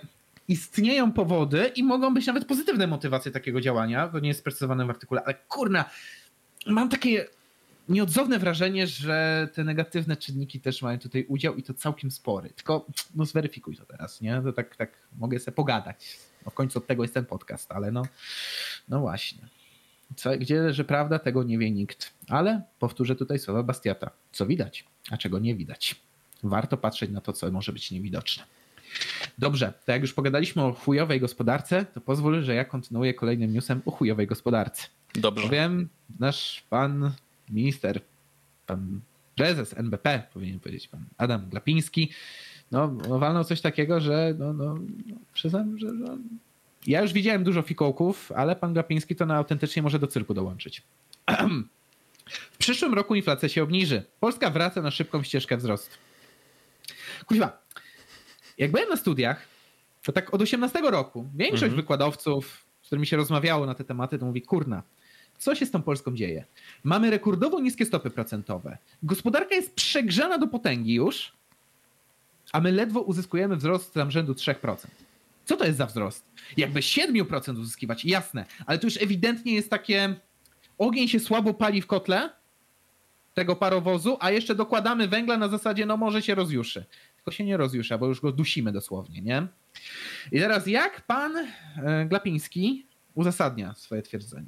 Speaker 2: istnieją powody i mogą być nawet pozytywne motywacje takiego działania. To nie jest sprecyzowane w artykule, ale kurna, mam takie nieodzowne wrażenie, że te negatywne czynniki też mają tutaj udział i to całkiem spory. Tylko no zweryfikuj to teraz, nie? To tak, tak mogę sobie pogadać. No w końcu od tego jest ten podcast, ale no, no właśnie. Co, gdzie leży prawda, tego nie wie nikt. Ale powtórzę tutaj słowa Bastiata. Co widać, a czego nie widać. Warto patrzeć na to, co może być niewidoczne. Dobrze, to jak już pogadaliśmy o chujowej gospodarce, to pozwól, że ja kontynuuję kolejnym newsem o chujowej gospodarce.
Speaker 1: Dobrze.
Speaker 2: Powiem, nasz pan minister, pan prezes NBP, powinien powiedzieć pan Adam Glapiński, no, walnął coś takiego, że no, no, no przyznam, że no, ja już widziałem dużo fikołków, ale pan Glapiński to na autentycznie może do cyrku dołączyć. W przyszłym roku inflacja się obniży. Polska wraca na szybką ścieżkę wzrostu. Kuźwa, jak byłem na studiach, to tak od 18 roku większość mhm. wykładowców, z którymi się rozmawiało na te tematy, to mówi, kurna, co się z tą Polską dzieje? Mamy rekordowo niskie stopy procentowe. Gospodarka jest przegrzana do potęgi już, a my ledwo uzyskujemy wzrost tam rzędu 3%. Co to jest za wzrost? Jakby 7% uzyskiwać, jasne, ale to już ewidentnie jest takie ogień się słabo pali w kotle tego parowozu, a jeszcze dokładamy węgla na zasadzie, no może się rozjuszy. Tylko się nie rozjusza, bo już go dusimy dosłownie, nie? I teraz jak pan e, Glapiński uzasadnia swoje twierdzenie?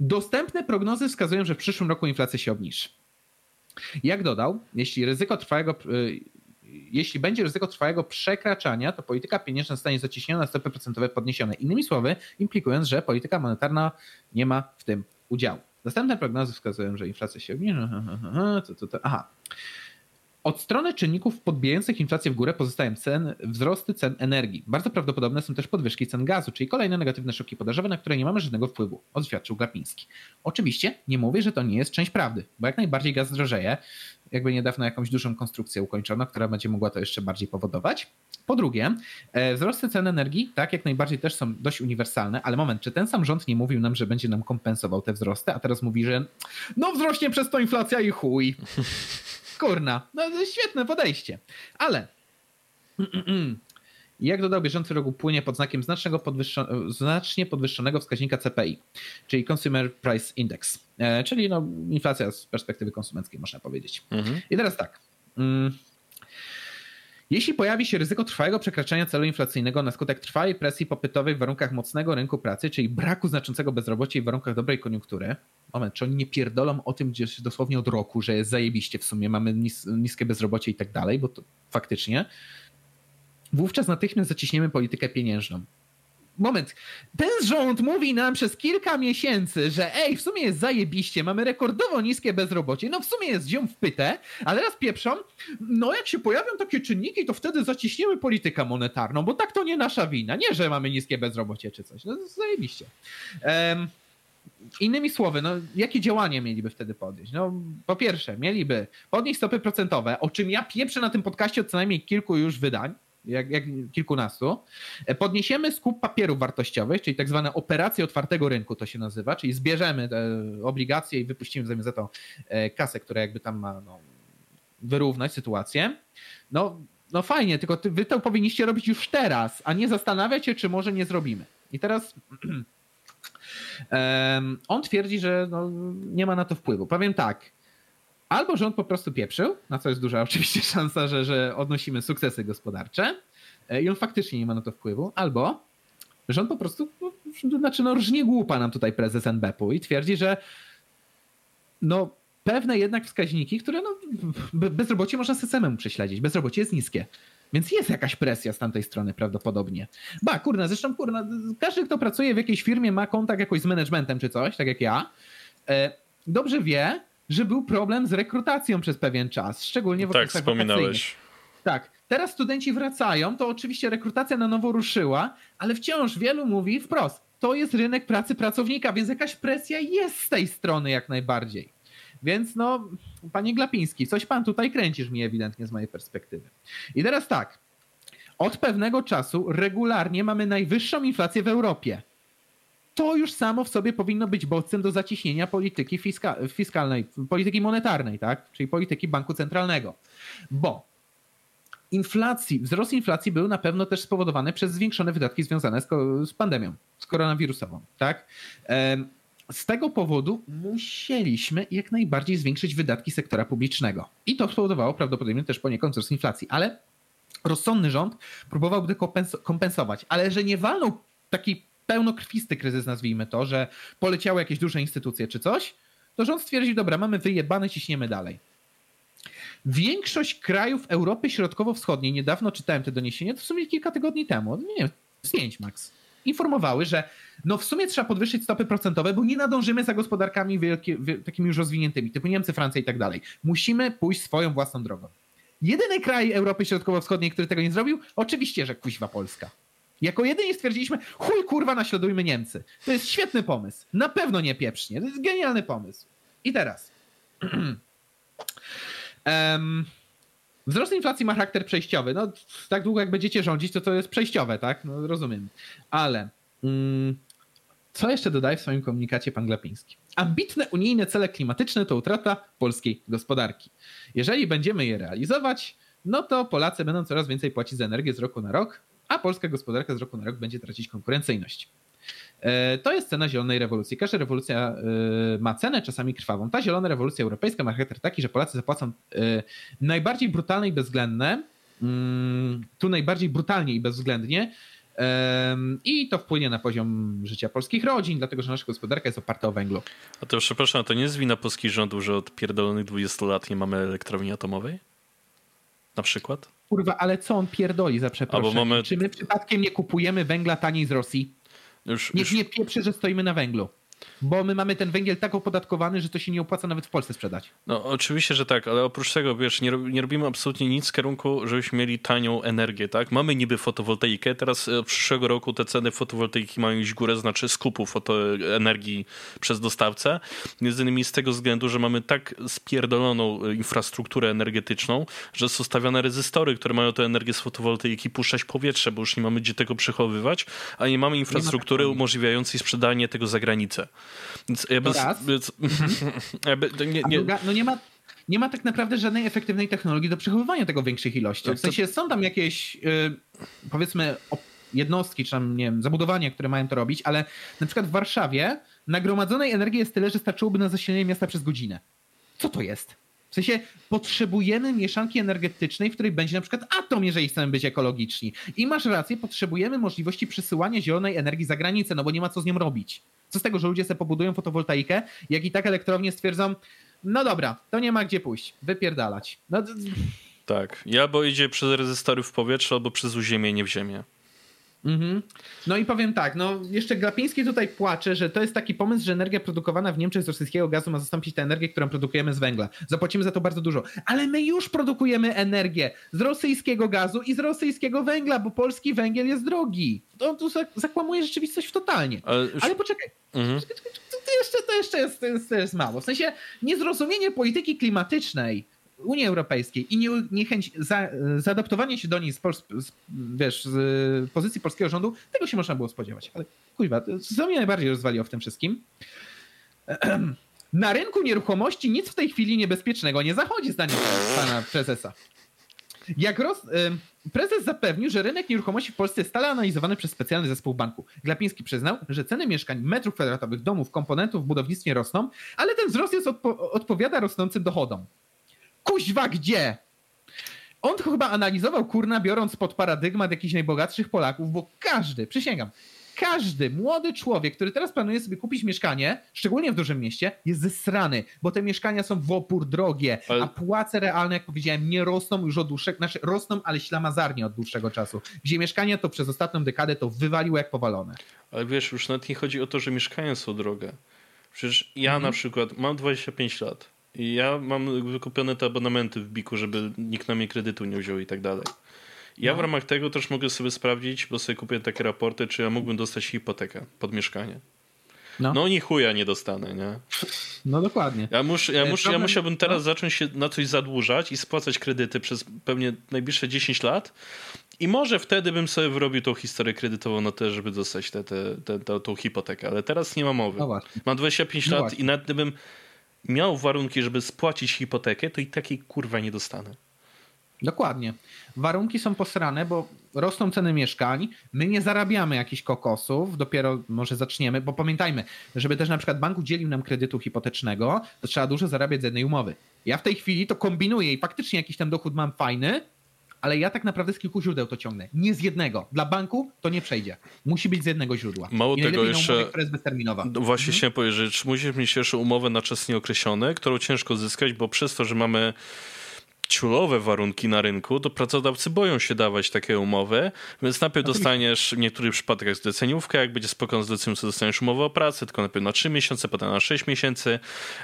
Speaker 2: Dostępne prognozy wskazują, że w przyszłym roku inflacja się obniży. Jak dodał, jeśli ryzyko trwałego, y, jeśli będzie ryzyko trwałego przekraczania, to polityka pieniężna zostanie zacieśniona, stopy procentowe podniesione. Innymi słowy, implikując, że polityka monetarna nie ma w tym udziału. Następne prognozy wskazują, że inflacja się obniży. Aha. Od strony czynników podbijających inflację w górę pozostają cen, wzrosty cen energii. Bardzo prawdopodobne są też podwyżki cen gazu, czyli kolejne negatywne szoki podażowe, na które nie mamy żadnego wpływu, oświadczył Glapiński. Oczywiście nie mówię, że to nie jest część prawdy, bo jak najbardziej gaz drożeje. Jakby niedawno jakąś dużą konstrukcję ukończono, która będzie mogła to jeszcze bardziej powodować. Po drugie, e, wzrosty cen energii, tak, jak najbardziej też są dość uniwersalne, ale moment, czy ten sam rząd nie mówił nam, że będzie nam kompensował te wzrosty, a teraz mówi, że no wzrośnie przez to inflacja i chuj. Kurna, no świetne podejście. Ale jak dodał, bieżący rok płynie pod znakiem znacznego podwyższo znacznie podwyższonego wskaźnika CPI, czyli Consumer Price Index, e, czyli no, inflacja z perspektywy konsumenckiej, można powiedzieć. Mhm. I teraz tak. Jeśli pojawi się ryzyko trwałego przekraczania celu inflacyjnego na skutek trwałej presji popytowej w warunkach mocnego rynku pracy, czyli braku znaczącego bezrobocia i w warunkach dobrej koniunktury, moment, czy oni nie pierdolą o tym gdzieś dosłownie od roku, że zajebiście w sumie, mamy nis niskie bezrobocie i tak dalej, bo to faktycznie, wówczas natychmiast zaciśniemy politykę pieniężną moment, ten rząd mówi nam przez kilka miesięcy, że ej, w sumie jest zajebiście, mamy rekordowo niskie bezrobocie, no w sumie jest ziom w pytę, ale raz pieprzą, no jak się pojawią takie czynniki, to wtedy zaciśniemy politykę monetarną, bo tak to nie nasza wina, nie, że mamy niskie bezrobocie czy coś, no zajebiście. Um, Innymi słowy, no, jakie działania mieliby wtedy podjąć? No, po pierwsze, mieliby podnieść stopy procentowe, o czym ja pieprzę na tym podcaście od co najmniej kilku już wydań, jak, jak kilkunastu, e, podniesiemy skup papierów wartościowych, czyli tak zwane operacje otwartego rynku to się nazywa, czyli zbierzemy obligacje i wypuścimy zamiast za to e, kasę, która jakby tam ma no, wyrównać sytuację. No, no fajnie, tylko wy to powinniście robić już teraz, a nie zastanawiać się, czy może nie zrobimy. I teraz on twierdzi, że no, nie ma na to wpływu. Powiem tak, Albo rząd po prostu pieprzył, na co jest duża oczywiście szansa, że, że odnosimy sukcesy gospodarcze e, i on faktycznie nie ma na to wpływu, albo rząd po prostu, no, znaczy no rżnie głupa nam tutaj prezes NBP-u i twierdzi, że no pewne jednak wskaźniki, które no bezrobocie można sobie samemu prześledzić, bezrobocie jest niskie. Więc jest jakaś presja z tamtej strony prawdopodobnie. Ba, kurna, zresztą kurna, każdy, kto pracuje w jakiejś firmie, ma kontakt jakoś z managementem czy coś, tak jak ja, e, dobrze wie, że był problem z rekrutacją przez pewien czas, szczególnie w
Speaker 1: Tak, wspominałeś.
Speaker 2: Tak, teraz studenci wracają, to oczywiście rekrutacja na nowo ruszyła, ale wciąż wielu mówi wprost, to jest rynek pracy pracownika, więc jakaś presja jest z tej strony jak najbardziej. Więc no, panie Glapiński, coś pan tutaj kręcisz mi ewidentnie z mojej perspektywy. I teraz tak, od pewnego czasu regularnie mamy najwyższą inflację w Europie. To już samo w sobie powinno być bodźcem do zaciśnienia polityki fiska fiskalnej, polityki monetarnej, tak? czyli polityki banku centralnego. Bo inflacji, wzrost inflacji był na pewno też spowodowany przez zwiększone wydatki związane z, z pandemią, z koronawirusową. Tak? Z tego powodu musieliśmy jak najbardziej zwiększyć wydatki sektora publicznego. I to spowodowało prawdopodobnie też poniekąd wzrost inflacji, ale rozsądny rząd próbowałby kompensować, ale że nie walnął taki pełnokrwisty kryzys, nazwijmy to, że poleciały jakieś duże instytucje czy coś, to rząd stwierdził, dobra, mamy wyjebane, ciśniemy dalej. Większość krajów Europy Środkowo-Wschodniej, niedawno czytałem te doniesienia, to w sumie kilka tygodni temu, nie wiem, z pięć max, informowały, że no w sumie trzeba podwyższyć stopy procentowe, bo nie nadążymy za gospodarkami wielkie, takimi już rozwiniętymi, typu Niemcy, Francja i tak dalej. Musimy pójść swoją własną drogą. Jedyny kraj Europy Środkowo-Wschodniej, który tego nie zrobił, oczywiście, że kuźwa Polska. Jako jedyni stwierdziliśmy, chuj kurwa, naśladujmy Niemcy. To jest świetny pomysł. Na pewno nie pieprznie. To jest genialny pomysł. I teraz. um, wzrost inflacji ma charakter przejściowy. No, tak długo jak będziecie rządzić, to to jest przejściowe, tak? No, rozumiem. Ale um, co jeszcze dodaje w swoim komunikacie pan Glapiński? Ambitne unijne cele klimatyczne to utrata polskiej gospodarki. Jeżeli będziemy je realizować, no to Polacy będą coraz więcej płacić za energię z roku na rok, a polska gospodarka z roku na rok będzie tracić konkurencyjność. E, to jest cena zielonej rewolucji. Każda rewolucja e, ma cenę, czasami krwawą. Ta zielona rewolucja europejska ma charakter taki, że Polacy zapłacą e, najbardziej brutalne i bezwzględne, mm, tu najbardziej brutalnie i bezwzględnie, i to wpłynie na poziom życia polskich rodzin, dlatego że nasza gospodarka jest oparta o węglu.
Speaker 1: A to przepraszam, to nie jest wina polskich rządów, że od pierdolonych 20 lat nie mamy elektrowni atomowej? Na przykład?
Speaker 2: Kurwa, ale co on pierdoli za przeproszeniem? Mamy... Czy my przypadkiem nie kupujemy węgla taniej z Rosji? Już, Niech już... nie pieprzy, że stoimy na węglu bo my mamy ten węgiel tak opodatkowany, że to się nie opłaca nawet w Polsce sprzedać.
Speaker 1: No oczywiście, że tak, ale oprócz tego, wiesz, nie, nie robimy absolutnie nic w kierunku, żebyśmy mieli tanią energię, tak? Mamy niby fotowoltaikę, teraz od e, przyszłego roku te ceny fotowoltaiki mają iść w górę, znaczy skupu fotoenergii przez dostawcę, między innymi z tego względu, że mamy tak spierdoloną e, infrastrukturę energetyczną, że są stawiane rezystory, które mają tę energię z fotowoltaiki puszczać powietrze, bo już nie mamy gdzie tego przechowywać, a nie mamy infrastruktury umożliwiającej sprzedanie tego za granicę.
Speaker 2: Więc bez, bez, nie, nie. Druga, no nie ma, nie ma tak naprawdę żadnej efektywnej technologii do przechowywania tego w większych ilościach. W sensie są tam jakieś yy, powiedzmy jednostki, czy tam, nie wiem, zabudowania, które mają to robić, ale na przykład w Warszawie nagromadzonej energii jest tyle, że starczyłoby na zasilenie miasta przez godzinę. Co to jest? W sensie potrzebujemy mieszanki energetycznej, w której będzie na przykład atom, jeżeli chcemy być ekologiczni. I masz rację, potrzebujemy możliwości przesyłania zielonej energii za granicę, no bo nie ma co z nią robić. Co z tego, że ludzie sobie pobudują fotowoltaikę, jak i tak elektrownie stwierdzą, no dobra, to nie ma gdzie pójść, wypierdalać. No,
Speaker 1: tak, albo idzie przez rezystory w powietrze, albo przez uziemienie w ziemię.
Speaker 2: Mhm. No i powiem tak, no jeszcze Glapiński tutaj płacze, że to jest taki pomysł, że energia produkowana w Niemczech z rosyjskiego gazu ma zastąpić tę energię, którą produkujemy z węgla. Zapłacimy za to bardzo dużo. Ale my już produkujemy energię z rosyjskiego gazu i z rosyjskiego węgla, bo polski węgiel jest drogi. To, to zakłamuje rzeczywistość totalnie. Ale, już... Ale poczekaj. Mhm. To, jeszcze, to jeszcze jest, to to jest mało. W sensie niezrozumienie polityki klimatycznej Unii Europejskiej i nie, niechęć za, zaadaptowania się do niej z, z, wiesz, z pozycji polskiego rządu, tego się można było spodziewać. Ale kuźwa, co mnie najbardziej rozwaliło w tym wszystkim? Na rynku nieruchomości nic w tej chwili niebezpiecznego nie zachodzi, zdaniem pana prezesa. Jak roz... Prezes zapewnił, że rynek nieruchomości w Polsce jest stale analizowany przez specjalny zespół banku. Glapiński przyznał, że ceny mieszkań, metrów kwadratowych, domów, komponentów w budownictwie rosną, ale ten wzrost jest odpo odpowiada rosnącym dochodom kuźwa gdzie? On chyba analizował, kurna, biorąc pod paradygmat jakichś najbogatszych Polaków, bo każdy, przysięgam, każdy młody człowiek, który teraz planuje sobie kupić mieszkanie, szczególnie w dużym mieście, jest zesrany, bo te mieszkania są w opór drogie, ale... a płace realne, jak powiedziałem, nie rosną już od dłuższego, znaczy rosną, ale ślamazarnie od dłuższego czasu. Gdzie mieszkania to przez ostatnią dekadę to wywaliło jak powalone.
Speaker 1: Ale wiesz, już nawet nie chodzi o to, że mieszkania są drogie. Przecież ja mhm. na przykład mam 25 lat ja mam wykupione te abonamenty w Biku, żeby nikt na mnie kredytu nie wziął i tak dalej. Ja no. w ramach tego też mogę sobie sprawdzić, bo sobie kupię takie raporty, czy ja mógłbym dostać hipotekę pod mieszkanie. No, no ni chuja nie dostanę, nie?
Speaker 2: No dokładnie.
Speaker 1: Ja, mus, ja, mus, ja musiałbym teraz no. zacząć się na coś zadłużać i spłacać kredyty przez pewnie najbliższe 10 lat i może wtedy bym sobie wyrobił tą historię kredytową na to, żeby dostać tę te, te, te, tą hipotekę, ale teraz nie ma mowy. No mam 25 no lat właśnie. i nawet gdybym miał warunki, żeby spłacić hipotekę, to i takiej kurwa nie dostanę.
Speaker 2: Dokładnie. Warunki są posrane, bo rosną ceny mieszkań, my nie zarabiamy jakichś kokosów, dopiero może zaczniemy, bo pamiętajmy, żeby też na przykład bank udzielił nam kredytu hipotecznego, to trzeba dużo zarabiać z jednej umowy. Ja w tej chwili to kombinuję i faktycznie jakiś ten dochód mam fajny, ale ja tak naprawdę z kilku źródeł to ciągnę. Nie z jednego. Dla banku to nie przejdzie. Musi być z jednego źródła.
Speaker 1: Mało I tego jeszcze. Umowę,
Speaker 2: która jest bezterminowa.
Speaker 1: Właśnie mhm. chciałem powiedzieć, że musisz mieć jeszcze umowę na czas nieokreślony, którą ciężko zyskać, bo przez to, że mamy ciulowe warunki na rynku, to pracodawcy boją się dawać takie umowy, więc najpierw dostaniesz w niektórych przypadkach zleceniówkę, jak będzie spokojnie zleceniu, to dostaniesz umowę o pracę, tylko najpierw na 3 miesiące, potem na 6 miesięcy.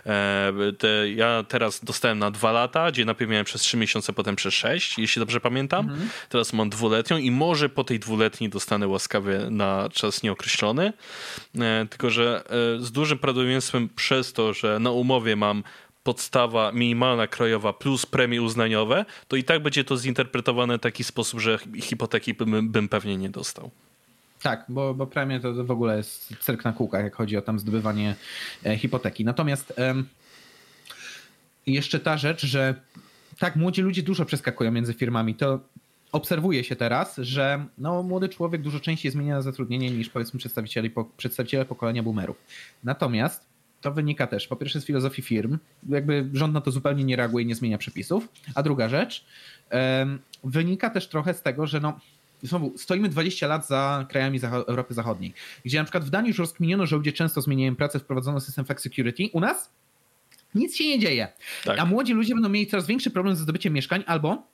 Speaker 1: E, te, ja teraz dostałem na 2 lata, gdzie najpierw miałem przez 3 miesiące, potem przez 6, jeśli dobrze pamiętam. Mhm. Teraz mam dwuletnią i może po tej dwuletniej dostanę łaskawie na czas nieokreślony. E, tylko, że e, z dużym prawdopodobieństwem przez to, że na umowie mam podstawa minimalna krajowa plus premie uznaniowe, to i tak będzie to zinterpretowane w taki sposób, że hipoteki bym, bym pewnie nie dostał.
Speaker 2: Tak, bo, bo premie to w ogóle jest cyrk na kółkach, jak chodzi o tam zdobywanie e, hipoteki. Natomiast jeszcze ta rzecz, że tak, młodzi ludzie dużo przeskakują między firmami. To obserwuje się teraz, że no, młody człowiek dużo częściej zmienia zatrudnienie niż powiedzmy przedstawiciele, przedstawiciele pokolenia boomerów. Natomiast to wynika też po pierwsze z filozofii firm, jakby rząd na to zupełnie nie reaguje i nie zmienia przepisów, a druga rzecz wynika też trochę z tego, że no znowu stoimy 20 lat za krajami Europy Zachodniej, gdzie na przykład w Danii już rozkminiono, że ludzie często zmieniają pracę, wprowadzono system flex security. U nas nic się nie dzieje. Tak. A młodzi ludzie będą mieli coraz większy problem ze zdobyciem mieszkań albo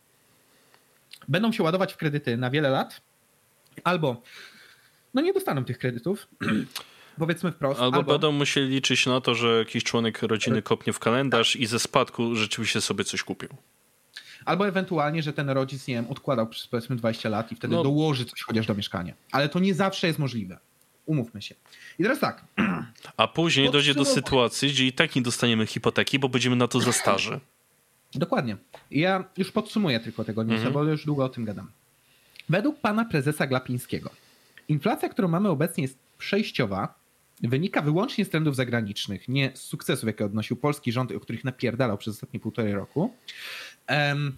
Speaker 2: będą się ładować w kredyty na wiele lat, albo no nie dostaną tych kredytów. powiedzmy wprost.
Speaker 1: Albo, albo, będą musieli liczyć na to, że jakiś członek rodziny kopnie w kalendarz tak. i ze spadku rzeczywiście sobie coś kupił.
Speaker 2: Albo ewentualnie, że ten rodzic, nie wiem, odkładał przez powiedzmy 20 lat i wtedy no. dołoży coś chociaż do mieszkania. Ale to nie zawsze jest możliwe. Umówmy się. I teraz tak.
Speaker 1: A później dojdzie do sytuacji, gdzie i tak nie dostaniemy hipoteki, bo będziemy na to za starzy.
Speaker 2: Dokładnie. Ja już podsumuję tylko tego newsa, mhm. bo już długo o tym gadam. Według pana prezesa Glapińskiego, inflacja, którą mamy obecnie jest przejściowa, wynika wyłącznie z trendów zagranicznych, nie z sukcesów, jakie odnosił polski rząd, o których napierdalał przez ostatnie półtorej roku. Um,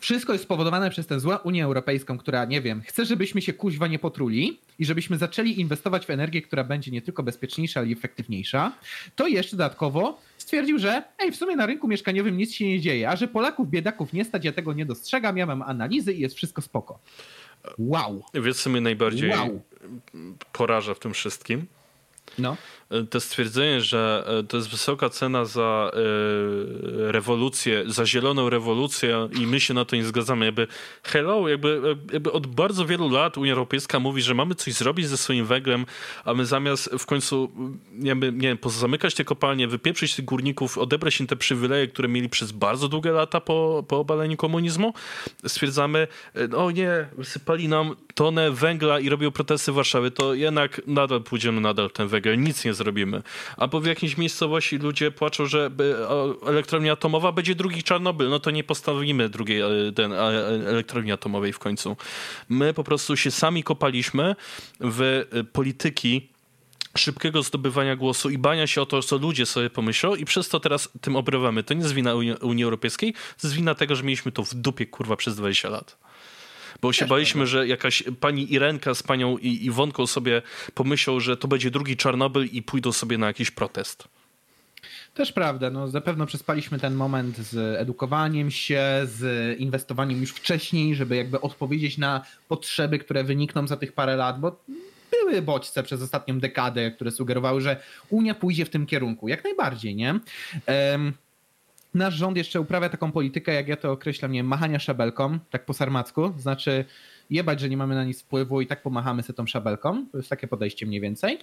Speaker 2: wszystko jest spowodowane przez tę złą Unię Europejską, która, nie wiem, chce, żebyśmy się kuźwa nie potruli i żebyśmy zaczęli inwestować w energię, która będzie nie tylko bezpieczniejsza, ale i efektywniejsza. To jeszcze dodatkowo stwierdził, że ej, w sumie na rynku mieszkaniowym nic się nie dzieje, a że Polaków, biedaków nie stać, ja tego nie dostrzegam, ja mam analizy i jest wszystko spoko. Wow.
Speaker 1: Wiesz, co mnie najbardziej wow. poraża w tym wszystkim?
Speaker 2: No.
Speaker 1: To stwierdzenie, że e, to jest wysoka cena za e, rewolucję, za zieloną rewolucję i my się na to nie zgadzamy. Jakby hello, jakby, jakby od bardzo wielu lat Unia Europejska mówi, że mamy coś zrobić ze swoim węglem, a my zamiast w końcu jakby, nie wiem, pozamykać te kopalnie, wypieprzyć tych górników, odebrać im te przywileje, które mieli przez bardzo długie lata po, po obaleniu komunizmu, stwierdzamy, e, o nie, wysypali nam tonę węgla i robią protesty w Warszawie, to jednak nadal pójdziemy nadal ten węgiel, nic nie zrobimy. Albo w jakiejś miejscowości ludzie płaczą, że elektrownia atomowa będzie drugi Czarnobyl, no to nie postawimy drugiej e, ten, elektrowni atomowej w końcu. My po prostu się sami kopaliśmy w e, polityki szybkiego zdobywania głosu i bania się o to, co ludzie sobie pomyślą i przez to teraz tym obrywamy. To nie jest wina Unii Europejskiej, to jest wina tego, że mieliśmy to w dupie kurwa przez 20 lat bo się baliśmy, że jakaś pani Irenka z panią Iwonką sobie pomyślą, że to będzie drugi Czarnobyl i pójdą sobie na jakiś protest.
Speaker 2: Też prawda, no zapewne przespaliśmy ten moment z edukowaniem się, z inwestowaniem już wcześniej, żeby jakby odpowiedzieć na potrzeby, które wynikną za tych parę lat, bo były bodźce przez ostatnią dekadę, które sugerowały, że Unia pójdzie w tym kierunku. Jak najbardziej, nie? Um, nasz rząd jeszcze uprawia taką politykę, jak ja to określam, nie machania szabelką, tak po sarmacku, znaczy jebać, że nie mamy na nic wpływu i tak pomachamy sobie tą szabelką. To jest takie podejście mniej więcej.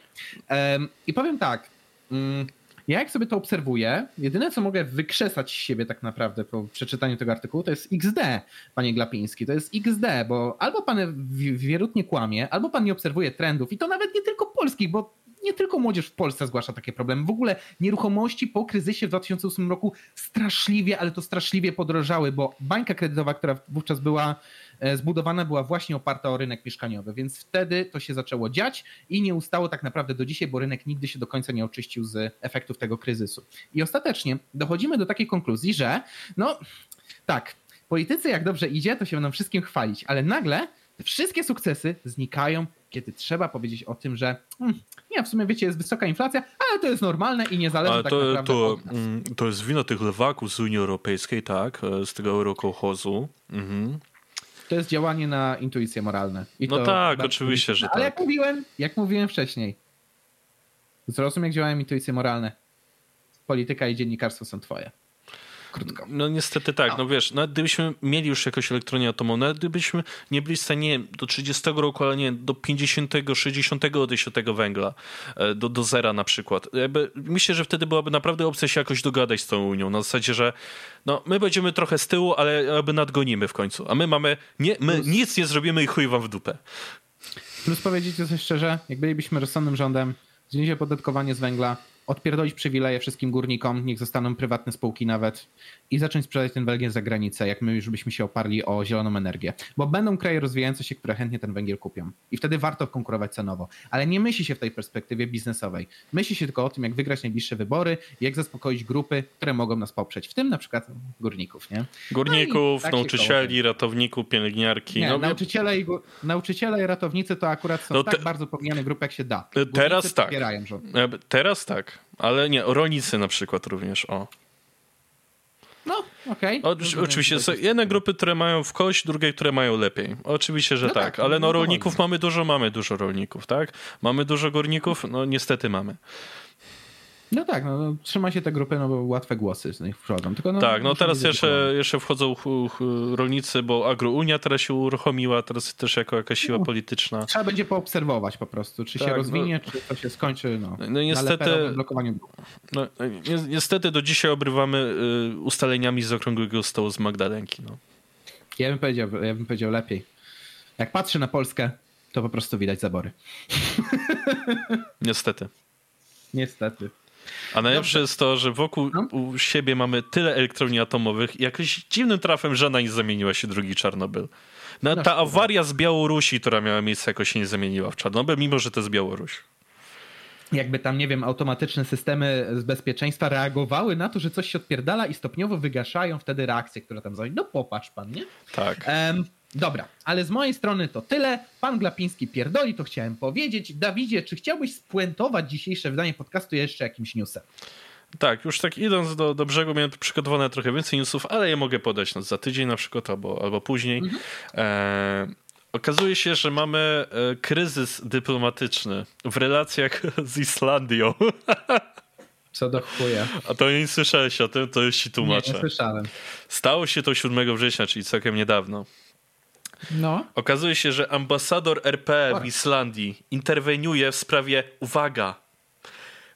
Speaker 2: I powiem tak, mm, ja jak sobie to obserwuję, jedyne co mogę wykrzesać z siebie tak naprawdę po przeczytaniu tego artykułu, to jest XD, panie Glapiński. To jest XD, bo albo pan wierutnie kłamie, albo pan nie obserwuje trendów i to nawet nie tylko polskich, bo nie tylko młodzież w Polsce zgłasza takie problemy. W ogóle nieruchomości po kryzysie w 2008 roku straszliwie, ale to straszliwie podrożały, bo bańka kredytowa, która wówczas była e, zbudowana, była właśnie oparta o rynek mieszkaniowy, więc wtedy to się zaczęło dziać i nie ustało tak naprawdę do dzisiaj, bo rynek nigdy się do końca nie oczyścił z efektów tego kryzysu. I ostatecznie dochodzimy do takiej konkluzji, że no tak, politycy jak dobrze idzie, to się będą wszystkim chwalić, ale nagle wszystkie sukcesy znikają, kiedy trzeba powiedzieć o tym, że hmm, nie, w sumie wiecie, jest wysoka inflacja, ale to jest normalne i nie zależy ale tak to, naprawdę
Speaker 1: to,
Speaker 2: od nas.
Speaker 1: Mm, to jest wino tych lewaków z Unii Europejskiej, tak, e, z tego eurokołchozu. Mhm.
Speaker 2: To jest działanie na intuicje moralne. I
Speaker 1: no tak, oczywiście, że tak.
Speaker 2: Ale jak mówiłem, jak mówiłem wcześniej, zrozum jak działają intuicje moralne. Polityka i dziennikarstwo są twoje krótko.
Speaker 1: No niestety tak, no, no wiesz, nawet gdybyśmy mieli już jakąś elektronię atomową, nawet gdybyśmy nie byli w stanie do 30 roku, ale nie, do 50, 60 odejść tego węgla, e, do, do zera na przykład. Jakby, myślę, że wtedy byłaby naprawdę opcja się jakoś dogadać z tą Unią, na zasadzie, że no, my będziemy trochę z tyłu, ale jakby nadgonimy w końcu, a my mamy, nie, my Plus... nic nie zrobimy i chuj wam w dupę.
Speaker 2: Plus powiedzieć coś szczerze, jak bylibyśmy rozsądnym rządem, zdjęcie podatkowanie z węgla, odpierdolić przywileje wszystkim górnikom, niech zostaną prywatne spółki nawet i zacząć sprzedać ten węgiel za granicę, jak my już byśmy się oparli o zieloną energię. Bo będą kraje rozwijające się, które chętnie ten węgiel kupią. I wtedy warto konkurować cenowo. Ale nie myśli się w tej perspektywie biznesowej. Myśli się tylko o tym, jak wygrać najbliższe wybory, jak zaspokoić grupy, które mogą nas poprzeć. W tym na przykład górników, nie?
Speaker 1: Górników, no tak nauczycieli, ratowników, pielęgniarki.
Speaker 2: Nie, no, nauczyciele, i, nauczyciele i ratownicy to akurat są no te... tak bardzo pomijane grupy, jak się da.
Speaker 1: Górnicy teraz tak. Teraz tak. Ale nie, rolnicy na przykład również, o.
Speaker 2: No, okej. Okay.
Speaker 1: Oczywiście, są jedne grupy, które mają w kość, drugie, które mają lepiej. Oczywiście, że no tak, tak, ale no rolników mamy dużo, mamy dużo rolników, tak? Mamy dużo górników, no niestety mamy.
Speaker 2: No tak, no, no, trzyma się te grupy, no bo łatwe głosy z nich wchodzą. Tylko no,
Speaker 1: tak, no teraz jeszcze, jeszcze wchodzą rolnicy, bo Agrounia teraz się uruchomiła, teraz też jako jakaś siła no, polityczna.
Speaker 2: Trzeba będzie poobserwować po prostu, czy tak, się rozwinie, no, czy to się skończy no,
Speaker 1: no niestety, no, niestety do dzisiaj obrywamy y, ustaleniami z okrągłego stołu z Magdalenki. No.
Speaker 2: Ja, bym powiedział, ja bym powiedział lepiej. Jak patrzę na Polskę, to po prostu widać zabory.
Speaker 1: Niestety.
Speaker 2: Niestety.
Speaker 1: A najlepsze jest to, że wokół no? siebie mamy tyle elektrowni atomowych i jakoś dziwnym trafem żadna nie zamieniła się drugi Czarnobyl. No, ta awaria z Białorusi, która miała miejsce, jakoś się nie zamieniła w Czarnobyl, mimo że to jest Białoruś
Speaker 2: jakby tam, nie wiem, automatyczne systemy z bezpieczeństwa reagowały na to, że coś się odpierdala i stopniowo wygaszają wtedy reakcje, które tam zachodzi. No popatrz pan, nie?
Speaker 1: Tak.
Speaker 2: Um, Dobra, ale z mojej strony to tyle. Pan Glapiński pierdoli, to chciałem powiedzieć. Dawidzie, czy chciałbyś spuentować dzisiejsze wydanie podcastu jeszcze jakimś newsem?
Speaker 1: Tak, już tak idąc do, do brzegu, miałem przygotowane trochę więcej newsów, ale je mogę podać no, za tydzień na przykład albo, albo później. Mhm. E, okazuje się, że mamy e, kryzys dyplomatyczny w relacjach z Islandią.
Speaker 2: Co do chuja.
Speaker 1: A to nie słyszałeś o tym, to już ci tłumaczę. Nie,
Speaker 2: nie słyszałem.
Speaker 1: Stało się to 7 września, czyli całkiem niedawno.
Speaker 2: No.
Speaker 1: Okazuje się, że ambasador RP w Islandii interweniuje w sprawie, uwaga,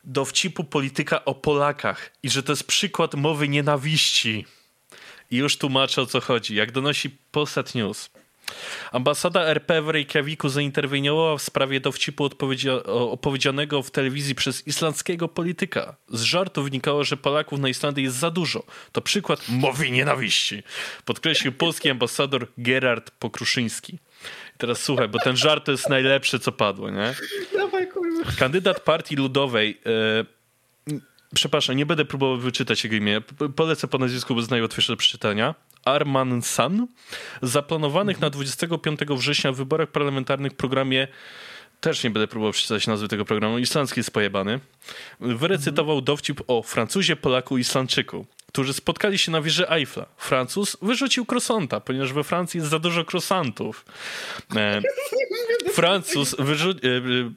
Speaker 1: dowcipu polityka o Polakach i że to jest przykład mowy nienawiści. I już tłumaczę o co chodzi. Jak donosi Polsat News. Ambasada RP w Reykjaviku zainterweniowała w sprawie dowcipu opowiedzianego w telewizji przez islandzkiego polityka. Z żartu wynikało, że Polaków na Islandii jest za dużo. To przykład mowy nienawiści, podkreślił polski ambasador Gerard Pokruszyński. I teraz słuchaj, bo ten żart to jest najlepsze, co padło, nie? Kandydat Partii Ludowej... E, przepraszam, nie będę próbował wyczytać jego imię. Polecę po nazwisku, bo jest najłatwiejsze do przeczytania. Arman San, zaplanowanych na 25 września w wyborach parlamentarnych programie też nie będę próbował przeczytać nazwy tego programu, islandzki jest pojebany, wyrecytował dowcip o Francuzie, Polaku i Islandczyku, którzy spotkali się na wieży Eiffla. Francuz wyrzucił krosanta, ponieważ we Francji jest za dużo krosantów. E, Francuz, wyrzu e,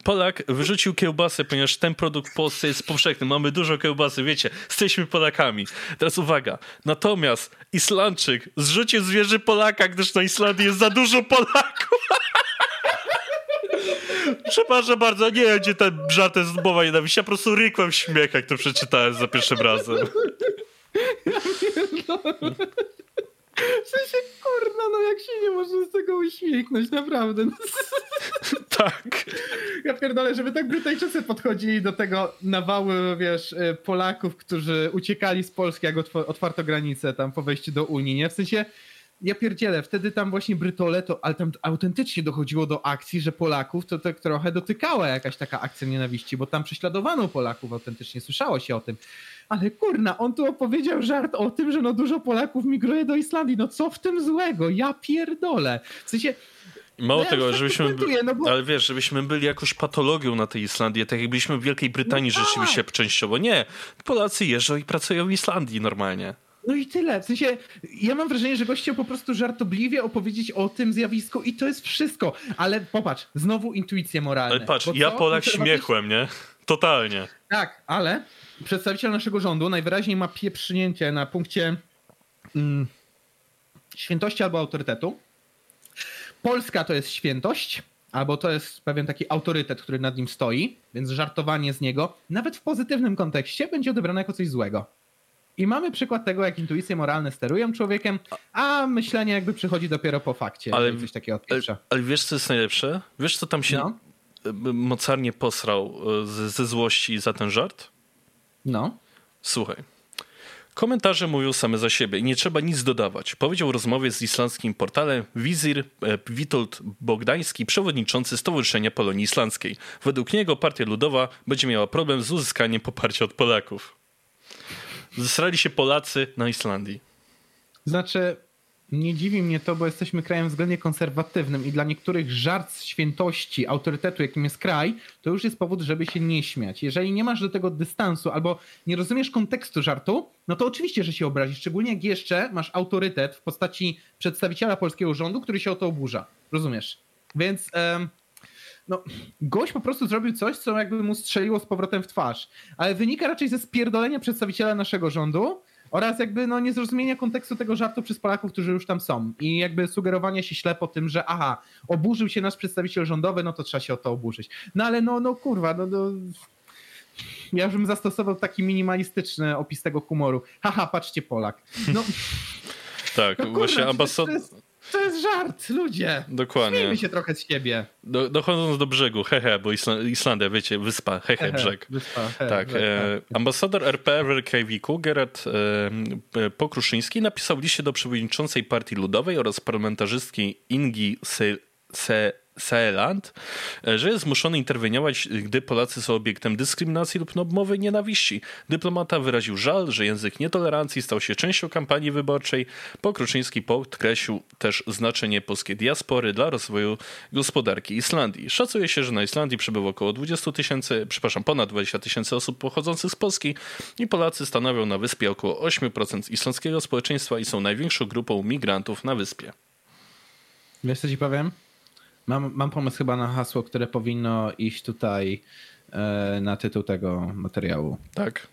Speaker 1: Polak wyrzucił kiełbasę, ponieważ ten produkt w Polsce jest powszechny. Mamy dużo kiełbasy, wiecie, jesteśmy Polakami. Teraz uwaga. Natomiast Islandczyk zrzucił z wieży Polaka, gdyż na Islandii jest za dużo Polaków. Przepraszam bardzo, nie wiem, gdzie ten żart jest mowa nienawiści. Ja po prostu rykłem śmiech, jak to przeczytałem za pierwszym razem.
Speaker 2: W sensie, kurna, no jak się nie można z tego uśmiechnąć, naprawdę.
Speaker 1: Tak.
Speaker 2: Ja pierdolę, żeby tak Brytyjczycy podchodzili do tego nawały, wiesz, y, Polaków, którzy uciekali z Polski, jak otwarto granicę tam po wejściu do Unii, nie? W sensie, ja pierdzielę, wtedy tam właśnie Brytole, to, ale tam autentycznie dochodziło do akcji, że Polaków to tak trochę dotykała jakaś taka akcja nienawiści, bo tam prześladowano Polaków autentycznie, słyszało się o tym. Ale kurna, on tu opowiedział żart o tym, że no dużo Polaków migruje do Islandii. No co w tym złego? Ja pierdolę. W sensie,
Speaker 1: Mało no tego, ja żebyśmy. By... No bo... Ale wiesz, żebyśmy byli jakoś patologią na tej Islandii, tak jak byliśmy w Wielkiej Brytanii no tak. rzeczywiście częściowo. Nie. Polacy jeżdżą i pracują w Islandii normalnie.
Speaker 2: No i tyle. W sensie, ja mam wrażenie, że gość chciał po prostu żartobliwie opowiedzieć o tym zjawisku i to jest wszystko. Ale popatrz, znowu intuicje moralne.
Speaker 1: Ale patrz, ja Polak śmiechłem, nie? Totalnie.
Speaker 2: Tak, ale przedstawiciel naszego rządu najwyraźniej ma pieprznięcie na punkcie mm, świętości albo autorytetu. Polska to jest świętość, albo to jest pewien taki autorytet, który nad nim stoi, więc żartowanie z niego, nawet w pozytywnym kontekście, będzie odebrane jako coś złego. I mamy przykład tego, jak intuicje moralne sterują człowiekiem, a myślenie jakby przychodzi dopiero po fakcie. Ale, coś takiego
Speaker 1: ale, ale wiesz, co jest najlepsze? Wiesz, co tam się no. mocarnie posrał e, ze, ze złości za ten żart?
Speaker 2: No.
Speaker 1: Słuchaj. Komentarze mówią same za siebie i nie trzeba nic dodawać. Powiedział w rozmowie z islandzkim portalem Wizir e, Witold Bogdański, przewodniczący Stowarzyszenia Polonii Islandzkiej. Według niego Partia Ludowa będzie miała problem z uzyskaniem poparcia od Polaków. Zesrali się Polacy na Islandii.
Speaker 2: Znaczy, nie dziwi mnie to, bo jesteśmy krajem względnie konserwatywnym i dla niektórych żart z świętości, autorytetu, jakim jest kraj, to już jest powód, żeby się nie śmiać. Jeżeli nie masz do tego dystansu albo nie rozumiesz kontekstu żartu, no to oczywiście, że się obrazisz. Szczególnie jak jeszcze masz autorytet w postaci przedstawiciela polskiego rządu, który się o to oburza. Rozumiesz? Więc no, gość po prostu zrobił coś, co jakby mu strzeliło z powrotem w twarz. Ale wynika raczej ze spierdolenia przedstawiciela naszego rządu, oraz jakby no niezrozumienia kontekstu tego żartu przez Polaków, którzy już tam są i jakby sugerowanie się ślepo tym, że aha, oburzył się nasz przedstawiciel rządowy, no to trzeba się o to oburzyć. No ale no, no kurwa, no, no ja już bym zastosował taki minimalistyczny opis tego humoru. Haha, patrzcie Polak. No,
Speaker 1: tak, no, właśnie ambasador
Speaker 2: to jest żart, ludzie.
Speaker 1: Dokładnie.
Speaker 2: Śmiejmy się trochę z ciebie.
Speaker 1: Do, dochodząc do brzegu, hehe, bo Islandia, wiecie, wyspa, hehe, he, brzeg.
Speaker 2: Wyspa, he,
Speaker 1: tak. Brzeg, e, tak. ambasador RP w Reykjaviku, Gerard e, Pokruszyński, napisał liście do przewodniczącej Partii Ludowej oraz parlamentarzystki Ingi Se, Se Seeland, e, że jest zmuszony interweniować, gdy Polacy są obiektem dyskryminacji lub obmowy nienawiści. Dyplomata wyraził żal, że język nietolerancji stał się częścią kampanii wyborczej. Pokruczyński podkreślił też znaczenie polskiej diaspory dla rozwoju gospodarki Islandii. Szacuje się, że na Islandii przebywa około 20 tysięcy, przepraszam, ponad 20 tysięcy osób pochodzących z Polski i Polacy stanowią na wyspie około 8% islandzkiego społeczeństwa i są największą grupą migrantów na wyspie.
Speaker 2: Wiesz co ci powiem? Mam, mam pomysł chyba na hasło, które powinno iść tutaj e, na tytuł tego materiału.
Speaker 1: Tak.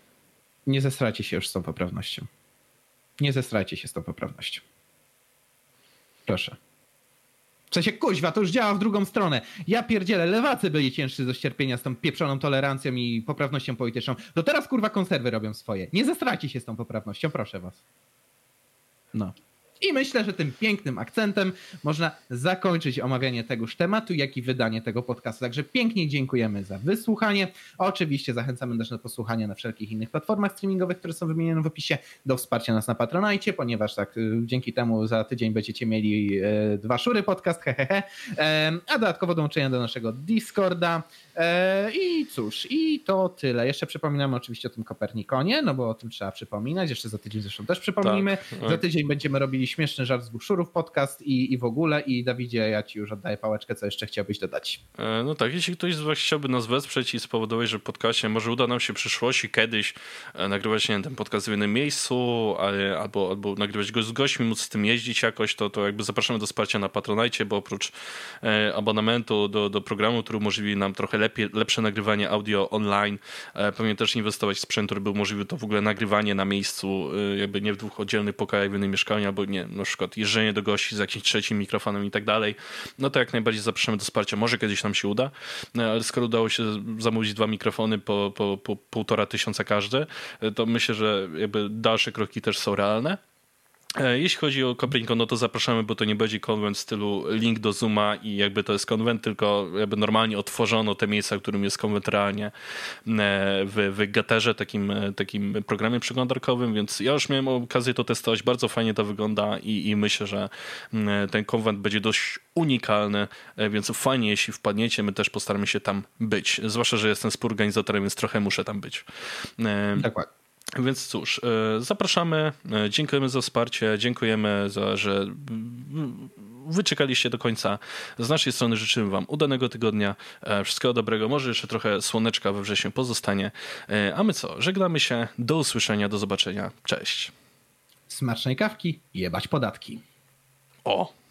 Speaker 2: Nie zestrajcie się już z tą poprawnością. Nie zestrajcie się z tą poprawnością. Proszę. W sensie, kuźwa, to już działa w drugą stronę. Ja pierdzielę, lewacy byli cięższy do ścierpienia z tą pieprzoną tolerancją i poprawnością polityczną. To teraz, kurwa, konserwy robią swoje. Nie zestrajcie się z tą poprawnością, proszę was. No. I myślę, że tym pięknym akcentem można zakończyć omawianie tegoż tematu, jak i wydanie tego podcastu. Także pięknie dziękujemy za wysłuchanie. Oczywiście zachęcamy też do posłuchania na wszelkich innych platformach streamingowych, które są wymienione w opisie, do wsparcia nas na Patronajcie, ponieważ tak y, dzięki temu za tydzień będziecie mieli e, dwa szury podcast, hehehe, e, a dodatkowo dołączenia do naszego Discorda. E, I cóż, i to tyle. Jeszcze przypominamy oczywiście o tym Kopernikonie, no bo o tym trzeba przypominać. Jeszcze za tydzień zresztą też przypomnimy. Tak. Za tydzień będziemy robili śmieszny żart z dwóch podcast i, i w ogóle. I Dawidzie, ja ci już oddaję pałeczkę, co jeszcze chciałbyś dodać.
Speaker 1: E, no tak, jeśli ktoś z was chciałby nas wesprzeć i spowodować, że w podcaście może uda nam się w przyszłości kiedyś e, nagrywać nie wiem, ten podcast w innym miejscu, albo, albo nagrywać go z gośćmi, móc z tym jeździć jakoś, to, to jakby zapraszamy do wsparcia na Patronajcie, bo oprócz abonamentu do, do programu, który umożliwi nam trochę lepiej, lepsze nagrywanie audio online. E, pewnie też inwestować w sprzęt, który był możliwy to w ogóle nagrywanie na miejscu, e, jakby nie w dwóch oddzielnych pokojach w innym mieszkaniu, albo nie, na przykład jeżdżenie do gości z jakimś trzecim mikrofonem i tak dalej. No to jak najbardziej zapraszamy do wsparcia. Może kiedyś nam się uda, no, ale skoro udało się zamówić dwa mikrofony po, po, po półtora tysiąca każdy, to myślę, że jakby dalsze kroki też są realne. E, jeśli chodzi o Copernicon, no to zapraszamy, bo to nie będzie konwent w stylu link do Zooma i jakby to jest konwent, tylko jakby normalnie otworzono te miejsca, w którym jest konwent realnie e, w, w Gatterze, takim, e, takim programie przeglądarkowym, więc ja już miałem okazję to testować, bardzo fajnie to wygląda i, i myślę, że ten konwent będzie dość unikalny, więc fajnie, jeśli wpadniecie, my też postaramy się tam być, zwłaszcza, że jestem współorganizatorem, więc trochę muszę tam być.
Speaker 2: Dokładnie.
Speaker 1: Więc cóż, e, zapraszamy, e, dziękujemy za wsparcie, dziękujemy za, że wyczekaliście do końca. Z naszej strony życzymy Wam udanego tygodnia, e, wszystkiego dobrego, może jeszcze trochę słoneczka we wrześniu pozostanie. A my co, żegnamy się, do usłyszenia, do zobaczenia, cześć.
Speaker 2: Smacznej kawki, jebać podatki.
Speaker 1: O!